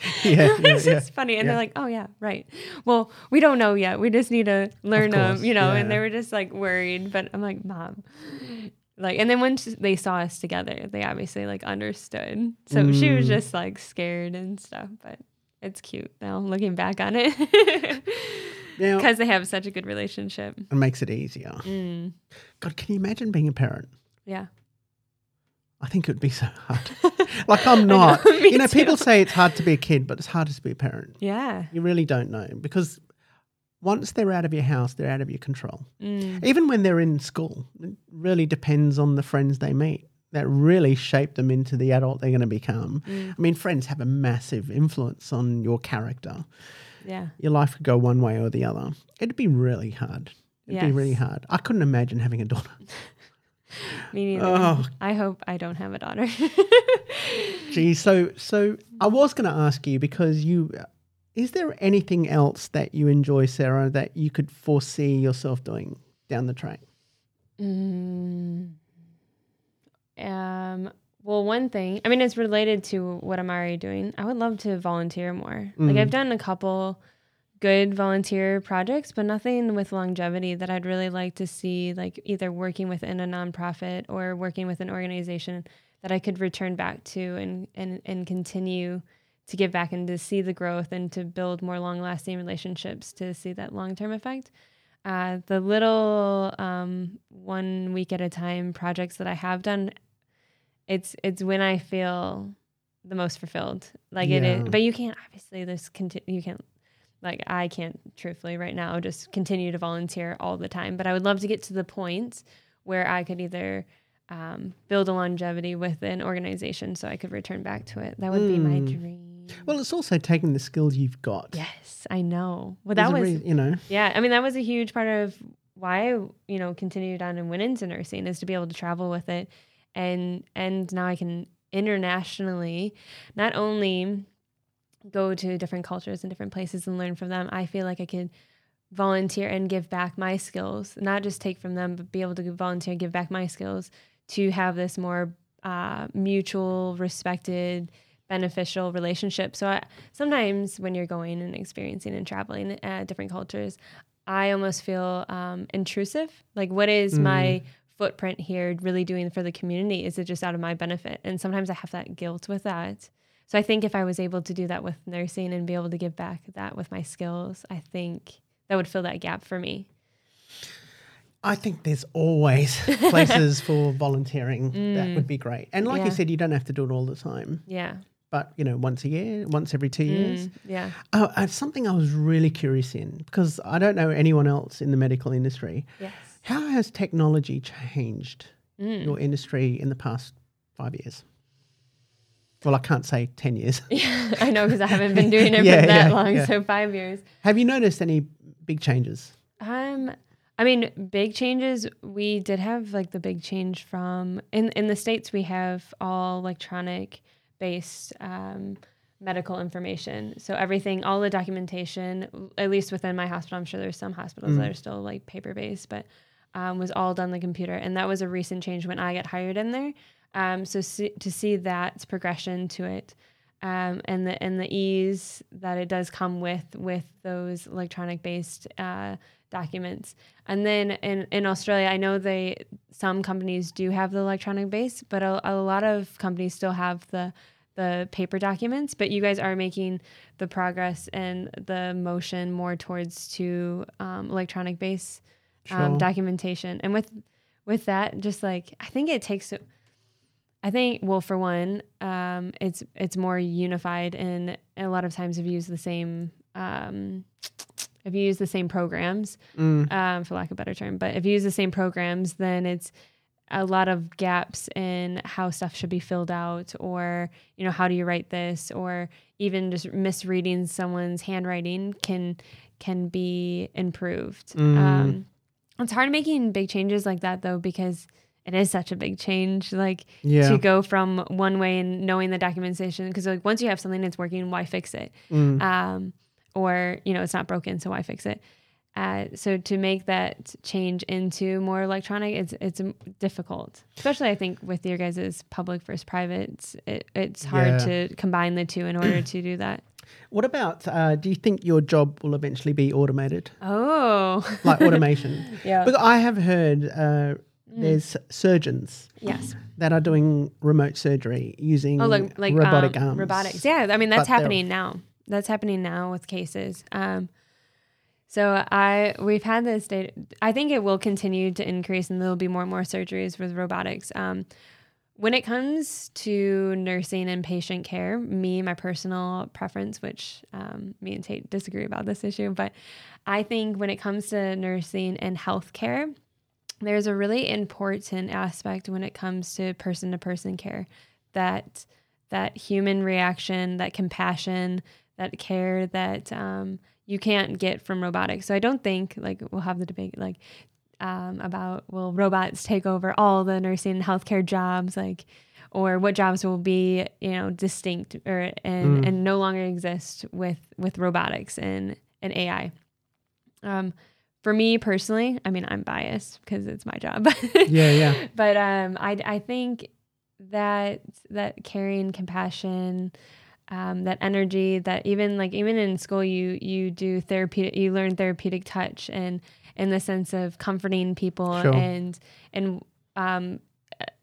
yeah, yeah, it's yeah. funny. And yeah. they're like oh yeah right. Well we don't know yet. We just need to learn them you know and they were just like worried. But i'm like mom. Like and then once they saw us together they obviously like understood. So she was Mm. just like scared and stuff but it's cute now looking back on it. Because they have such a good relationship. It makes it easier. mm, God, can you imagine being a parent? yeah I think it would be so hard. like I'm I know, not. you know, people say it's hard to be a kid, but it's harder to be a parent. yeah You really don't know because once they're out of your house, they're out of your control. mm, Even when they're in school, it really depends on the friends they meet that really shape them into the adult they're going to become. mm, I mean, friends have a massive influence on your character. yeah Your life could go one way or the other. It'd be really hard. It'd be really hard. I couldn't imagine having a daughter. me neither Oh. i hope i don't have a daughter Gee, so so I was going to ask you because you is there anything else that you enjoy, Sara, that you could foresee yourself doing down the track? Mm. Um. Well, one thing. I mean, it's related to what I'm already doing. I would love to volunteer more. Like Mm. I've done a couple good volunteer projects, but nothing with longevity that I'd really like to see. Like either working within a nonprofit or working with an organization that I could return back to and and and continue to give back and to see the growth and to build more long lasting relationships to see that long term effect. Uh, the little um, one week at a time projects that I have done, it's it's when I feel the most fulfilled. Like it Yeah. is, but you can't obviously this conti- you can't like I can't truthfully right now just continue to volunteer all the time. But I would love to get to the point where I could either um, build a longevity with an organization so I could return back to it. That would be my Mm. dream. Well, it's also taking the skills you've got. yes, I know. Well, that a was rea- you know, yeah, I mean that was a huge part of why I, you know, continued on and went into nursing is to be able to travel with it, and and now I can internationally, not only go to different cultures and different places and learn from them. I feel like I could volunteer and give back my skills, not just take from them, but be able to volunteer and give back my skills to have this more uh, mutual, respected, beneficial relationship. So I, sometimes when you're going and experiencing and traveling uh, different cultures, I almost feel um, intrusive. Like, what is Mm. my footprint here really doing for the community? Is it just out of my benefit? And sometimes I have that guilt with that. So I think if I was able to do that with nursing and be able to give back that with my skills, I think that would fill that gap for me. I think there's always places for volunteering that would be great. And like you said, you don't have to do it all the time, Yeah. but you know, once a year, once every two years. Mm, yeah. Oh, uh, something I was really curious in because I don't know anyone else in the medical industry. Yes. How has technology changed Mm. your industry in the past five years? Well, I can't say 10 years. Yeah, I know because I haven't been doing it Yeah, for that yeah, long, yeah. so five years. Have you noticed any big changes? Um, I mean, big changes. We did have like the big change from in in the states. We have all electronic based um, medical information. So everything, all the documentation, at least within my hospital. I'm sure there's some hospitals that are still like paper based, but um, was all done on the computer. And that was a recent change when I got hired in there. Um, so see, to see that progression to it. Um, and the and the ease that it does come with with those electronic based uh, documents. And then in, in Australia, I know they some companies do have the electronic base, but a, a lot of companies still have the the paper documents. But you guys are making the progress and the motion more towards to um, electronic base um, Sure. documentation. And with with that, just like I think it takes. I think well, for one, um, it's it's more unified, and a lot of times if you use the same um, if you use the same programs, Mm. um, for lack of a better term, but if you use the same programs, then it's a lot of gaps in how stuff should be filled out, or you know how do you write this, or even just misreading someone's handwriting can can be improved. Mm. Um, it's hard making big changes like that though because it is such a big change. Like Yeah. to go from one way and knowing the documentation because like once you have something that's working why fix it Mm. um, or you know it's not broken so why fix it uh, so to make that change into more electronic it's it's difficult especially i think with your guys' public versus private it's, it, it's hard Yeah. to combine the two in order to do that What about, uh, do you think your job will eventually be automated? oh Like automation? yeah Because I have heard uh, Mm. there's surgeons yes. that are doing remote surgery using oh like like robotic um, arms. robotics. Yeah i mean that's But happening now. That's happening now with cases. Um so i we've had this data i think it will continue to increase and there'll be more and more surgeries with robotics. Um when it comes to nursing and patient care, me, my personal preference, which um, me and Tate disagree about this issue, but I think when it comes to nursing and healthcare, there's a really important aspect when it comes to person to person care that that human reaction that compassion that care that um, you can't get from robotics so i don't think like we'll have the debate like um, about will robots take over all the nursing and healthcare jobs like or what jobs will be you know distinct or and, Mm. and no longer exist with with robotics and and ai um, for me personally, I mean, I'm biased because it's my job. Yeah, yeah. but um, I, I think that that caring, compassion, um, that energy, that even like even in school, you you do therapeutic, you learn therapeutic touch, and in the sense of comforting people Sure. and and um,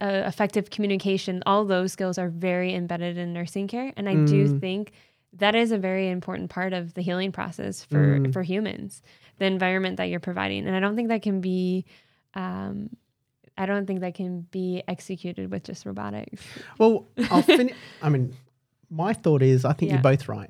uh, effective communication. All those skills are very embedded in nursing care, and I do Mm. think that is a very important part of the healing process for Mm. for humans the environment that you're providing and i don't think that can be um, i don't think that can be executed with just robotics Well, I'll finish. I mean, my thought is I think Yeah. you're both right.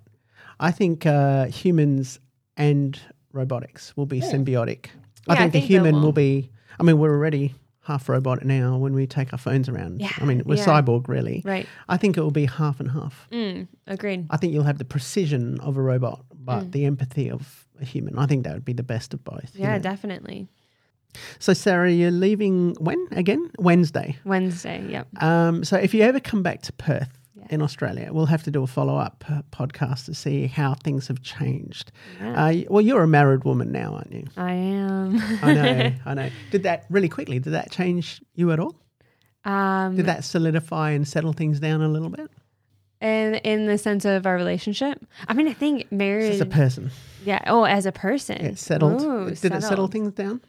I think uh, humans and robotics will be Yeah. symbiotic. Yeah, I think the human will. will be, I mean, we're already half robot now when we take our phones around. Yeah, I mean, we're cyborg, really. right I think it will be half and half. mm, agreed I think you'll have the precision of a robot, but Mm. the empathy of a human. I think that would be the best of both. you yeah know. definitely So, Sara, you're leaving when again? Wednesday. wednesday yep Um, so, if you ever come back to Perth Yeah. in Australia, we'll have to do a follow up uh, podcast to see how things have changed. yeah. Uh, well, you're a married woman now, aren't you? i am I know, I know. Did that really quickly? Did that change you at all? Um, Did that solidify and settle things down a little bit? and in the sense of our relationship, I mean, I think marriage. As a person, yeah. Oh, as a person, it settled. Ooh, Did it settle things down?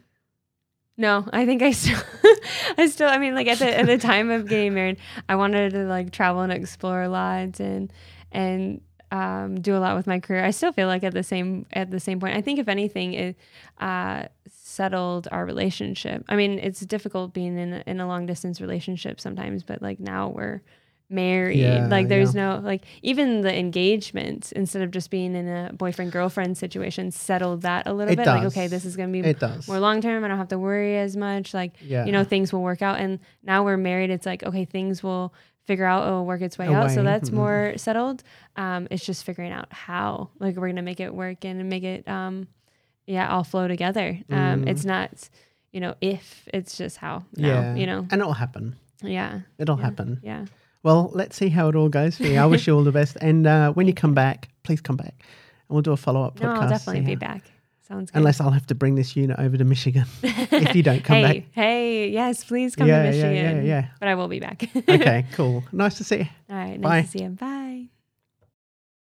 No, I think I still, I still, I mean, like at the at the time of getting married, I wanted to like travel and explore a lot and and um, do a lot with my career. I still feel like at the same at the same point. I think if anything, it uh, settled our relationship. I mean, it's difficult being in in a long distance relationship sometimes, but like now we're married. Yeah, like there's no like even the engagement instead of just being in a boyfriend girlfriend situation settled that a little It bit. Like okay, this is gonna be It does. more long term. I don't have to worry as much. Like, Yeah. you know, things will work out. And now we're married. It's like, okay, things will figure out, it'll work its way out. So that's mhm. more settled. Um, it's just figuring out how, like, we're going to make it work and make it, um, yeah, all flow together. Um, Mm. It's not, you know, if it's just how now, yeah. you know? and it'll happen. Yeah. It'll Yeah. happen. Yeah. Well, let's see how it all goes for you. I wish you all the best. And uh, when you come back, please come back, and we'll do a follow up podcast. No, I'll definitely be back. Sounds good. Unless I'll have to bring this unit over to Michigan if you don't come hey, back. hey, yes, please come Yeah, to yeah, Michigan. yeah, yeah. But I will be back. Okay, cool. Nice to see you. All right. Nice Bye. to see you. Bye.